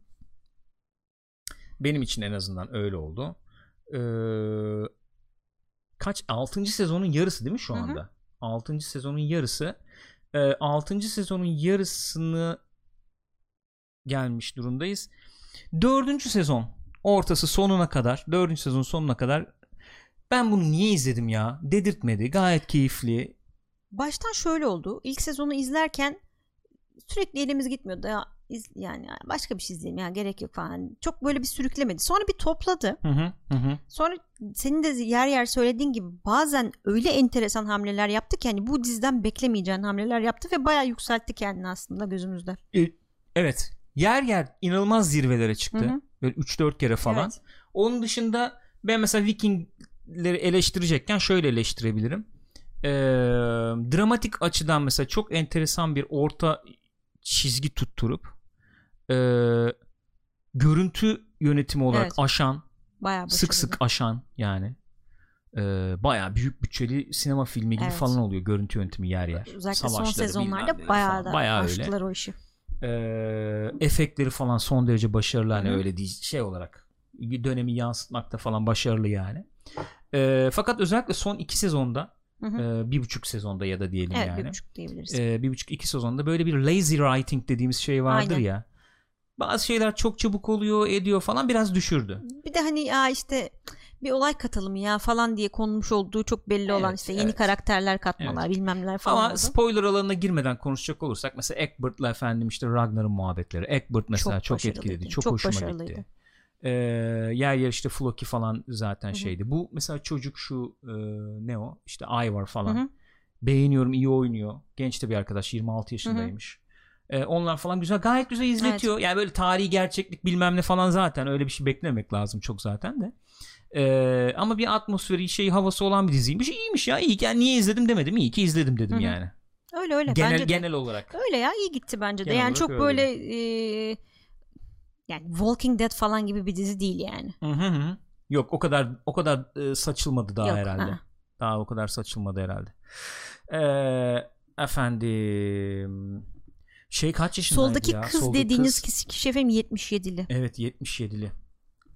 Benim için en azından öyle oldu. Ee, kaç 6. sezonun yarısı değil mi şu Hı hı. anda? 6. sezonun yarısı. Ee, 6. sezonun yarısını gelmiş durumdayız. 4. sezon ortası sonuna kadar 4. sezon sonuna kadar ben bunu niye izledim ya? Dedirtmedi. Gayet keyifli. Baştan şöyle oldu. İlk sezonu izlerken sürekli elimiz gitmiyordu. Ya, iz- yani başka bir şey izleyeyim ya gerek yok falan. Çok böyle bir sürüklemedi. Sonra bir topladı. Hı hı hı. Sonra senin de yer yer söylediğin gibi bazen öyle enteresan hamleler yaptı ki hani bu diziden beklemeyeceğin hamleler yaptı ve bayağı yükseltti kendini aslında gözümüzde. E, evet. Yer yer inanılmaz zirvelere çıktı. Hı hı. Böyle 3-4 kere falan. Evet. Onun dışında ben mesela Vikingleri eleştirecekken şöyle eleştirebilirim. Ee, dramatik açıdan mesela çok enteresan bir orta çizgi tutturup ee, görüntü yönetimi olarak Evet. aşan Bayağı sık sık aşan yani ee, bayağı büyük bütçeli sinema filmi gibi Evet. falan oluyor görüntü yönetimi yer yer. Özellikle son sezonlarda bayağı da bayağı öyle. aştılar o işi. Ee, efektleri falan son derece başarılı hani Hı öyle değil şey olarak dönemi yansıtmakta falan başarılı yani. Ee, fakat özellikle son iki sezonda Hı hı. e, bir buçuk sezonda ya da diyelim evet yani. bir buçuk diyebiliriz. Ee, bir buçuk iki sezonda böyle bir lazy writing dediğimiz şey vardır Aynen. ya. Bazı şeyler çok çabuk oluyor ediyor falan biraz düşürdü. Bir de hani ya işte bir olay katalım ya falan diye konmuş olduğu çok belli olan Evet, işte yeni evet. karakterler katmalar bilmem neler falan Ama oldu. spoiler alanına girmeden konuşacak olursak mesela Eckbert'la efendim işte Ragnar'ın muhabbetleri. Eckbert mesela çok, başarılıydı. etkiledi. Çok, Çok hoşuma başarılıydı. gitti. Ee, yer yer işte Floki falan zaten Hı hı. şeydi. Bu mesela çocuk şu e, ne o? İşte Ivar falan. Hı hı. Beğeniyorum iyi oynuyor. Genç de bir arkadaş 26 yaşındaymış. Ee, onlar falan güzel gayet güzel izletiyor. Yani böyle tarihi gerçeklik bilmem ne falan zaten öyle bir şey beklemek lazım çok zaten de. Ee, ama bir atmosferi şey havası olan bir diziymiş. İyiymiş ya. iyi yani niye izledim demedim. İyi ki izledim dedim Hı hı. yani. Öyle öyle genel bence de. genel olarak. Öyle ya iyi gitti bence de. Genel yani çok öyle. böyle e, yani Walking Dead falan gibi bir dizi değil yani. Hı hı. Yok o kadar o kadar e, saçılmadı daha Yok, herhalde. ha. Daha o kadar saçılmadı herhalde. Ee, efendim şey kaç yaşındaydı Soldaki ya? kız Soldaki dediğiniz kız- kişi, efendim 77'li. Evet 77'li.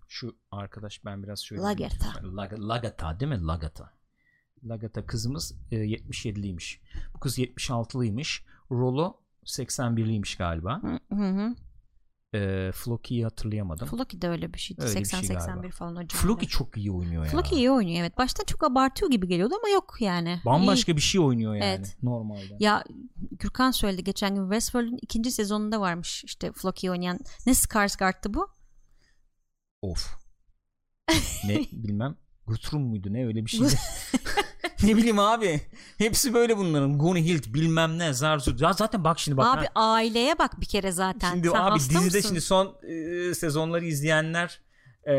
Şu arkadaş ben biraz şöyle Lagertha. Lag- Lagata değil mi? Lagata. Lagata kızımız e, 77'liymiş. Bu kız 76'lıymış. Rolo 81'liymiş galiba. Hı hı. E, Floki'yi hatırlayamadım. Floki de öyle bir şeydi. Öyle bir şey 80-81 galiba. falan civarda. Floki çok iyi oynuyor ya. Floki iyi oynuyor evet. Başta çok abartıyor gibi geliyordu ama yok yani. Bambaşka bir şey oynuyor yani Evet. normalde. Ya Gürkan söyledi geçen gün Westworld'un ikinci sezonunda varmış işte Floki oynayan. Ne Skarsgård'tı bu? Of. ne bilmem. Guthrum muydu ne öyle bir şeydi. ne bileyim abi. Hepsi böyle bunların. Gunhild bilmem ne Zarzut. Ya zaten bak şimdi bak. Abi ha. aileye bak bir kere zaten. Şimdi Sen abi dizide mısın? şimdi son e, sezonları izleyenler e,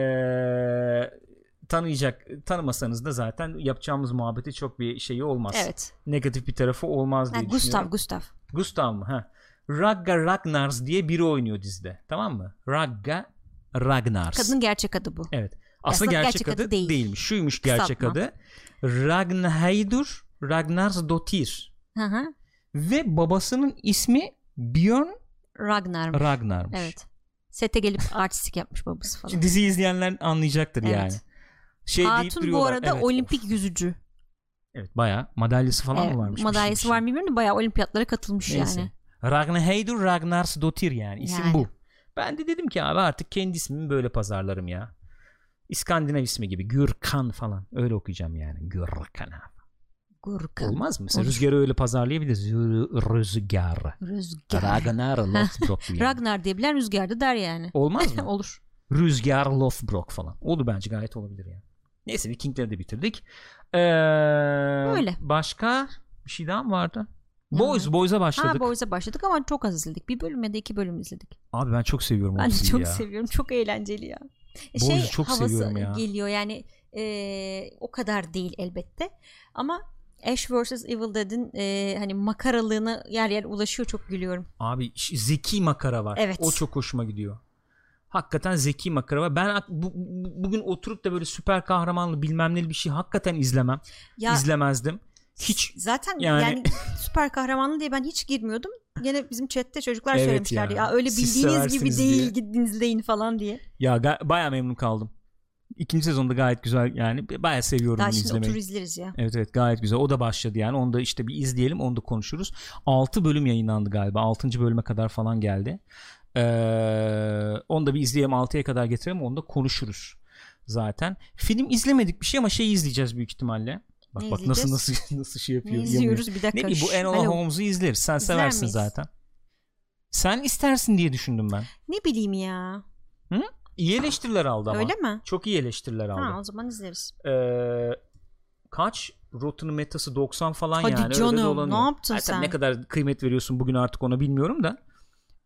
tanıyacak. Tanımasanız da zaten yapacağımız muhabbeti çok bir şeyi olmaz. Evet. Negatif bir tarafı olmaz diye Gustav düşünüyorum. Gustav. Gustav mı? Ha. Ragga Ragnars diye biri oynuyor dizide. Tamam mı? Ragga Ragnars. Kadının gerçek adı bu. Evet. Aslında Aslında gerçek, gerçek adı, adı değil. değilmiş. Şuymuş gerçek Kısaltma. adı. Ragnheidur Ragnarsdottir. Hı hı. Ve babasının ismi Björn Ragnar. Ragnar'mış. Evet. Sete gelip artistik yapmış babası falan. Şimdi dizi izleyenler anlayacaktır Evet. yani. Şey deyip Hatun bu arada evet. olimpik yüzücü. Evet bayağı madalyası falan Evet, mı varmış? Şey, madalyası bir var mı bilmiyorum da bayağı olimpiyatlara katılmış Neyse. yani. Ragnheidur Ragnarsdottir yani. İsim Yani. bu. Ben de dedim ki abi artık kendi ismimi böyle pazarlarım ya. İskandinav ismi gibi. Gürkan falan. Öyle okuyacağım yani. Gürkan abi. Gurkan. Olmaz mı? Mesela Olur. rüzgarı öyle pazarlayabiliriz. Rü- Rüzgar. Rüzgar. Ragnar Lothbrok. yani. Ragnar diyebilen rüzgarda der yani. Olmaz mı? Olur. Rüzgar Lothbrok falan. Olur bence gayet olabilir yani. Neyse Vikingleri de bitirdik. Ee, Öyle. Başka bir şey daha mı vardı? Boys? Boys'a Ha başladık. Boys'a başladık ama çok az izledik. Bir bölüm ya da iki bölüm izledik. Abi ben çok seviyorum o Ben de diziyi çok ya. seviyorum. Çok eğlenceli ya. E, Boys'u çok havası seviyorum ya. geliyor yani e, o kadar değil elbette. Ama Ash vs. Evil Dead'in e, hani makaralığına yer yer ulaşıyor çok gülüyorum. Abi zeki makara var. Evet. O çok hoşuma gidiyor. Hakikaten zeki makara var. Ben bu- bu- bugün oturup da böyle süper kahramanlı bilmem neli bir şey hakikaten izlemem. Ya İzlemezdim. Hiç zaten yani- yani, süper kahramanlı diye ben hiç girmiyordum. Gene bizim chatte çocuklar Evet söylemişlerdi. ya. Ya. öyle bildiğiniz gibi değil diye. gidin izleyin falan diye. ya baya memnun kaldım. İkinci sezonda gayet güzel yani baya seviyorum Daha şimdi izlemeyi. otur izleriz ya. Evet evet gayet güzel. O da başladı yani. Onu da işte bir izleyelim. Onu da konuşuruz. 6 bölüm yayınlandı galiba. 6. bölüme kadar falan geldi. Ee, onu da bir izleyelim. 6'ya kadar getirelim. Onu da konuşuruz zaten. Film izlemedik bir şey ama şey izleyeceğiz büyük ihtimalle. Bak Ne bak nasıl izleyeceğiz? nasıl nasıl şey Ne yapıyor. yamıyor. izliyoruz bir dakika. Ne bileyim bu Enola. Holmes'u izleriz. Sen İzler seversin miyiz? zaten. Sen istersin diye düşündüm ben. Ne bileyim ya. İyi eleştiriler aldı ama. Öyle mi? Çok iyi eleştiriler aldı. Ha o zaman izleriz. Ee, kaç Rotten Metası 90 falan Hadi yani öyle canım, ne yaptın Ha, tabii sen? Ne kadar kıymet veriyorsun bugün artık onu bilmiyorum da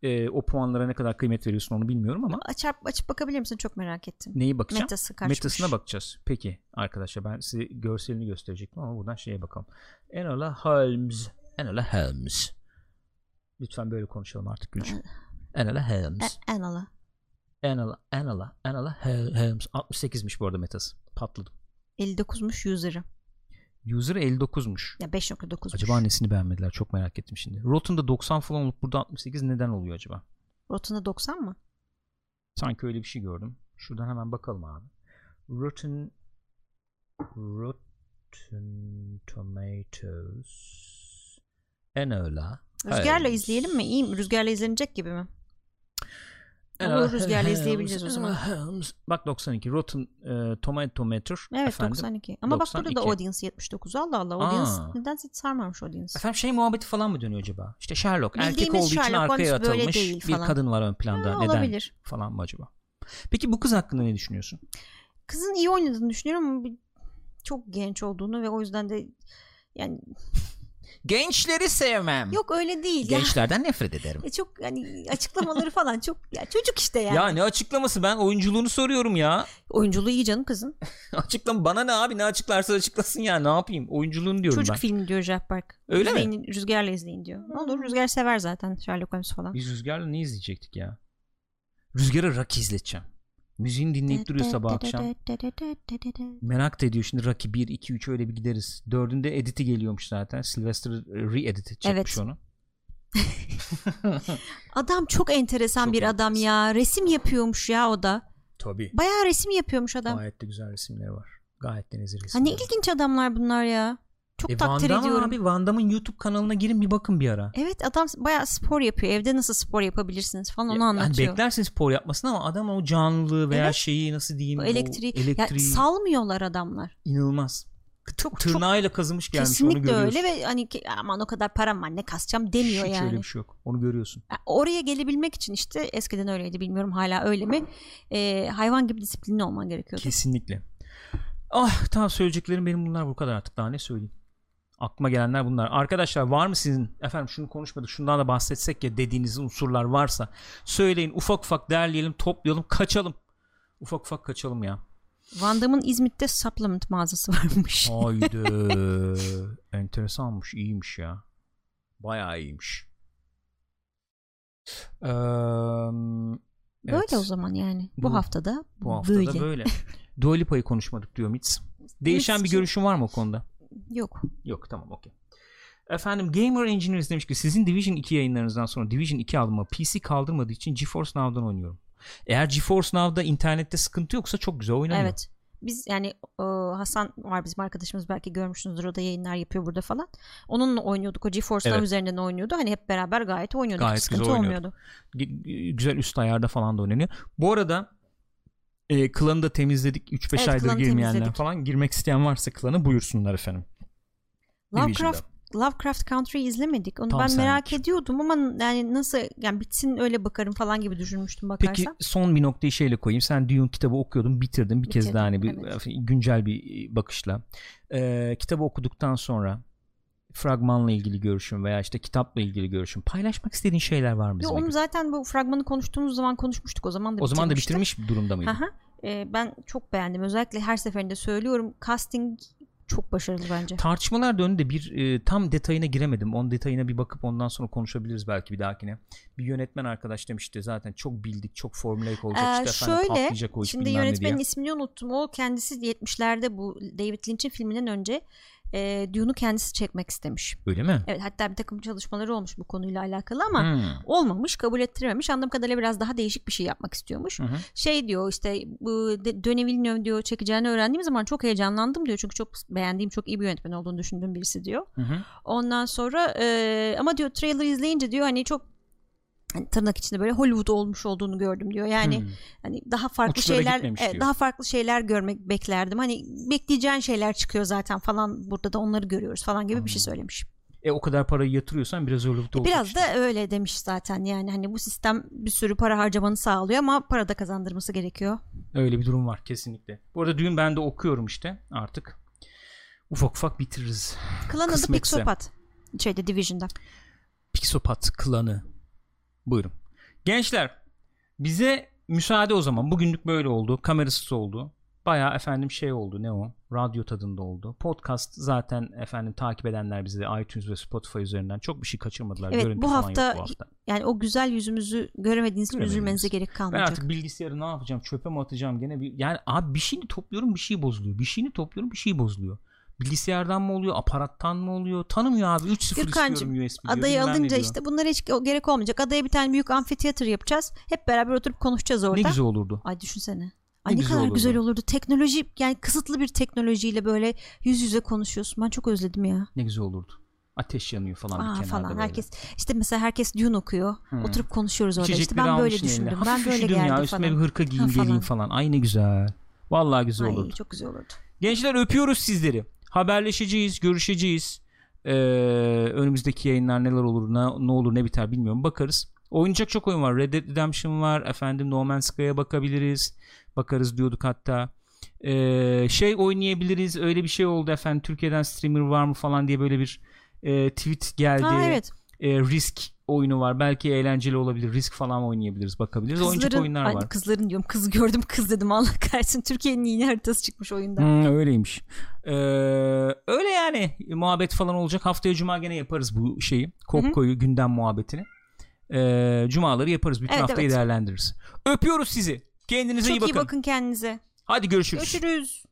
Ee, o puanlara ne kadar kıymet veriyorsun onu bilmiyorum ama Açıp, açıp bakabilir misin? Çok merak ettim. neyi bakacağım? Metası kaçmış? Metasına bakacağız. Peki arkadaşlar ben size görselini gösterecektim ama buradan şeye bakalım. Enola Holmes. Enola Holmes. Lütfen böyle konuşalım artık Gülcüm. Enola Holmes. E, Enola. Enola, Enola, Enola Holmes. 68'miş bu arada metası. Patladım. 59'muş user'ı. User 59'muş. Ya 5.9'muş. Acaba annesini beğenmediler çok merak ettim şimdi. Rotten'da 90 falan olup burada 68 neden oluyor acaba? Rotten'da 90 mı? Sanki öyle bir şey gördüm. Şuradan hemen bakalım abi. Rotten Rotten Tomatoes Enola Rüzgarla Holmes. izleyelim mi? İyi mi? Rüzgarla izlenecek gibi mi? Olur, Rüzgarla izleyebiliriz o zaman. Bak 92 Rotten e, Tomatometer Evet efendim. 92. Ama bak burada da 92. audience 79. Allah Allah. Audience Aa. nedense hiç sarmamış audience. Efendim şey muhabbeti falan mı dönüyor acaba? İşte Sherlock erkek Bildiğimiz olduğu için Sherlock arkaya Holmes böyle atılmış bir falan. kadın var ön planda. Ha, Neden? olabilir. Falan mı acaba? Peki bu kız hakkında ne düşünüyorsun? Kızın iyi oynadığını düşünüyorum ama çok genç olduğunu ve o yüzden de yani Gençleri sevmem. yok öyle değil. Ya. Gençlerden nefret ederim. E çok hani açıklamaları falan çok ya çocuk işte yani. Ya ne açıklaması ben oyunculuğunu soruyorum ya. Oyunculuğu iyi canım kızın. Açıklama bana ne abi ne açıklarsa açıklasın ya ne yapayım oyunculuğunu diyorum Çocuk ben. filmi diyor Jeff Park. Öyle mi? İzleyin, Rüzgarla izleyin diyor. Ne olur Rüzgar sever zaten Sherlock Holmes falan. Biz Rüzgar'la ne izleyecektik ya? Rüzgar'a Rocky izleteceğim. Müziğini dinleyip duruyor sabah akşam. Merak da ediyor şimdi Rocky 1, 2, 3 öyle bir gideriz. Dördünde editi geliyormuş zaten. Sylvester re-edit edecekmiş Evet. onu. Adam çok enteresan Çok bir adam ya. Resim yapıyormuş ya o da. Tabii. Bayağı resim yapıyormuş adam. Gayet de güzel resimleri var. Gayet de nezir Ha resimleri. ne ilginç adamlar bunlar ya. Çok E, takdir Van Damme ediyorum. abi Van Damme'ın YouTube kanalına girin bir bakın bir ara. Evet adam bayağı spor yapıyor. Evde nasıl spor yapabilirsiniz falan onu Ya- yani anlatıyor. beklersin spor yapmasını ama adam o canlılığı veya Evet. şeyi nasıl diyeyim O o elektriği, elektriği Ya salmıyorlar adamlar. inanılmaz. Çok çok Tırnağıyla kazımış gelmiş onu kesinlikle görüyorsun. öyle ve hani aman o kadar param var ne kasacağım demiyor Hiç yani. öyle bir şey yok. Onu görüyorsun. Ya Oraya gelebilmek için işte eskiden öyleydi bilmiyorum hala öyle mi? Ee, hayvan gibi disiplinli olman gerekiyordu. Kesinlikle. Ah tamam söyleyeceklerim benim bunlar bu kadar artık daha ne söyleyeyim. Aklıma gelenler bunlar. Arkadaşlar var mı sizin efendim şunu konuşmadık şundan da bahsetsek ya dediğiniz unsurlar varsa söyleyin ufak ufak derleyelim toplayalım kaçalım. Ufak ufak kaçalım ya. Van Damme'ın İzmit'te supplement mağazası varmış. Haydi. Enteresanmış iyiymiş ya. Bayağı iyiymiş. Evet. Böyle o zaman yani. Bu, Bu- haftada Bu hafta da böyle. böyle. Dua Lipa'yı konuşmadık diyor Mitz. Değişen Mitz bir görüşün var mı o konuda? Yok. Yok tamam okey. Efendim Gamer Engineers demiş ki sizin Division 2 yayınlarınızdan sonra Division 2 aldıma PC kaldırmadığı için GeForce Now'dan oynuyorum. Eğer GeForce Now'da internette sıkıntı yoksa çok güzel oynanıyor. Evet. Biz yani e, Hasan var bizim arkadaşımız belki görmüşsünüzdür o da yayınlar yapıyor burada falan. Onunla oynuyorduk o GeForce Evet. üzerinden oynuyordu. Hani hep beraber gayet oynuyorduk. Gayet Hiç sıkıntı güzel olmuyordu. G- güzel üst ayarda falan da oynanıyor. Bu arada e, klanı da temizledik. 3-5 Evet, aydır girmeyenler temizledik. falan. Girmek isteyen varsa klanı buyursunlar efendim. Lovecraft Lovecraft Country izlemedik. Onu Tam ben merak senlik. ediyordum ama yani nasıl yani bitsin öyle bakarım falan gibi düşünmüştüm Peki bakarsan. son bir noktayı şeyle koyayım. Sen Dune kitabı okuyordun, bitirdin bir kez Bitirdim, daha hani bir evet. güncel bir bakışla. Ee, kitabı okuduktan sonra fragmanla ilgili görüşün veya işte kitapla ilgili görüşün paylaşmak istediğin şeyler var mı Yo, onu zaten bu fragmanı konuştuğumuz zaman konuşmuştuk. O zaman da o zaman da bitirmiş bir durumda mıydı? Ee, ben çok beğendim. Özellikle her seferinde söylüyorum. Casting çok başarılı bence. Tartışmalar döndü de bir e, tam detayına giremedim. On detayına bir bakıp ondan sonra konuşabiliriz belki bir dahakine. Bir yönetmen arkadaş demişti zaten çok bildik, çok formülayık olacak Ee, işte şöyle, patlayacak o iş Şimdi yönetmenin ismini unuttum. O kendisi 70'lerde bu David Lynch'in filminden önce e, Dune'u kendisi çekmek istemiş. Öyle mi? Evet hatta bir takım çalışmaları olmuş bu konuyla alakalı ama Hmm. olmamış, kabul ettirememiş. Anladığım kadarıyla biraz daha değişik bir şey yapmak istiyormuş. Hı hı. Şey diyor işte bu Villeneuve diyor çekeceğini öğrendiğim zaman çok heyecanlandım diyor. Çünkü çok beğendiğim, çok iyi bir yönetmen olduğunu düşündüğüm birisi diyor. Hı hı. Ondan sonra e, ama diyor trailer izleyince diyor hani çok tırnak içinde böyle Hollywood olmuş olduğunu gördüm diyor. Yani Hmm. hani daha farklı Uçlara şeyler diyor. daha farklı şeyler görmek beklerdim. Hani bekleyeceğin şeyler çıkıyor zaten falan burada da onları görüyoruz falan gibi bir şey söylemiş. E o kadar parayı yatırıyorsan biraz Hollywood olacak Biraz işte. da öyle demiş zaten yani hani bu sistem bir sürü para harcamanı sağlıyor ama para da kazandırması gerekiyor. Öyle bir durum var kesinlikle. Bu arada düğün ben de okuyorum işte artık. Ufak ufak bitiririz. Klan adı. Pixopat. Şeyde Division'da. Pixopat klanı. Buyurun. Gençler bize müsaade o zaman. Bugünlük böyle oldu. Kamerasız oldu. Baya efendim şey oldu ne o? Radyo tadında oldu. Podcast zaten efendim takip edenler bizi iTunes ve Spotify üzerinden çok bir şey kaçırmadılar. Evet, Görüntü bu hafta bu hafta. Yani o güzel yüzümüzü göremediğiniz için üzülmenize gerek Ben kalmayacak. artık bilgisayarı ne yapacağım? Çöpe mi atacağım? Gene bir yani abi bir şeyini topluyorum bir şey bozuluyor. Bir şeyini topluyorum bir şey bozuluyor. Bilgisayardan mı oluyor? Aparattan mı oluyor? Tanımıyor abi. 3.0 Gürkancığım, istiyorum USB diyor. Adayı ne alınca diyor. işte bunlara hiç gerek olmayacak. Adaya bir tane büyük amfiteyatr yapacağız. Hep beraber oturup konuşacağız orada. Ne güzel olurdu. Ay düşünsene. Ay ne, güzel kadar olurdu. güzel olurdu. Teknoloji yani kısıtlı bir teknolojiyle böyle yüz yüze konuşuyorsun. Ben çok özledim ya. Ne güzel olurdu. Ateş yanıyor falan bir Aa, kenarda falan. böyle. Herkes işte mesela herkes Dune okuyor. Hmm. Oturup konuşuyoruz orada. İşte İçecekleri ben böyle eline. düşündüm. Ben böyle üşüdüm geldi ya üstüme falan. bir hırka giyeyim Ha, geleyim falan. falan. Ay ne güzel. Vallahi güzel Ay, olurdu. çok güzel olurdu. Gençler öpüyoruz sizleri. Haberleşeceğiz, görüşeceğiz. Ee, önümüzdeki yayınlar neler olur, ne, ne olur, ne biter bilmiyorum. Bakarız. Oynayacak çok oyun var. Red Dead Redemption var. Efendim No Man's Sky'a bakabiliriz. Bakarız diyorduk hatta. Ee, şey oynayabiliriz. Öyle bir şey oldu efendim. Türkiye'den streamer var mı falan diye böyle bir e, tweet geldi. Ha evet. E, Risk oyunu var. Belki eğlenceli olabilir. Risk falan oynayabiliriz. Bakabiliriz. Kızların, oyunlar ay, var. kızların diyorum. Kız gördüm kız dedim. Allah kahretsin. Türkiye'nin yeni haritası çıkmış oyunda. Hmm, öyleymiş. Ee, öyle yani muhabbet falan olacak. Haftaya cuma gene yaparız bu şeyi. Kopko'yu gündem muhabbetini. Ee, cumaları yaparız. Bütün Evet, haftayı evet. değerlendiririz. Öpüyoruz sizi. Kendinize Çok iyi bakın. iyi bakın kendinize. Hadi görüşürüz. Görüşürüz.